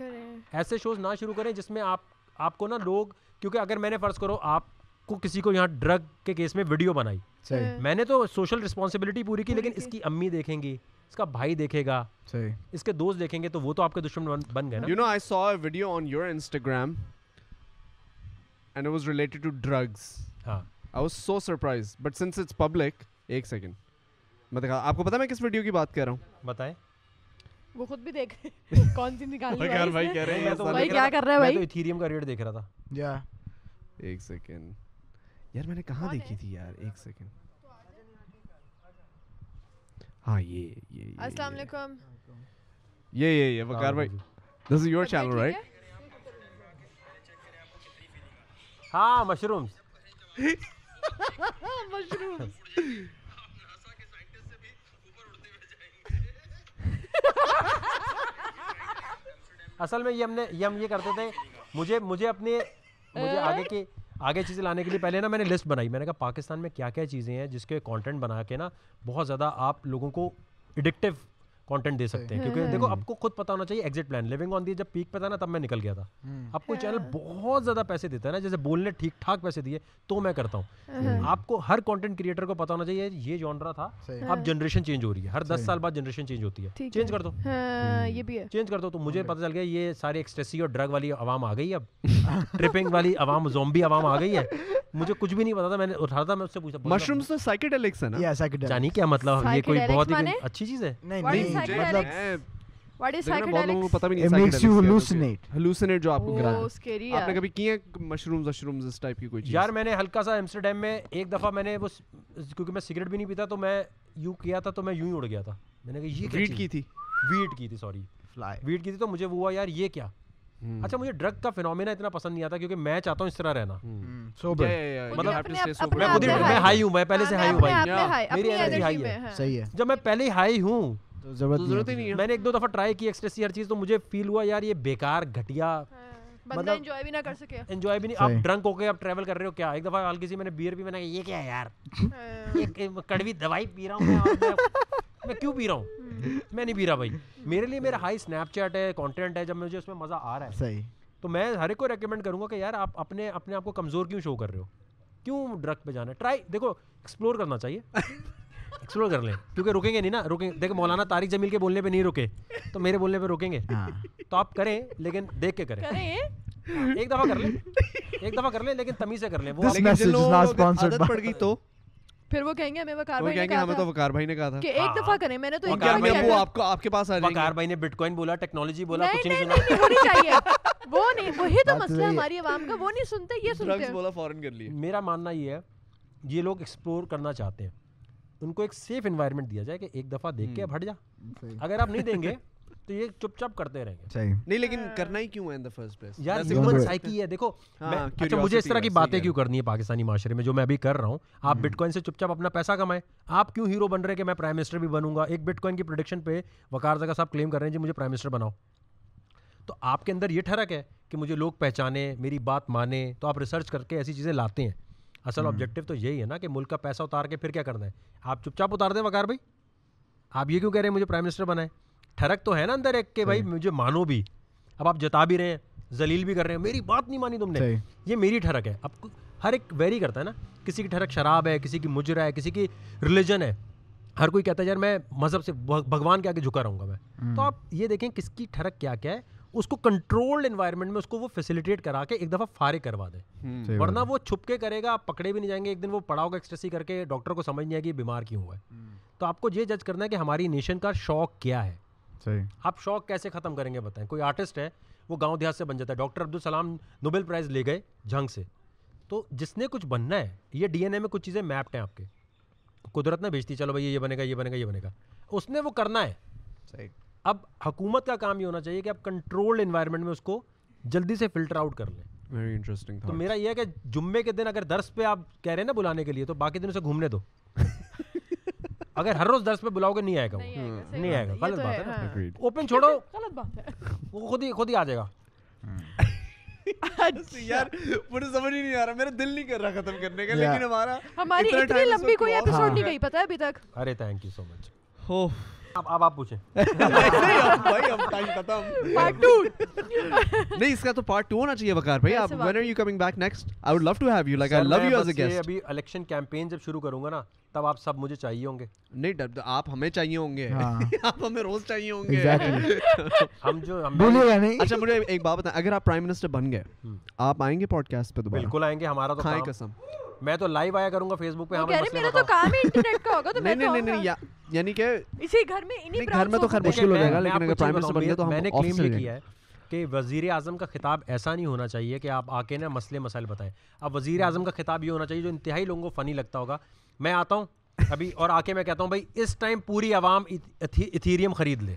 ایسے شوز نہ شروع کریں جس میں آپ آپ کو نا لوگ کیونکہ اگر میں نے فرض کرو آپ کو کسی کو یہاں ڈرگ کے کیس میں ویڈیو بنائی۔ میں نے تو سوشل رسپانسبلٹی پوری کی لیکن اس کی امی دیکھیں گی اس کا بھائی دیکھے گا اس کے دوست دیکھیں گے تو وہ تو آپ کے دشمن بن گئے you know I saw video on your Instagram and was related to drugs ہاں۔ I was so surprise but since it's public ایک سیکنڈ میں دیکھا آپ کو پتا میں کس ویڈیو کی بات کر رہا ہوں؟ بتائیں۔ وہ خود بھی دیکھ کون سی نکالنی ہے بھائی کہہ رہے ہیں بھائی کیا کر رہا ہے بھائی میں تو ایتھیریم کا ریٹ دیکھ رہا تھا۔ یا۔ ایک سیکنڈ یار میں نے کہاں دیکھی تھی یار؟ ایک سیکنڈ ہاں یہ یہ السلام علیکم۔ یہ یہ یہ وقار بھائی this is your channel right ہاں مشروم مشروم اصل میں یہ ہم نے یہ ہم یہ کرتے تھے مجھے مجھے اپنے مجھے آگے کے آگے چیزیں لانے کے لیے پہلے نا میں نے لسٹ بنائی۔ میں نے کہا پاکستان میں کیا کیا چیزیں ہیں جس کے کانٹینٹ بنا کے نا بہت زیادہ آپ لوگوں کو اڈکٹیو کانٹینٹ دے سکتے ہیں۔ کیونکہ دیکھو آپ کو خود پتا ہونا چاہیے exit plan living on the جب پیک پہ تھا نا تب میں نکل گیا تھا۔ اب کوئی چینل بہت زیادہ پیسے دیتا ہے نا جیسے بولنے ٹھیک ٹھاک پیسے دیے تو میں کرتا ہوں۔ آپ کو ہر کانٹینٹ کریٹر کو پتا ہونا چاہیے یہ جانرا تھا۔ اب جنریشن چینج ہو رہی ہے۔ ہر دس سال بعد جنریشن چینج ہوتی ہے۔ چینج کر دو۔ یہ بھی ہے۔ چینج کر دو تو مجھے پتا چل گیا یہ سارے ایکسٹریسی اور ڈرگ والی عوام آ گئی اب۔ ٹرپنگ والی عوام زومبی عوام آ گئی ہے مجھے کچھ بھی نہیں پتا تھا میں نے اٹھا تھا میں اس سے پوچھا مشرومز تو سائیکیڈیلکس ہے نا جانی کیا مطلب یہ کوئی بہت ہی اچھی چیز ہے نہیں نہیں مطلب What is بہت لوگوں کو psychedelics? پتہ بھی It نہیں makes you hallucinate. ہلوسینیٹ جو آپ کو کرا scary آپ نے ہے کبھی کیے مشرومز مشرومز اس ٹائپ کی کوئی چیز یار میں نے ہلکا سا ایمسٹرڈیم میں ایک دفعہ میں نے وہ کیونکہ میں سگریٹ بھی نہیں پیتا تو میں یوں کیا تھا تو میں یوں ہی اڑ گیا تھا میں نے کہا یہ ویٹ کی تھی ویٹ کی تھی سوری. ویٹ کی تھی تو مجھے وہ ہوا یار یہ کیا اچھا مجھے ڈرگ کا فینومینا اتنا پسند نہیں آتا کیونکہ میں چاہتا ہوں اس طرح رہنا. مطلب میں خود ہائی ہوں میں پہلے سے ہائی ہوں بھائی۔ میری high میں ہے۔ ہے صحیح ہے۔ جب میں پہلے ہی ہائی ہوں ضرورت ضرورت ہی نہیں ہے۔ میں نے ایک دو دفعہ ٹرائی کی ایکسٹریسی ہر چیز تو مجھے فیل ہوا یار یہ بیکار گھٹیا۔ بندہ انجوائے بھی نہ کر سکے۔ انجوائے بھی نہیں۔ آپ ڈرنک ہو کے آپ ٹریول کر رہے ہو کیا؟ ایک دفعہ میں نے بیئر بھی میں نے کہا یہ کیا ہے یار؟ یہ کڑوی دوائی پی رہا ہوں میں کیوں پی رہا ہوں؟ میں نہیں پی رہا بھائی۔ میرے لیے میرا ہائی اسنیپ چیٹ ہے کانٹینٹ ہے جب مجھے اس میں مزہ آ رہا ہے۔ صحیح۔ تو میں ہر ایک کو ریکمینڈ کروں گا کہ یار آپ اپنے اپنے آپ کو کمزور کیوں شو کر رہے ہو؟ کیوں ڈرگ پہ جانا ہے؟ ٹرائی دیکھو ایکسپلور کرنا چاہیے۔ ایکسپلور کر لیں۔ کیونکہ رکیں گے نہیں نا رکیں دیکھو مولانا طارق جمیل کے بولنے پہ نہیں رکے۔ تو میرے بولنے پہ رکیں گے۔ ہاں۔ تو آپ کریں لیکن دیکھ کے کریں۔ ایک دفعہ کر لیں۔ ایک دفعہ کر لیں لیکن تمیز سے کر لیں۔ وہ پڑ گئی تو؟ پھر وہ کہیں گے ہمیں وقار وہ بھائی نے کہیں گے کہا ہمیں تو وقار بھائی نے کہا تھا۔ کہ ایک دفعہ کریں میں نے تو ایک دفعہ کیا تھا۔ آپ کو آپ کے پاس آ جائیں وقار بھائی نے بٹ کوائن بولا ٹیکنالوجی بولا نہیں کچھ نہیں نہیں سنا۔ نہیں ہونی چاہیے۔ وہ نہیں وہی تو مسئلہ۔ ہماری عوام کا وہ نہیں سنتے یہ سنتے ہیں۔ بولا فورن کر لیے۔ میرا ماننا یہ ہے یہ لوگ ایکسپلور کرنا چاہتے ہیں۔ ان کو ایک سیف انوائرمنٹ دیا جائے کہ ایک دفعہ دیکھ کے اب ہٹ جا۔ اگر آپ نہیں دیں گے تو یہ چپ چاپ کرتے رہیں گے۔ نہیں لیکن کرنا ہی کیوں ہے ان دی فرسٹ پلیس یار ہیومن. سائیکی ہے دیکھو ہاں، اچھا مجھے اس طرح کی باتیں کیوں کرنی ہے پاکستانی معاشرے میں جو میں ابھی کر رہا ہوں؟ آپ بٹ کوائن سے چپ چاپ اپنا پیسہ کمائیں۔ آپ کیوں ہیرو بن رہے ہیں کہ میں پرائم منسٹر بھی بنوں گا؟ ایک بٹ کوائن کی پروڈکشن پہ وقار زگا صاحب کلیم کر رہے ہیں جی مجھے پرائم منسٹر بناؤ۔ تو آپ کے اندر یہ ٹھرک ہے کہ مجھے لوگ پہچانے میری بات مانے تو آپ ریسرچ کر کے ایسی چیزیں لاتے ہیں۔ اصل آبجیکٹیو تو یہی ہے نا کہ ملک کا پیسہ اتار کے پھر کیا کرنا ہے؟ آپ چپ چاپ اتار دیں وقار بھائی۔ آپ یہ کیوں کہہ رہے ہیں مجھے پرائم منسٹر بنائے ٹھرک تو ہے نا اندر ایک کہ بھائی مجھے مانو بھی۔ اب آپ جتا بھی رہے ہیں ذلیل بھی کر رہے ہیں میری بات نہیں مانی تم نے۔ یہ میری ٹھرک ہے۔ اب ہر ایک ویری کرتا ہے نا۔ کسی کی ٹھرک شراب ہے کسی کی مجرا ہے کسی کی ریلیجن ہے۔ ہر کوئی کہتا ہے یار میں مذہب سے بھگوان کے آگے جھکا رہوں گا میں۔ تو آپ یہ دیکھیں کس کی ٹھرک کیا کیا ہے۔ اس کو کنٹرولڈ انوائرمنٹ میں اس کو وہ فیسیلیٹیٹ کرا کے ایک دفعہ فارغ کروا دیں ورنہ وہ چھپ کے کرے گا آپ پکڑے بھی نہیں جائیں گے۔ ایک دن وہ پڑا ہوگا ایکسٹریسی کر کے ڈاکٹر کو سمجھ نہیں آئے گی بیمار کیوں ہوا ہے۔ تو آپ کو یہ جج کرنا ہے کہ ہماری نیشن کا شوق کیا ہے۔ صحیح۔ آپ شوق کیسے ختم کریں گے بتائیں؟ کوئی آرٹسٹ ہے وہ گاؤں دیہات سے بن جاتا ہے۔ ڈاکٹر عبدالسلام نوبل پرائز لے گئے جنگ سے۔ تو جس نے کچھ بننا ہے یہ ڈی این اے میں کچھ چیزیں میپڈ ہیں آپ کے۔ قدرت نے بھیجتی چلو بھائی یہ بنے گا یہ بنے گا یہ بنے گا۔ اس نے وہ کرنا ہے۔ صحیح۔ اب حکومت کا کام یہ ہونا چاہیے کہ آپ کنٹرولڈ انوائرمنٹ میں اس کو جلدی سے فلٹر آؤٹ کر لیں۔ ویری انٹرسٹنگ تو میرا یہ ہے کہ جمعے کے دن اگر درس پہ آپ کہہ رہے ہیں نا بلانے کے لیے تو باقی دن اسے گھومنے دو۔ اگر ہر روز درس پہ بلاؤ گے نہیں آئے گا نہیں وہ آئے گا، صحیح نہیں آئے گا بات غلط بات ہے، نا۔ ہاں۔ اوپن چھوڑو۔ غلط بات ہے۔ وہ خود ہی خود ہی آ جائے گا۔ یار مجھے سمجھ ہی نہیں آ رہا۔ میرا دل نہیں کر رہا ختم کرنے کا. لیکن ہمارا ہماری اتنی لمبی کوئی ایپیسوڈ ہاں۔ نہیں گئی پتہ ہے ابھی تک؟ ارے تھینک یو سو مچ ہو اب اب آپ پوچھیں۔ نہیں اب بھائی اب ٹائم ختم۔ پارٹ ٹو نہیں اس کا تو پارٹ ٹو ہونا چاہیے وقار بھائی۔ آپ when are you coming back next? I would love to have you. Like I love you as a guest ابھی الیکشن کیمپین جب شروع کروں گا نا تب آپ سب مجھے چاہیے ہوں گے نہیں ڈب- آپ ہمیں چاہیے ہوں گے۔ آپ ہمیں روز چاہیے ہوں گے. ہم جو ہم اچھا مجھے ایک بات بتائیں اگر آپ پرائم منسٹر بن گئے آپ آئیں گے پوڈ کاسٹ پہ دوبارہ بالکل آئیں گے ہمارا تو قسم میں تو لائیو آیا کروں گا فیس بک پہ میرا تو کام ہی انٹرنیٹ کا ہوگا تو میں نہیں تو نہیں یعنی کہ اسی گھر میں انہی گھر میں تو خیر مشکل ہو جائے گا لیکن اگر پرائم منسٹر بن گئے تو میں نے ہم کلیم یہ کیا ہے کہ وزیر اعظم کا خطاب ایسا نہیں ہونا چاہیے کہ آپ آ کے نا مسئلے مسائل بتائیں اب وزیر اعظم کا خطاب یہ ہونا چاہیے جو انتہائی لوگوں کو فنی لگتا ہوگا میں آتا ہوں ابھی اور آ کے میں کہتا ہوں بھائی اس ٹائم پوری عوام ایتھیریم خرید لے۔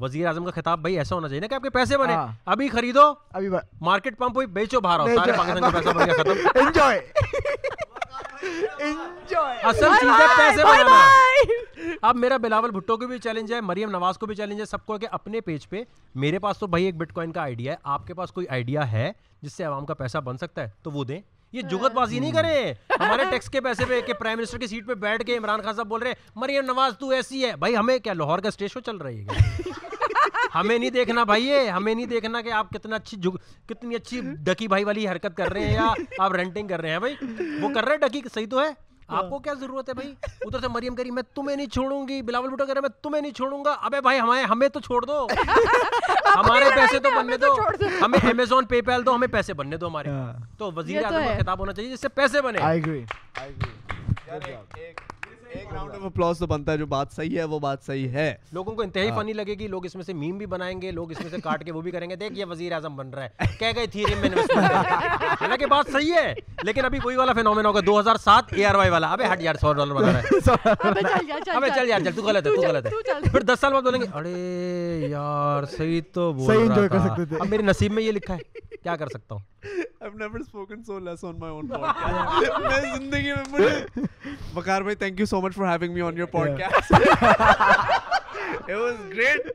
وزیر اعظم کا خطاب بھائی ایسا ہونا چاہیے نا کہ آپ کے پیسے بنے۔ ابھی خریدو ابھی مارکیٹ پمپ ہوئی بیچو باہر آؤ۔ سارے پاکستان کا پیسہ بن گیا ختم۔ انجوائے اصل چیز ہے پیسے بنانا۔ اب میرا بلاول بھٹو کو بھی چیلنج ہے مریم نواز کو بھی چیلنج ہے سب کو کہ اپنے پیج پہ میرے پاس تو بھائی ایک بٹ کوائن کا آئیڈیا ہے آپ کے پاس کوئی آئیڈیا ہے جس سے عوام کا پیسہ بن سکتا ہے تو وہ دیں۔ یہ جگت بازی نہیں کرے۔ ہمارے ٹیکس کے پیسے پہ کہ پرائم منسٹر کی سیٹ پہ بیٹھ کے عمران خان صاحب بول رہے ہیں مریم نواز تو ایسی ہے۔ بھائی ہمیں کیا لاہور کا اسٹیج شو چل رہی ہے ہمیں نہیں دیکھنا بھائی یہ۔ ہمیں نہیں دیکھنا کہ آپ کتنا اچھی کتنی اچھی ڈکی بھائی والی حرکت کر رہے ہیں یا آپ رینٹنگ کر رہے ہیں بھائی۔ وہ کر رہے ڈکی؟ صحیح تو ہے۔ آپ کو کیا ضرورت ہے بھائی؟ ادھر سے مریم کری میں تمہیں نہیں چھوڑوں گی۔ بلاول بھٹو کہہ رہے میں تمہیں نہیں چھوڑوں گا۔ ابے بھائی ہمیں ہمیں تو چھوڑ دو۔ ہمارے پیسے تو بننے دو۔ ہمیں امیزون پے پیل دو ہمیں پیسے بننے دو ہمارے۔ تو وزیر اعظم کا خطاب ہونا چاہیے جس سے پیسے بنے۔ ایک راؤنڈ آف اپلاس تو بنتا ہے جو بات صحیح ہے وہ بات صحیح ہے۔ لوگوں کو انتہائی فنی لگے گی لوگ اس میں سے میم بھی بنائیں گے لوگ اس میں سے کاٹ کے وہ بھی کریں گے۔ دیکھ یہ وزیر اعظم بن رہا ہے۔ کہہ گئے تھی میں حالانکہ بات صحیح ہے لیکن ابھی وہی والا فینومین ہوگا دو ہزار سات اے آر وائی والا۔ ابے ہٹ یار سو ڈالر بنا رہا ہے۔ ابے چل یار چل تو غلط ہے تو غلط ہے۔ پھر دس سال بعد بولیں گے ارے یار صحیح تو بول رہا تھا۔ اب میرے نصیب میں یہ لکھا ہے۔ کیا کر سکتا ہوں؟ I've never spoken so less on my own podcast. میں زندگی میں مجھے وقار بھائی thank you so much for having me on your podcast. it was great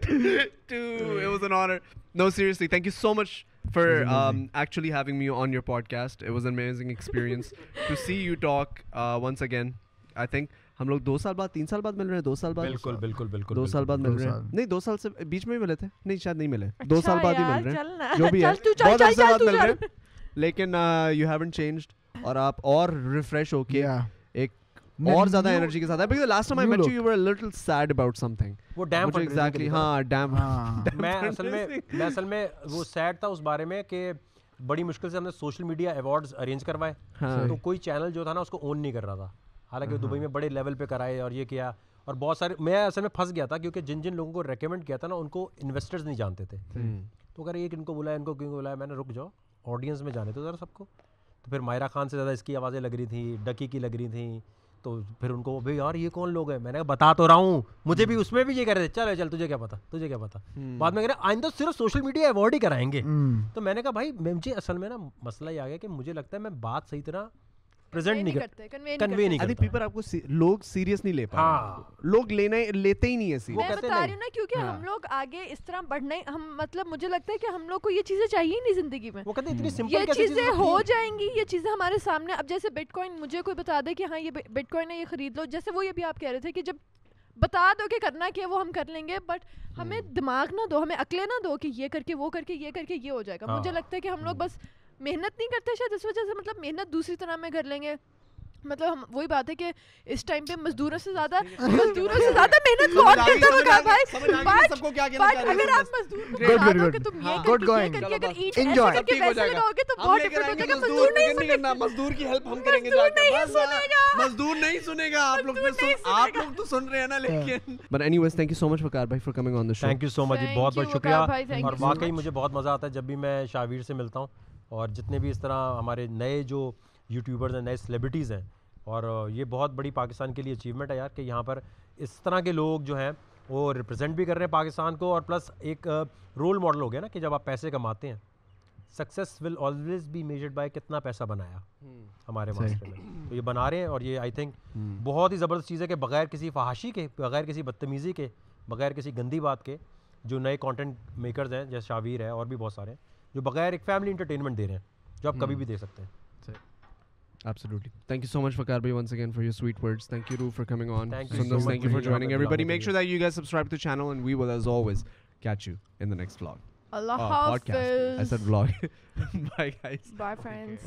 to it was an honor. No seriously, thank you so much for um, actually having me on your podcast. It was an amazing experience to see you talk uh, once again. I think ہم لوگ دو سال بعد تین سال بعد مل رہے ہیں دو سال بعد بالکل بالکل بالکل دو سال بعد مل رہے ہیں۔ نہیں دو سال سے بیچ میں ملے تھے۔ نہیں شاید نہیں ملے۔ دو سال بعد ہی مل رہے ہیں۔ جو بھی ہے۔ بہت عرصے بعد مل رہے ہیں لیکن یو ہیون چینجڈ اور آپ اور ریفریش ہو کے ایک اور زیادہ انرجی کے ساتھ۔ ہے because last time I met you you were little sad about something وہ ڈیم مجھے ایگزیکٹلی ہاں ڈیم میں اصل میں میں اصل میں وہ سیڈ تھا اس بارے میں کہ بڑی مشکل سے ہم نے سوشل میڈیا ایوارڈز ارینج کروائے۔ تو کوئی چینل جو تھا نا اس کو اون نہیں کر رہا تھا۔ حالانکہ دبئی میں بڑے لیول پہ کرائے اور یہ کیا اور بہت سارے میں اصل میں پھنس گیا تھا کیونکہ جن جن لوگوں کو ریکمینڈ کیا تھا نا ان کو انویسٹرز نہیں جانتے تھے۔ تو رہے ایک ان کو بلایا ان کو کیوں بلایا؟ میں نے رک جاؤ آڈینس میں جانے تو ذرا سب کو۔ تو پھر مائرہ خان سے زیادہ اس کی آوازیں لگ رہی تھیں ڈکی کی لگ رہی تھیں۔ تو پھر ان کو بھائی یار یہ کون لوگ ہیں؟ میں نے بتا تو رہا ہوں۔ مجھے بھی اس میں بھی یہ کہہ رہے تھے چل چل تجھے کیا پتا تجھے کیا پتا۔ بعد میں کہہ رہے آئندہ صرف سوشل میڈیا ایوارڈ ہی کرائیں گے۔ تو میں نے کہا بھائی مجھے اصل میں نا مسئلہ یہ آ گیا کہ مجھے لگتا ہے میں بات صحیح طرح پریزنٹ نہیں کرتے کنوے نہیں کرتے. پیپر آپ کو لوگ سیریس نہیں لے پاتے لوگ لینے لیتے ہی نہیں ہے میں بتا رہی ہوں نا کیونکہ ہم لوگ آگے اس طرح بڑھنا ہم مطلب مجھے لگتا ہے کہ ہم لوگ کو یہ چیزیں چاہیے ہی نہیں زندگی میں۔ یہ چیزیں ہو جائیں گی یہ چیزیں ہمارے سامنے۔ اب جیسے بٹ کوائن مجھے کوئی بتا دے کہ ہاں یہ بٹ کوائن ہے یہ خرید لو۔ جیسے وہ یہ بھی آپ کہہ رہے تھے کہ جب بتا دو کہ کرنا کیا وہ ہم کر لیں گے۔ بٹ ہمیں دماغ نہ دو ہمیں عقلیں نہ دو کہ یہ کر کے وہ کر کے یہ کر کے یہ ہو جائے گا۔ مجھے لگتا ہے کہ ہم لوگ بس محنت نہیں کرتے شاید اس وجہ سے مطلب محنت دوسری طرح میں کر لیں گے۔ مطلب ہم وہی بات ہے کہ اس ٹائم پہ مزدوروں سے زیادہ مزدوروں سے زیادہ محنت کون کرتا ہوگا بھائی؟ سب کو کیا کہنا چاہ اگر آپ مزدور کو بتا دو کہ تم یہ کر کے کر کے اگر اینٹ ایسے کر کے پیسے لگاؤ گے تو بہت ڈفرنٹ ہو جائے گا مزدور نہیں کرنا مزدور کی ہیلپ ہم کریں گے جا کے مزدور نہیں سنے گا آپ لوگ آپ لوگ تو سن رہے ہیں نا لیکن۔ But anyways thank you so much Waqar بھائی for coming on the show thank you so much بہت بہت شکریہ۔ اور واقعی مجھے بہت مزہ آتا ہے جب بھی میں شاویر سے ملتا ہوں۔ اور جتنے بھی اس طرح ہمارے نئے جو یوٹیوبرز ہیں نئے سیلیبریٹیز ہیں اور یہ بہت بڑی پاکستان کے لیے اچیومنٹ ہے یار کہ یہاں پر اس طرح کے لوگ جو ہیں وہ ریپرزینٹ بھی کر رہے ہیں پاکستان کو اور پلس ایک رول ماڈل ہو گیا نا کہ جب آپ پیسے کماتے ہیں success will always be measured by کتنا پیسہ بنایا ہمارے معاشرے میں۔ تو یہ بنا رہے ہیں اور یہ آئی تھنک بہت ہی زبردست چیز ہے کہ بغیر کسی فحاشی کے بغیر کسی بدتمیزی کے بغیر کسی گندی بات کے جو نئے کانٹینٹ میکرز ہیں جیسے شاویر ہے اور بھی بہت سارے ہیں جو بغیر ایک فیملی انٹرٹینمنٹ دے رہے ہیں جو آپ کبھی بھی دے سکتے ہیں Absolutely. Thank you so much, Fakar Bhai, once again for your sweet words. Thank you, Ru, for coming on. Thank you, so thank you for joining everybody. Make sure that you guys subscribe to the channel, and we will, as always, catch you in the next vlog. Allah oh, podcast. I said vlog. Bye, guys. Bye, friends.